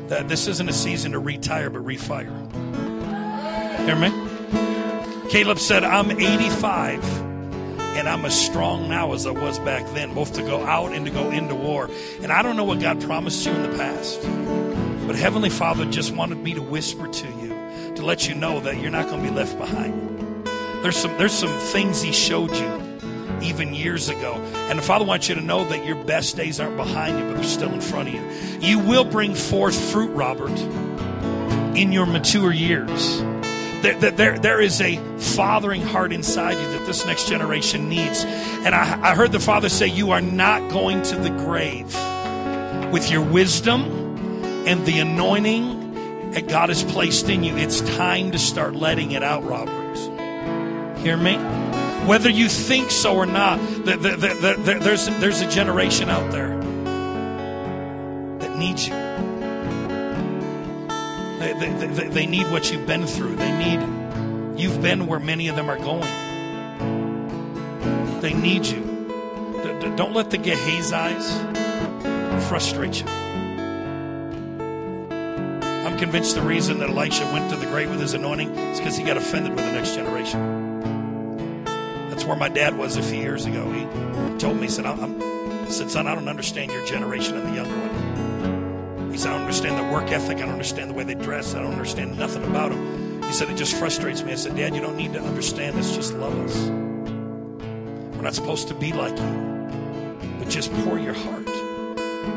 That this isn't a season to retire, but refire. Hear me? Caleb said, I'm 85 and I'm as strong now as I was back then, both to go out and to go into war. And I don't know what God promised you in the past, but Heavenly Father just wanted me to whisper to you to let you know that you're not going to be left behind. There's some there's some things He showed you even years ago, and the Father wants you to know that your best days aren't behind you, but they're still in front of you. You will bring forth fruit, Robert, in your mature years. There, there- there, is a fathering heart inside you that this next generation needs. And I, I heard the Father say, You are not going to the grave with your wisdom and the anointing that God has placed in you. It's time to start letting it out, Robert. Hear me? Whether you think so or not, th- th- th- th- th- there's, there's a generation out there that needs you. They, they, they, they need what you've been through. They need, you've been where many of them are going. They need you. Don't let the Gehazi eyes frustrate you. I'm convinced the reason that Elisha went to the grave with his anointing is because he got offended with the next generation. That's where my dad was a few years ago. He told me, he said, I'm, he said, son, I don't understand your generation and the younger one. I don't understand their work ethic. I don't understand the way they dress. I don't understand nothing about them. He said, it just frustrates me. I said, Dad, you don't need to understand this. Just love us. We're not supposed to be like you, but just pour your heart.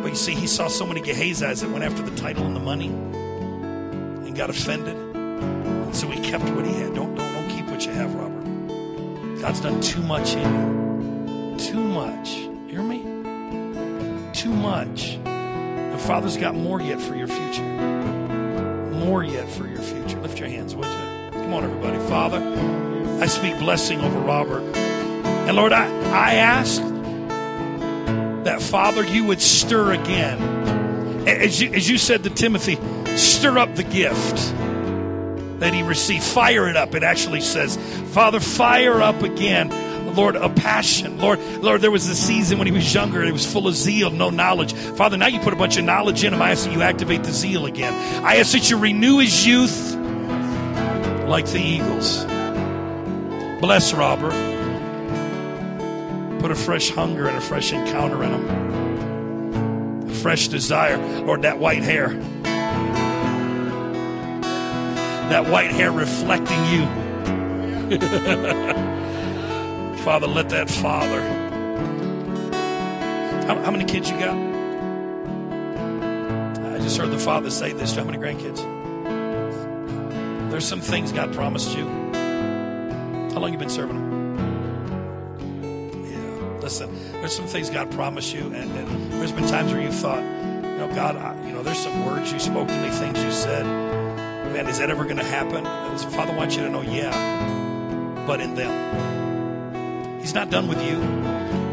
But you see, he saw so many Gehazis that went after the title and the money and got offended. And so he kept what he had. Don't, don't, don't keep what you have, Robert. God's done too much in you. Too much. Hear me? Too much. The Father's got more yet for your future. More yet for your future. Lift your hands, would you? Come on, everybody. Father, I speak blessing over Robert. And Lord, I, I ask that, Father, you would stir again. As you, as you said to Timothy, stir up the gift that he received. Fire it up. It actually says, Father, fire up again. Lord, a passion. Lord, Lord, there was a season when he was younger, it was full of zeal, no knowledge. Father, now you put a bunch of knowledge in him. I ask that you activate the zeal again. I ask that you renew his youth like the eagles. Bless Robert. Put a fresh hunger and a fresh encounter in him. A fresh desire. Lord, that white hair. That white hair reflecting you. Father, let that father. How, how many kids you got? I just heard the father say this. How many grandkids? There's some things God promised you. How long you been serving Him? Yeah. Listen, there's some things God promised you, and, and there's been times where you thought, you know, God, I, you know, there's some words you spoke to me, things you said. Man, is that ever going to happen? Father wants you to know, yeah, but in them. He's not done with you.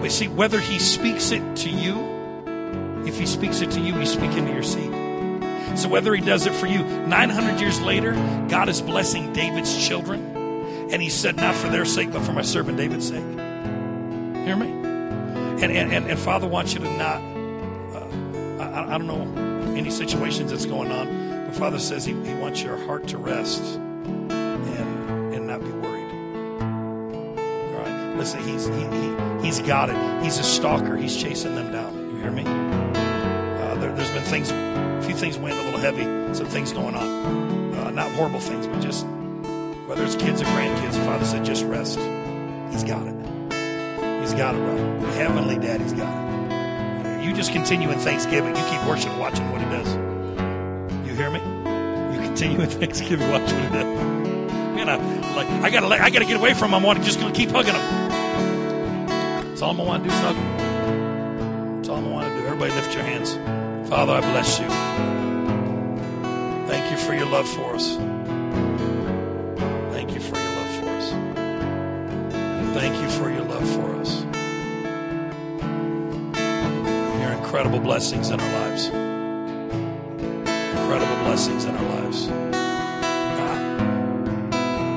But see, whether He speaks it to you, if He speaks it to you, He's speaking to your seed. So whether He does it for you, 900 years later, God is blessing David's children. And He said, not for their sake, but for my servant David's sake. Hear me? And, and, and, and Father wants you to not, uh, I, I don't know any situations that's going on, but Father says He, he wants your heart to rest Listen, he's, he, he, he's got it. He's a stalker. He's chasing them down. You hear me? Uh, there, there's been things, a few things weighing a little heavy, some things going on. Uh, not horrible things, but just whether it's kids or grandkids, the Father said, just rest. He's got it. He's got it, brother. The heavenly daddy's got it. You just continue in thanksgiving. You keep worshiping, watching what he does. You hear me? You continue in thanksgiving, watch what he does. Man, I like I gotta I gotta get away from him. I'm just gonna keep hugging him. That's all I want to do, snuggle. That's all I want to do. Everybody lift your hands. Father, I bless you. Thank you for your love for us. Thank you for your love for us. Thank you for your love for us. Your incredible blessings in our lives. Incredible blessings in our lives.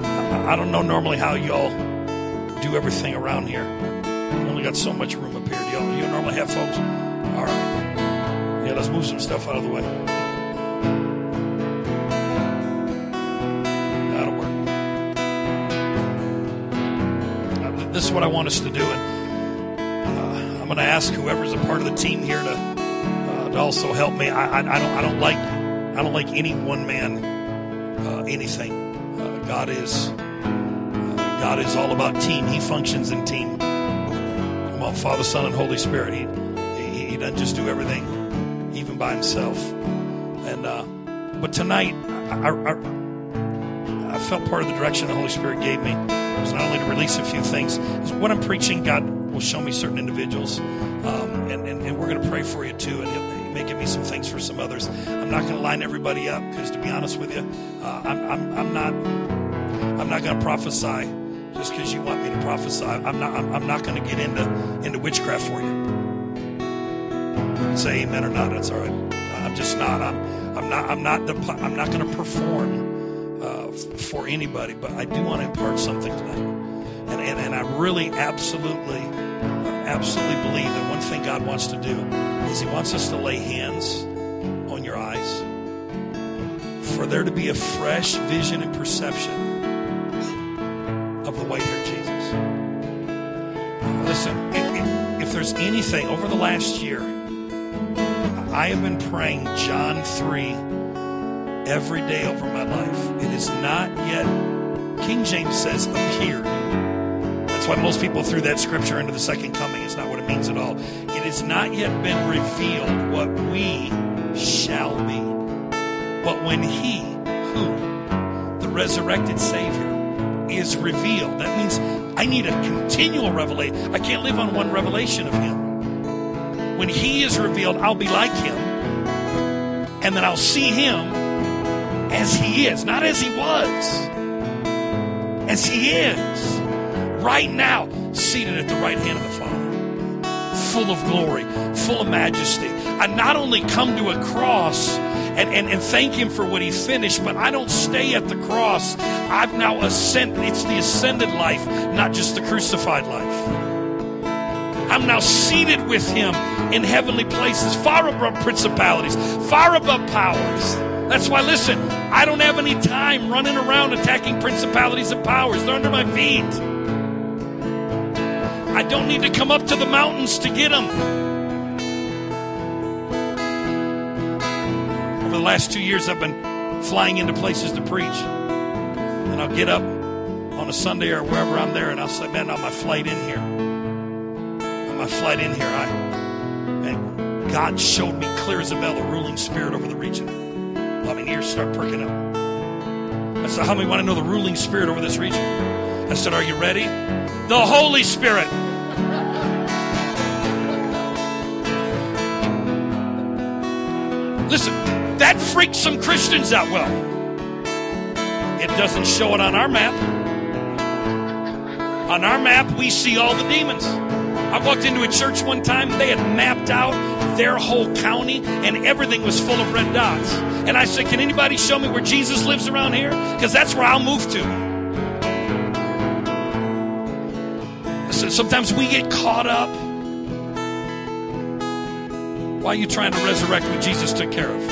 I, I don't know normally how y'all do everything around here. Only got so much room up here. Do y'all, you normally have folks? All right. Yeah, let's move some stuff out of the way. That'll work. Uh, This is what I want us to do, and uh, I'm going to ask whoever's a part of the team here to, uh, to also help me. I, I, I don't I don't like I don't like any one man uh, anything. Uh, God is uh, God is all about team. He functions in team. Father, Son, and Holy Spirit. He he, he doesn't just do everything, even by himself. And uh, but tonight, I, I, I felt part of the direction the Holy Spirit gave me it was not only to release a few things. is What I'm preaching, God will show me certain individuals, um, and, and and we're going to pray for you too, and He'll, he may give me some things for some others. I'm not going to line everybody up because, to be honest with you, uh, I'm, I'm I'm not I'm not going to prophesy just because you want me to prophesy. I'm not. I'm, I'm not going to get into into witchcraft for you. Say amen or not. That's all right. I'm just not. I'm. I'm not. I'm not. I'm not going to perform uh, for anybody. But I do want to impart something tonight, and and, and I really absolutely, absolutely believe that one thing God wants to do is He wants us to lay hands on your eyes for there to be a fresh vision and perception anything over the last year, I have been praying John 3 every day over my life. It is not yet, King James says, appeared. That's why most people threw that scripture into the second coming. It's not what it means at all. It has not yet been revealed what we shall be. But when He, who, the resurrected Savior, is revealed, that means I need a continual revelation. I can't live on one revelation of Him. When He is revealed, I'll be like Him. And then I'll see Him as He is, not as He was, as He is. Right now, seated at the right hand of the Father, full of glory, full of majesty. I not only come to a cross and, and, and thank Him for what He finished, but I don't stay at the cross. I've now ascended. It's the ascended life, not just the crucified life. I'm now seated with Him in heavenly places, far above principalities, far above powers. That's why, listen, I don't have any time running around attacking principalities and powers. They're under my feet. I don't need to come up to the mountains to get them. The last two years, I've been flying into places to preach. And I'll get up on a Sunday or wherever I'm there, and I'll say, Man, on my flight in here, on my flight in here, I, man, God showed me clear as a bell the ruling spirit over the region. I ears start perking up. I said, How many want to know the ruling spirit over this region? I said, Are you ready? The Holy Spirit. Listen, that freaks some Christians out. Well, it doesn't show it on our map. On our map, we see all the demons. I walked into a church one time, they had mapped out their whole county, and everything was full of red dots. And I said, Can anybody show me where Jesus lives around here? Because that's where I'll move to. Listen, sometimes we get caught up. Why are you trying to resurrect what Jesus took care of?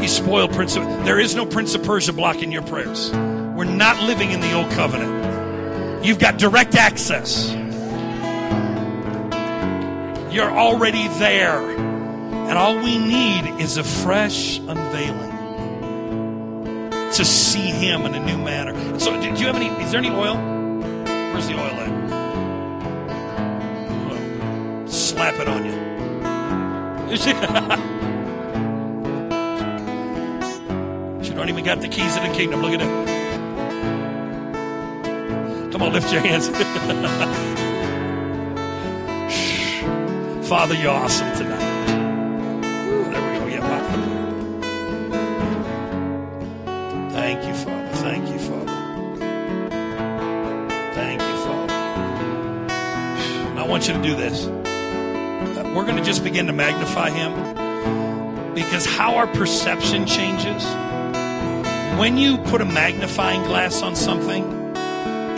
He spoiled Prince of. There is no Prince of Persia blocking your prayers. We're not living in the old covenant. You've got direct access. You're already there. And all we need is a fresh unveiling to see Him in a new manner. So, do you have any? Is there any oil? Where's the oil at? Slap it on you. don't even got the keys of the kingdom. Look at it. Come on, lift your hands. Father, you're awesome tonight. There we go. Yeah, wow. Thank you, Father. Thank you, Father. Thank you, Father. And I want you to do this. We're going to just begin to magnify Him because how our perception changes when you put a magnifying glass on something,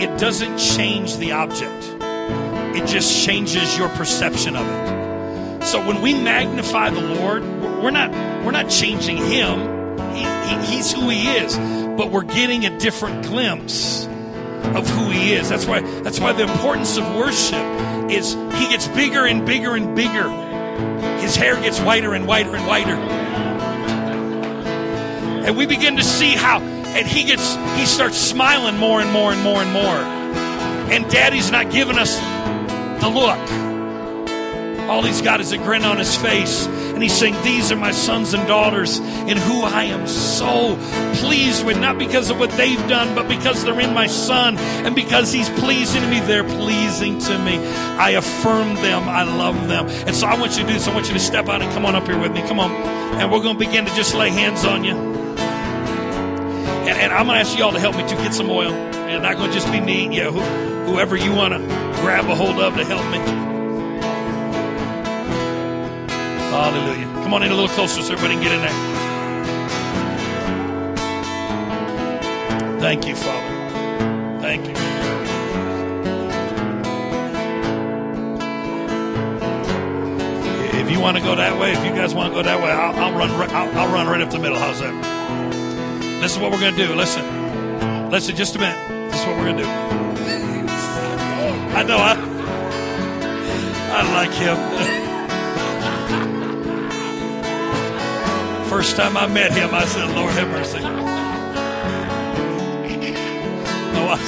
it doesn't change the object. It just changes your perception of it. So when we magnify the Lord, we're not we're not changing him. He, he, he's who he is, but we're getting a different glimpse of who he is. That's why that's why the importance of worship is he gets bigger and bigger and bigger. His hair gets whiter and whiter and whiter and we begin to see how and he gets he starts smiling more and more and more and more. And daddy's not giving us the look. All he's got is a grin on his face. And he's saying these are my sons and daughters in who i am so pleased with. Not because of what they've done but because they're in my son. And because he's pleasing to me they're pleasing to me. I affirm them. I love them. And so i want you to do this. I want you to step out and come on up here with me. Come on. And we're going to begin to just lay hands on you and, and I'm going to ask y'all to help me to get some oil. And not going to just be me, yeah, who, whoever you want to grab a hold of to help me. Hallelujah. Come on in a little closer so everybody can get in there. Thank you, Father. Thank you. If you want to go that way, if you guys want to go that way, I'll, I'll run. I'll, I'll run right up the middle. How's that? This is what we're going to do. Listen. Listen, just a minute. This is what we're going to do. I know. I, I like him. First time I met him, I said, Lord have mercy. No, watch.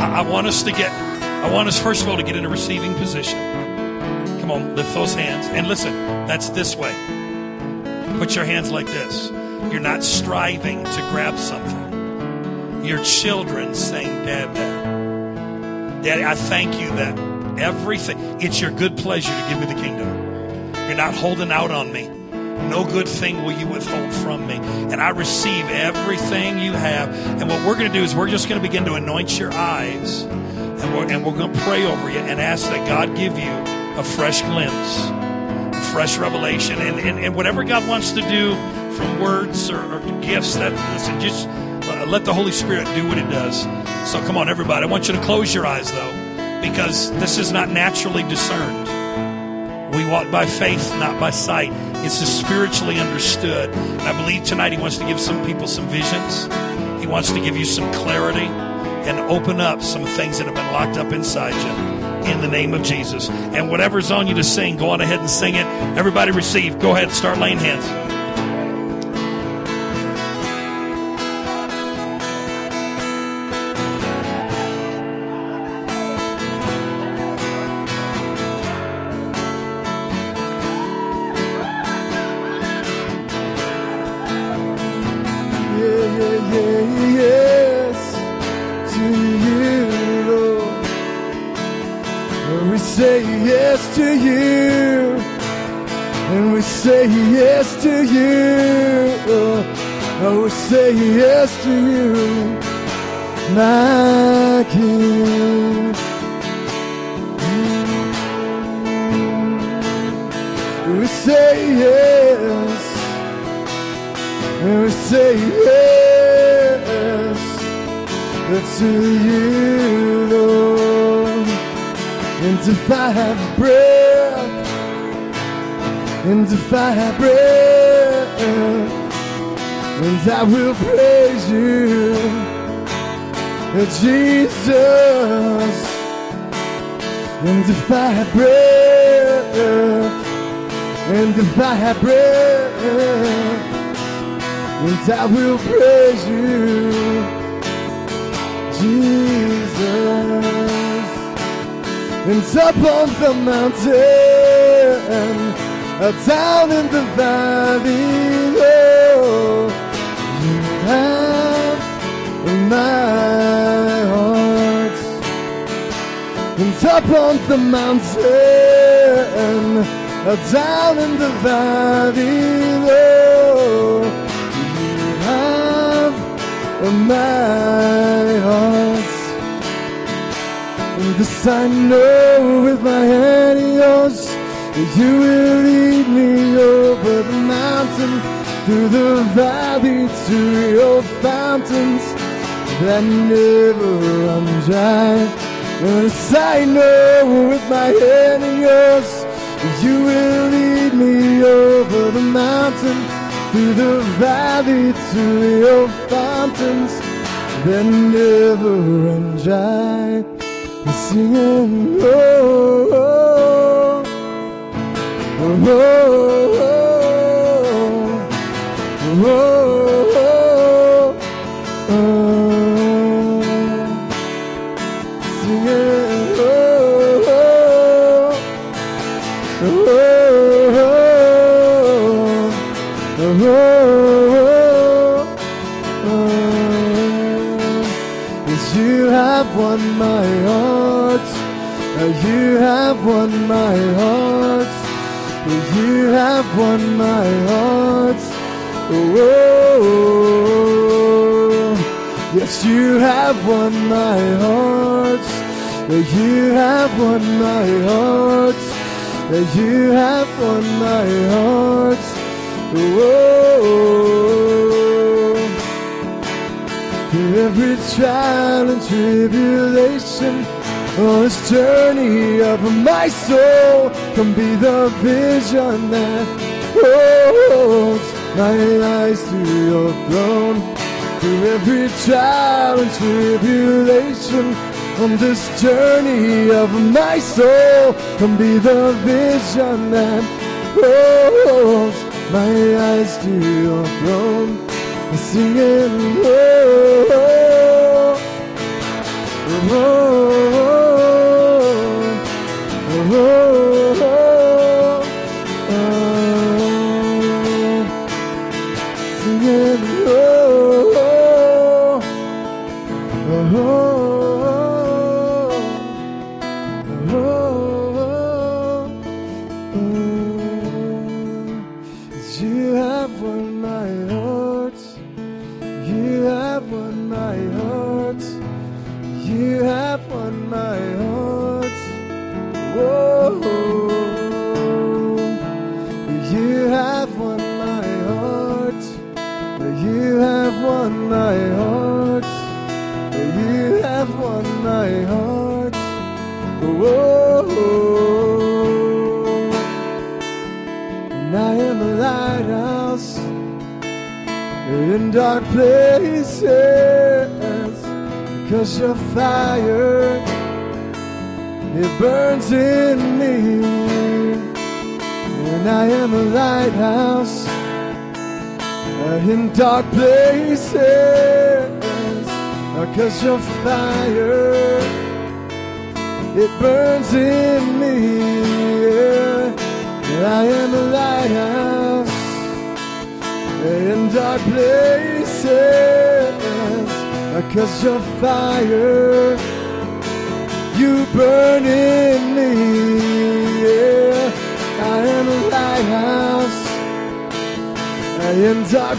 I, I want us to get, I want us, first of all, to get in a receiving position. Come on, lift those hands. And listen, that's this way. Put your hands like this. You're not striving to grab something. Your children saying, Dad, Dad. Daddy, I thank you that everything, it's your good pleasure to give me the kingdom. You're not holding out on me. No good thing will you withhold from me. And I receive everything you have. And what we're going to do is we're just going to begin to anoint your eyes. And we're, and we're going to pray over you and ask that God give you a fresh glimpse, a fresh revelation. And, and, and whatever God wants to do from words or, or gifts, that listen, just uh, let the Holy Spirit do what it does. So come on, everybody. I want you to close your eyes, though, because this is not naturally discerned. We walk by faith, not by sight. It's just spiritually understood. I believe tonight He wants to give some people some visions. He wants to give you some clarity and open up some things that have been locked up inside you in the name of Jesus. And whatever's on you to sing, go on ahead and sing it. Everybody receive. Go ahead, and start laying hands. Jesus. And if I have breath, and if I have breath, and I will praise you, Jesus. And up on the mountain, uh, down in the valley, oh, you have my up on the mountain, uh, down in the valley low. You have my heart. And this I know with my hand in yours, you will lead me over the mountain, through the valley to your fountains that never run dry. Yes, I know with my hand in yours, you will lead me over the mountain, through the valley to your fountains that never run dry. Singing, oh, oh, oh, oh, oh, won my heart. You have won my heart. You have won my heart. Oh, yes, you have won my heart. You have won my heart. You have won my heart. Oh, through every trial and tribulation on this journey of my soul can be the vision that holds my eyes to your throne. Through every trial and tribulation on this journey of my soul can be the vision that holds my eyes to your throne singing, oh, oh. oh. Dark places because your fire it burns in me and I am a lighthouse uh, in dark places uh, because your fire it burns in me yeah. and I am a lighthouse in dark places because your fire you burn in me. Yeah I am a lighthouse. In dark